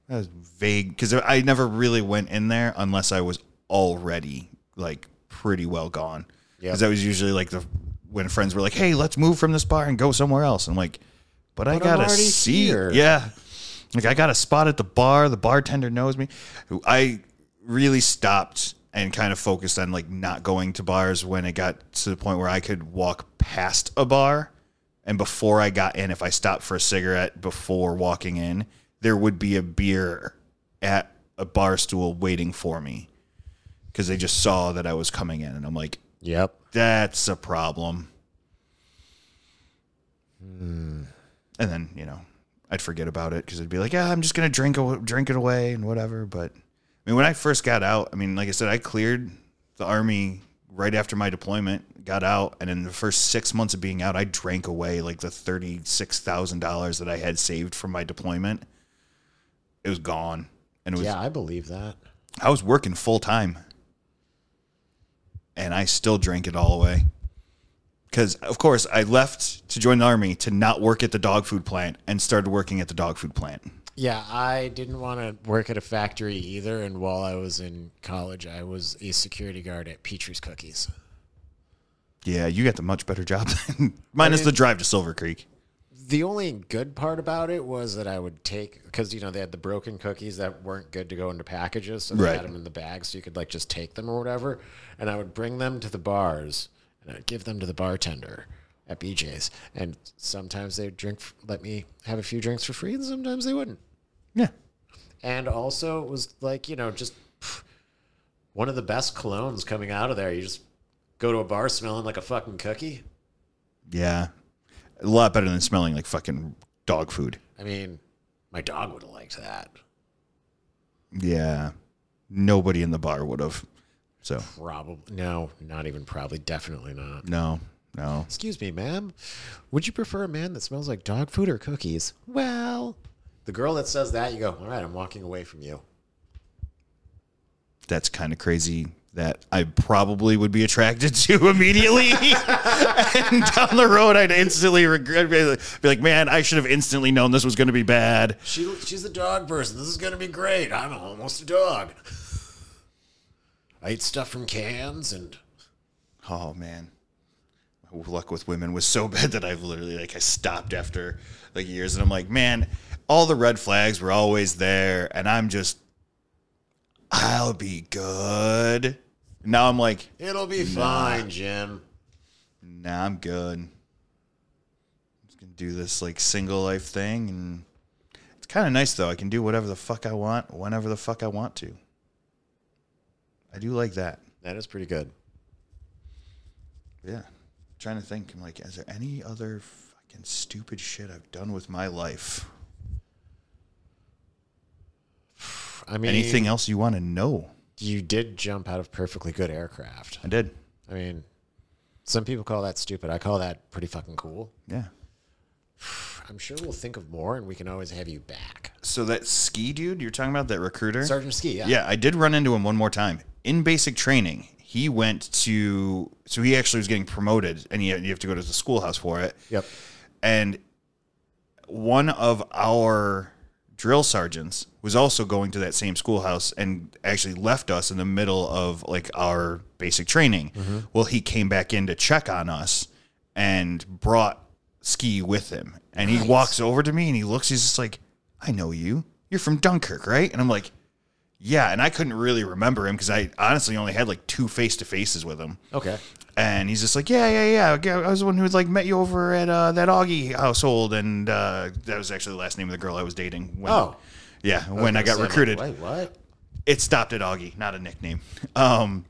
That was vague because I never really went in there unless I was already like pretty well gone. Yep. Because that was usually like the when friends were like, "Hey, let's move from this bar and go somewhere else." I'm like, "But, I But got I'm a seat." here. Yeah, like I got a spot at the bar. The bartender knows me. I really stopped and kind of focused on like not going to bars when it got to the point where I could walk past a bar and before I got in, if I stopped for a cigarette before walking in, there would be a beer at a bar stool waiting for me because they just saw that I was coming in. And I'm like, Yep. that's a problem. Hmm. And then, you know, I'd forget about it because I'd be like, yeah, I'm just gonna drink aw- drink it away and whatever. But I mean, when I first got out, I mean, like I said, I cleared the army right after my deployment, got out, and in the first six months of being out, I drank away like the thirty six thousand dollars that I had saved from my deployment. It was gone, and it was Yeah, I believe that. I was working full time, and I still drank it all away. Because of course I left to join the army to not work at the dog food plant and started working at the dog food plant. Yeah, I didn't want to work at a factory either. And while I was in college, I was a security guard at Petri's Cookies. Yeah, you got the much better job, minus the drive to Silver Creek. The only good part about it was that I would take because you know they had the broken cookies that weren't good to go into packages, so they Right. had them in the bag, so you could like just take them or whatever. And I would bring them to the bars and I'd give them to the bartender at BJ's, and sometimes they'd drink, let me have a few drinks for free, and sometimes they wouldn't. Yeah, And also, it was like, you know, just pff, one of the best colognes coming out of there. You just go to a bar smelling like a fucking cookie. yeah, a lot better than smelling like fucking dog food. I mean, my dog would have liked that. Yeah, nobody in the bar would have. So Probably. No, not even probably. Definitely not. no, no. Excuse me, ma'am. Would you prefer a man that smells like dog food or cookies? Well, the girl that says that, you go, all right, I'm walking away from you. that's kind of crazy that I probably would be attracted to immediately. and down the road, I'd instantly regret, be like- man, I should have instantly known this was going to be bad. She, she's a dog person. This is going to be great. I'm almost a dog. I eat stuff from cans and Oh, man. My luck with women was so bad that I've literally, like, I stopped after like years and I'm like, man, all the red flags were always there. And I'm just, I'll be good. Now I'm like, it'll be fine, Jim. nah, I'm good. I'm just gonna do this like single life thing, and it's kind of nice though. I can do whatever the fuck I want, whenever the fuck I want to. I do like that. That is pretty good. Yeah. trying to think. I'm like, is there any other fucking stupid shit I've done with my life? I mean, Anything else you want to know? you did jump out of perfectly good aircraft. I did. I mean, some people call that stupid. I call that pretty fucking cool. Yeah. I'm sure we'll think of more and we can always have you back. So that ski dude you're talking about, that recruiter? Sergeant Ski, yeah. Yeah, I did run into him one more time in basic training. He went to so he actually was getting promoted, and you you have to go to the schoolhouse for it. Yep. And one of our drill sergeants was also going to that same schoolhouse and actually left us in the middle of like our basic training. Mm-hmm. Well, he came back in to check on us and brought ski with him. And he walks over to me and he looks, he's just like, I know you. You're from Dunkirk, right? And I'm like, yeah. And I couldn't really remember him because I honestly only had like two face to faces with him. Okay. And he's just like, yeah, yeah, yeah. I was the one who like met you over at uh, that Augie household, and uh, that was actually the last name of the girl I was dating. When, Oh. yeah, when I got I'm like, recruited, Wait, what? it stopped at Augie, not a nickname. Um,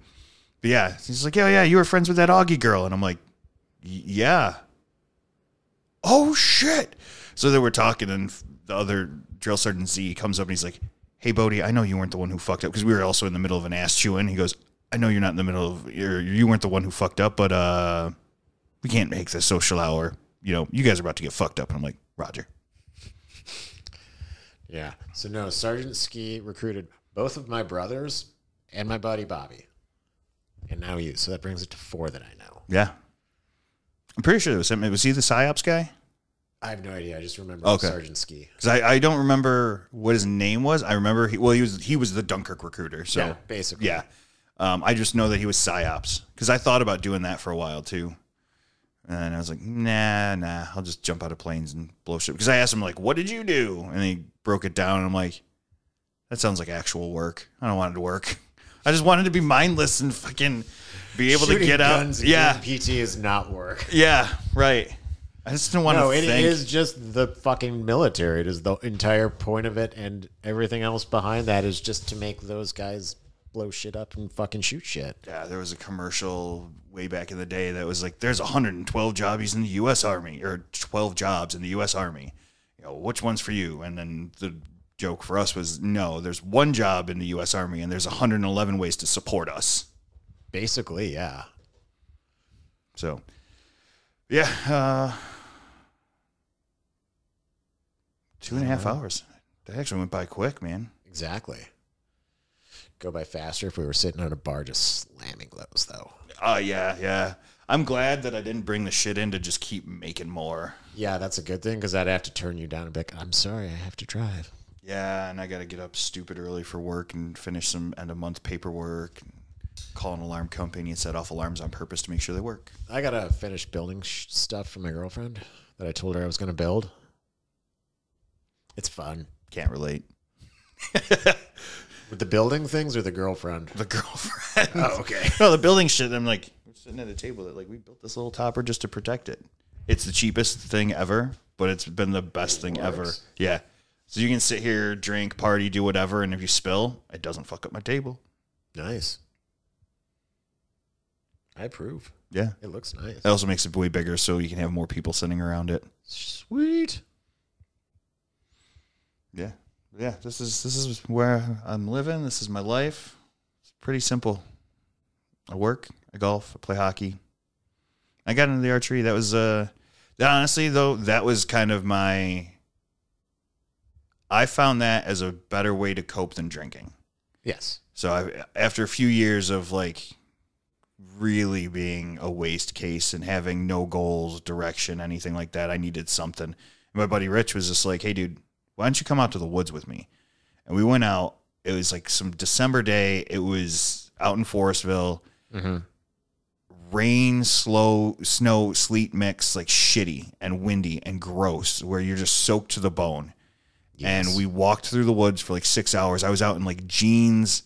but yeah, he's like, yeah, yeah, you were friends with that Augie girl, and I'm like, yeah. Oh shit! So they were talking, and the other drill sergeant Z comes up and he's like, "Hey, Bode, I know you weren't the one who fucked up because we were also in the middle of an ass chewing." He goes, "I know you're not in the middle of you're, you weren't the one who fucked up, but uh, we can't make this social hour. You know, you guys are about to get fucked up." And I'm like, "Roger." Yeah. So no, Sergeant Ski recruited both of my brothers and my buddy Bobby. And now you. So that brings it to four that I know. Yeah, I'm pretty sure it was him. Was he the psyops guy? I have no idea. I just remember Okay. Sergeant Ski. Because I, I don't remember what his name was. I remember he well he was he was the Dunkirk recruiter. So Yeah, basically. yeah. Um, I just know that he was psyops because I thought about doing that for a while too, and I was like, nah, nah, I'll just jump out of planes and blow shit. Because I asked him like, what did you do? And he broke it down, and I'm like, that sounds like actual work. I don't want it to work. I just wanted to be mindless and fucking be able to get out. guns and Yeah, PT is not work. yeah, right. I just don't want No, to it is think. just the fucking military. It is the entire point of it, and everything else behind that is just to make those guys blow shit up and fucking shoot shit. Yeah, there was a commercial way back in the day that was like, "There's 112 jobs in the U.S. Army, or 12 jobs in the U.S. Army. you know, which one's for you? And then the joke for us was, no, there's one job in the U.S. Army, and there's 111 ways to support us. Basically, yeah. So, yeah, uh, two and a half hours. That actually went by quick, man. Exactly. Go by faster if we were sitting at a bar just slamming those, though. Oh yeah, yeah. I'm glad that I didn't bring the shit in to just keep making more. Yeah, that's a good thing because I'd have to turn you down and be like, I'm sorry, I have to drive. Yeah, and I got to get up stupid early for work and finish some end of month paperwork. And call an alarm company and set off alarms on purpose to make sure they work. I got to finish building sh- stuff for my girlfriend that I told her I was going to build. It's fun. Can't relate. With the building things or the girlfriend? The girlfriend. Oh, okay. no, the building shit. I'm like, we're sitting at a table that like we built this little topper just to protect it. It's the cheapest thing ever, but it's been the best thing ever. works. Yeah. So you can sit here, drink, party, do whatever, and if you spill, it doesn't fuck up my table. Nice. I approve. Yeah. It looks nice. It also makes it way bigger so you can have more people sitting around it. Sweet. Yeah. Yeah. This is this is where I'm living. This is my life. It's pretty simple. I work, I golf, I play hockey. I got into the archery. That was uh honestly though, that was kind of my I found that as a better way to cope than drinking. Yes. So I, after a few years of like really being a waste case and having no goals, direction, anything like that, I needed something. And my buddy Rich was just like, "Hey, dude, why don't you come out to the woods with me?" And we went out. It was like some December day. It was out in Forestville. Mm-hmm. Rain, slow, snow, sleet mix, like shitty and windy and gross, where you're just soaked to the bone and we walked through the woods for like six hours. I was out in like jeans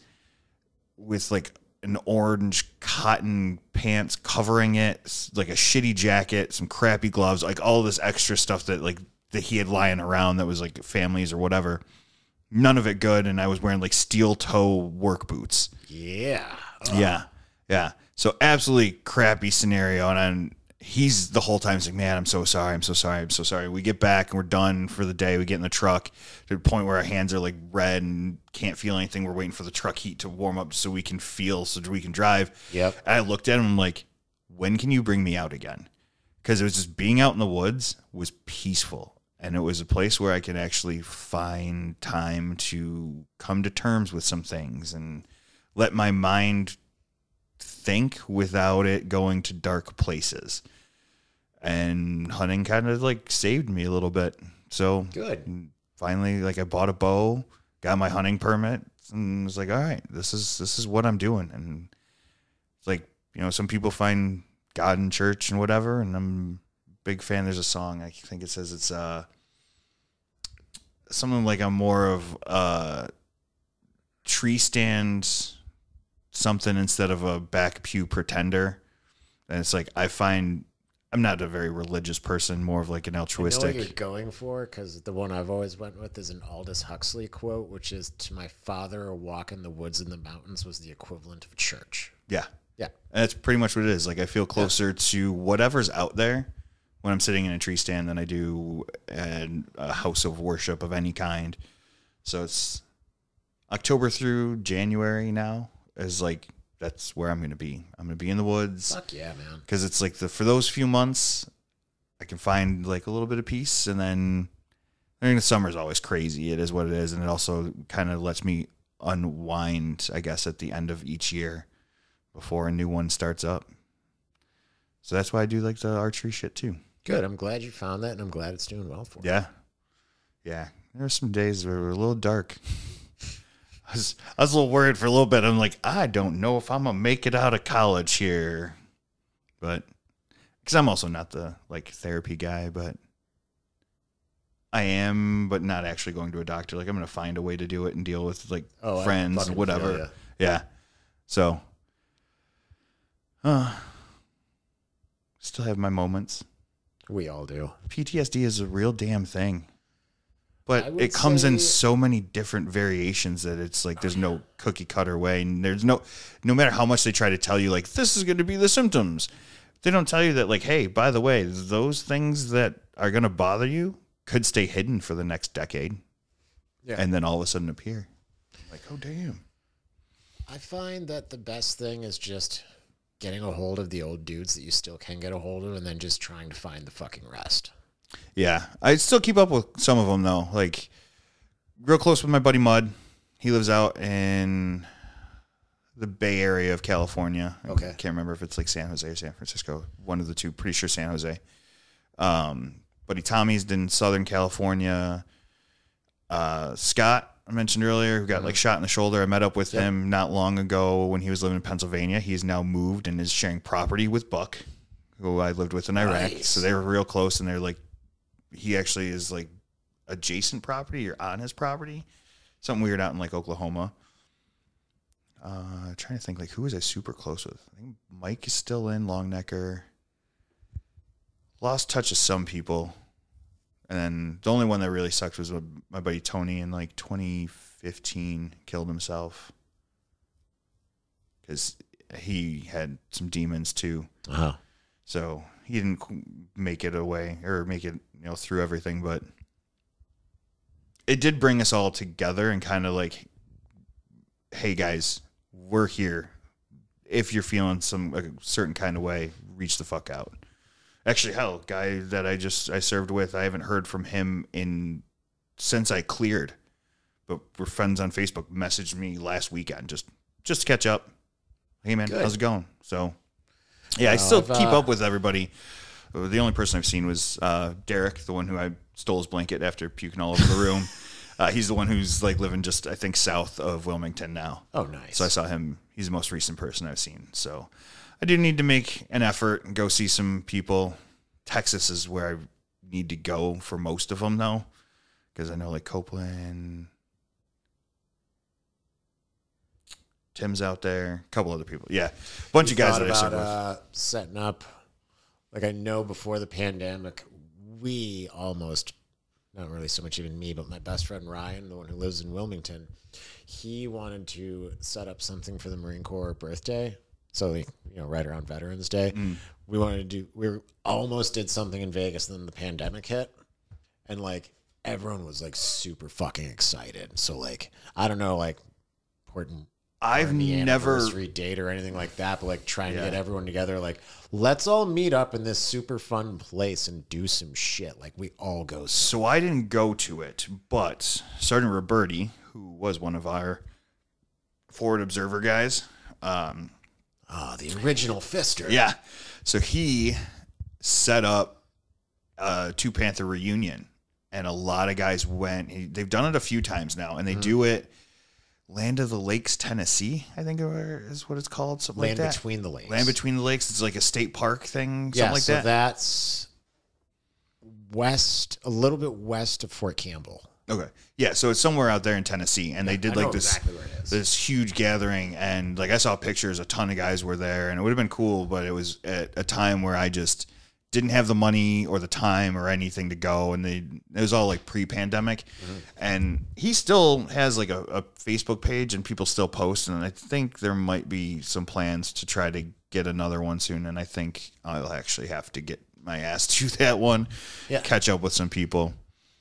with like an orange cotton pants covering it, like a shitty jacket, some crappy gloves, like all this extra stuff that like that he had lying around that was like families or whatever. None of it good, and I was wearing like steel toe work boots. Yeah. Yeah, yeah. So absolutely crappy scenario, and I'm, he's the whole time he's like, "Man, I'm so sorry. I'm so sorry. I'm so sorry." We get back and we're done for the day. We get in the truck to the point where our hands are like red and can't feel anything. We're waiting for the truck heat to warm up so we can feel, so we can drive. Yep. And I looked at him I'm like, "When can you bring me out again?" Because it was just being out in the woods was peaceful. And it was a place where I could actually find time to come to terms with some things and let my mind think without it going to dark places. And hunting kind of like saved me a little bit. So Good. finally, like I bought a bow, got my hunting permit, and was like, all right, this is this is what I'm doing. And it's like, you know, some people find God in church and whatever, and I'm big fan. There's a song I think it says it's uh something like I'm more of a tree stand something instead of a back pew pretender. And it's like I find I'm not a very religious person, more of like an altruistic. I know what you're going for because the one I've always went with is an Aldous Huxley quote, which is "To my father, a walk in the woods and the mountains was the equivalent of church." Yeah. Yeah. And that's pretty much what it is. Like I feel closer to whatever's out there when I'm sitting in a tree stand than I do in a house of worship of any kind. So it's October through January now is like that's where I'm going to be. I'm going to be in the woods Fuck yeah, man. because it's like the for those few months I can find like a little bit of peace and then I mean the summer's always crazy. It is what it is and it also kind of lets me unwind I guess at the end of each year before a new one starts up. So that's why I do like the archery shit too. Good. I'm glad you found that, and I'm glad it's doing well for you. Yeah. Yeah. There were some days that were a little dark. I was, I was a little worried for a little bit. I'm like, I don't know if I'm to make it out of college here. But, because I'm also not the like therapy guy, but I am, but not actually going to a doctor. Like, I'm to find a way to do it and deal with like Oh, friends, feel whatever. ya. Yeah. So, uh, still have my moments. We all do. PTSD is a real damn thing. But it comes in so many different variations that it's like there's no cookie cutter way. And there's no, no matter how much they try to tell you, like, this is going to be the symptoms, they don't tell you that, like, hey, by the way, those things that are going to bother you, could stay hidden for the next decade Yeah. and then all of a sudden appear. Like, oh damn. I find that the best thing is just getting a hold of the old dudes that you still can get a hold of and then just trying to find the fucking rest. Yeah, I still keep up with some of them though. Like, real close with my buddy Mud. He lives out in the Bay Area of California. I Okay. can't remember if it's like San Jose or San Francisco. One of the two. Pretty sure San Jose. Um, buddy Tommy's in Southern California. Uh, Scott, I mentioned earlier, who got like shot in the shoulder. I met up with Yep. him not long ago when he was living in Pennsylvania. He's now moved and is sharing property with Buck, who I lived with in Iraq. Nice. So they were real close, and they're like, he actually is like adjacent property or on his property. Something weird out in like Oklahoma. Uh, trying to think like who was I super close with? I think Mike is still in Longnecker. Lost touch of some people, and then the only one that really sucked was my, my buddy Tony in like 2015 killed himself because he had some demons too. Uh-huh. So he didn't make it away or make it, you know, through everything, but it did bring us all together and kind of like, hey guys, we're here. If you're feeling some a certain kind of way, reach the fuck out. Actually, hell, guy that I just I served with, I haven't heard from him in since I cleared, but we're friends on Facebook. Messaged me last weekend just just to catch up. Hey man, Good. how's it going? So yeah, I still I've, keep uh, up with everybody. Uh, The only person I've seen was uh, Derek, the one who I stole his blanket after puking all over the room. Uh, he's the one who's like living just I think south of Wilmington now. Oh, nice. So I saw him. He's the most recent person I've seen. So I do need to make an effort and go see some people. Texas is where I need to go for most of them though, because I know like Copeland, Tim's out there, a couple other people. Yeah, a bunch of guys that I about with. uh, setting up. Like I know before the pandemic, we almost not really so much even me, but my best friend Ryan, the one who lives in Wilmington, he wanted to set up something for the Marine Corps birthday. So like, you know, right around Veterans Day, Mm. we wanted to do. We were, almost did something in Vegas, then the pandemic hit, and like everyone was like super fucking excited. So like I don't know, like important I've never date or anything like that, but like trying to get everyone together, like let's all meet up in this super fun place and do some shit. Like we all go. So I didn't go to it, but Sergeant Roberti, who was one of our forward observer guys, um, Ah, the original Fister. yeah, so he set up a Two Panther reunion, and a lot of guys went. They've done it a few times now, and they Mm-hmm. do it. Land of the Lakes, Tennessee, I think is what it's called. Something Land like that. between the lakes. Land between the lakes. It's like a state park thing, something Yeah, like so that. that's west, a little bit west of Fort Campbell. Okay. Yeah, so it's somewhere out there in Tennessee, and they did I like know this exactly where it is. this huge gathering, and like I saw pictures, a ton of guys were there, and it would have been cool, but it was at a time where I just didn't have the money or the time or anything to go, and they it was all like pre-pandemic, Mm-hmm. and he still has like a, a Facebook page, and people still post, and I think there might be some plans to try to get another one soon, and I think I'll actually have to get my ass to that one, Yeah. catch up with some people.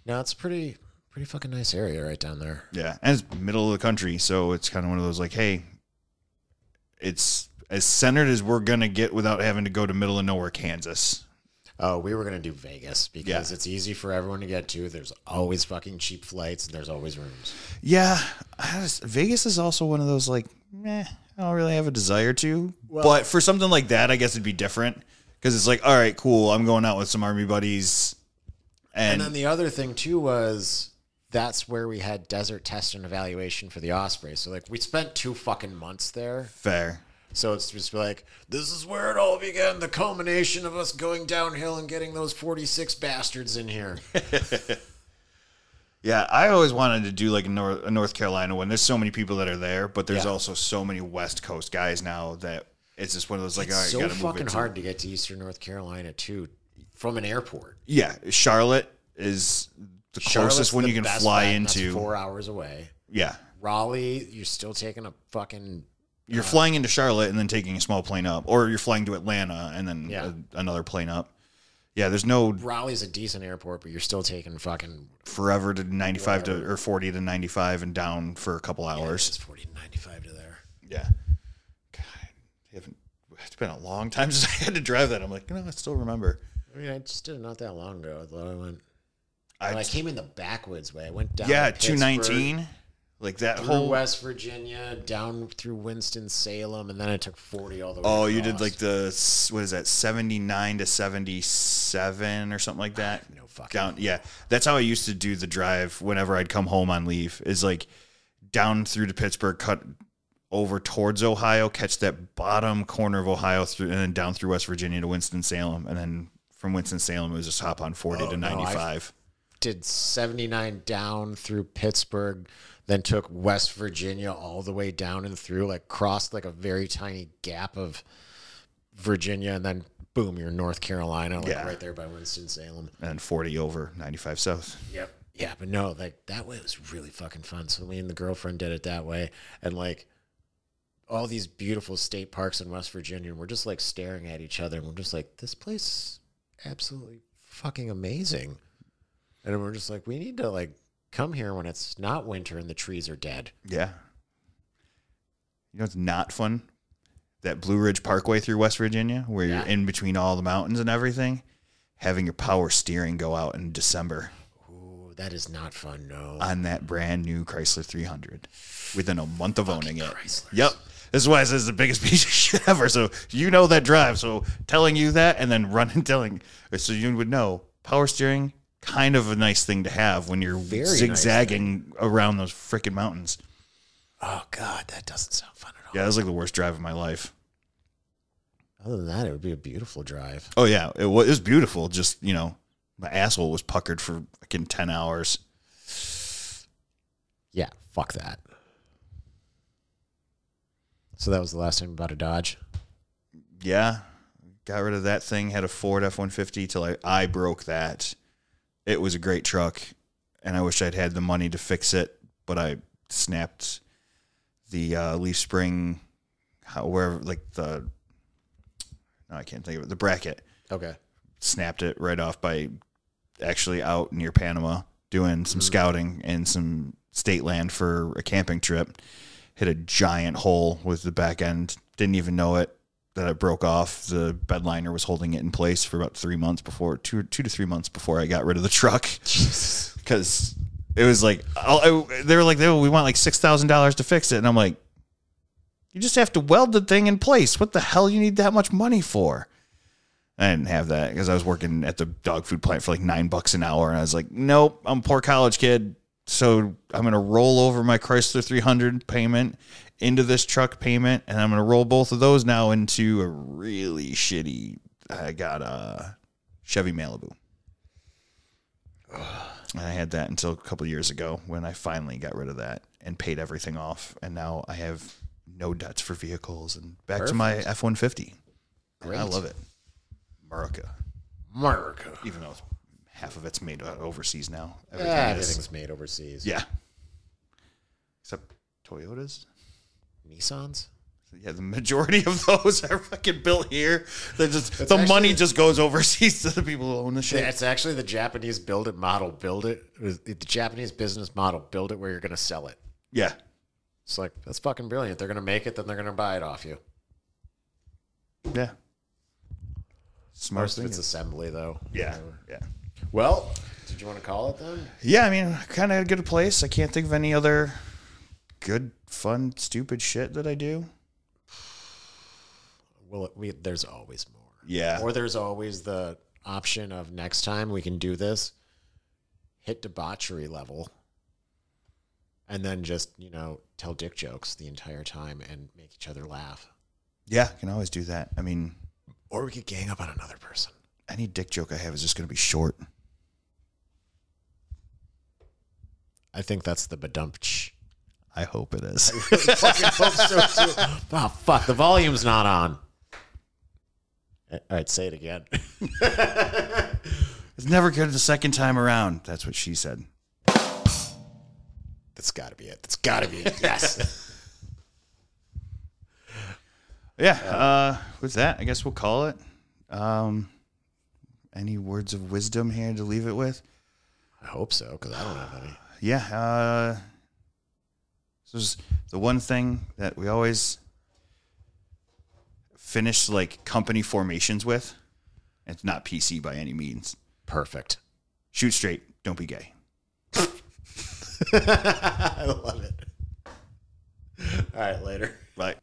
No, it's pretty, pretty fucking nice area right down there. Yeah, and it's middle of the country, so it's kind of one of those like, hey, it's as centered as we're gonna get without having to go to middle of nowhere, Kansas. Oh, we were gonna do Vegas because Yeah. it's easy for everyone to get to. There's always fucking cheap flights and there's always rooms. Yeah, just, Vegas is also one of those like, meh, I don't really have a desire to. but for something like that, I guess it'd be different because it's like, all right, cool, I'm going out with some army buddies, and, And then the other thing too was that's where we had desert test and evaluation for the Osprey. So like we spent two fucking months there. fair. So it's just like this is where it all began. The culmination of us going downhill and getting those forty six bastards in here. Yeah, I always wanted to do like a North, a North Carolina one. There's so many people that are there, but there's Yeah. also so many West Coast guys now that it's just one of those like, all right, so you gotta move fucking it to- hard to get to Eastern North Carolina too, from an airport. Yeah, Charlotte is the closest one the you can fly and that's into. four hours away. Yeah, Raleigh, you're still taking a fucking you're uh, flying into Charlotte and then taking a small plane up, or you're flying to Atlanta and then Yeah. a- another plane up. Yeah, there's no Raleigh's a decent airport, but you're still taking fucking forever to 95 to or 40 to 95 and down for a couple it's hours. 40 to 95 to there. Yeah. God, It's been a long time since I had to drive that. I'm like, no, I still remember. I mean, I just did it not that long ago. I thought I went, I, I came in the backwoods way. I went down. yeah, 219. Like that through whole. West Virginia, down through Winston Salem, and then I took 40 all the way. Oh, you did like the what is that? 79 to 77 or something like that. no fucking down. Yeah, that's how I used to do the drive whenever I'd come home on leave. Is like down through to Pittsburgh, cut over towards Ohio, catch that bottom corner of Ohio through, and then down through West Virginia to Winston Salem, and then from Winston Salem it was just hop on 40 to Oh, no, 95. Did 79 down through Pittsburgh, then took West Virginia all the way down and through, like crossed like a very tiny gap of Virginia, and then boom, you're North Carolina, like Yeah. right there by Winston Salem. and 40 over 95 south. Yep. Yeah, but no, like that way was really fucking fun. So me and the girlfriend did it that way, and like all these beautiful state parks in West Virginia, and we're just like staring at each other, and we're just like, this place absolutely fucking amazing. And we're just like, we need to like come here when it's not winter and the trees are dead. Yeah. You know it's not fun? That Blue Ridge Parkway through West Virginia, where Yeah. you're in between all the mountains and everything, having your power steering go out in December Ooh, that is not fun. No. on that brand new Chrysler 300 within a month of owning it. Chryslers. Yep. This is why I says the biggest piece of shit ever. So you know that drive. So telling you that and then running telling so you would know power steering kind of a nice thing to have when you're Very nice zigzagging around those freaking mountains. oh God, that doesn't sound fun at all. Yeah, that was like the worst drive of my life. Other than that, it would be a beautiful drive. Oh yeah, it was, it was beautiful. Just you know, my asshole was puckered for fucking ten hours. Yeah, fuck that. So that was the last time about a Dodge. Yeah, got rid of that thing. Had a Ford F one fifty till I I broke that. It was a great truck, and I wish I'd had the money to fix it, but I snapped the uh, leaf spring, how, wherever like the. No, I can't think of it. The bracket. Okay. snapped it right off by actually out near Panama doing some scouting and some state land for a camping trip. Hit a giant hole with the back end. Didn't even know it that it broke off. The bed liner was holding it in place for about three months before two two to three months before I got rid of the truck because it was like I'll- they were like oh, we want like six thousand dollars to fix it, and I'm like, you just have to weld the thing in place. What the hell you need that much money for? I didn't have that because I was working at the dog food plant for like nine bucks an hour, and I was like, nope, I'm a poor college kid, so I'm gonna roll over my Chrysler 300 payment into this truck payment, and I'm gonna roll both of those now into a really shitty. I got a Chevy Malibu. And I had that until a couple years ago when I finally got rid of that and paid everything off, and now I have no debts for vehicles and back to my F one fifty. I love it. America, America. even though half of it's made overseas now. Yeah, Everything is- everything's made overseas. yeah, except Toyotas. Nissans. Yeah, the majority of those are fucking built here. They're just the actually- money just goes overseas to the people who own the shit. Yeah, it's actually the Japanese build it model. Build it. it the Japanese business model. Build it where you're going to sell it. Yeah, It's like that's fucking brilliant. They're going to make it, then they're going to buy it off you. yeah. Smart Most thing. it's assembly, though. Yeah, yeah. Well, did you want to call it then? Yeah, I mean, kind of a good place. I can't think of any other good, fun, stupid shit that I do. Well, we there's always more. Yeah. Or there's always the option of next time we can do this, hit debauchery level, and then just you know tell dick jokes the entire time and make each other laugh. Yeah, can always do that. I mean, Or we could gang up on another person. any dick joke I have is just going to be short. I think that's the badumpch. I hope it is. fucking hope so too. Oh fuck, the volume's not on. All right, say it again. it's never good the second time around. That's what she said. That's got to be it. That's got to be it. Yes. Yeah. Uh, with that, I guess we'll call it. Um, any words of wisdom here to leave it with? I hope so because I don't have any. Yeah. Uh, this is the one thing that we always finish like company formations with. It's not PC by any means. Perfect. Shoot straight. Don't be gay. I love it. All right, later. Bye.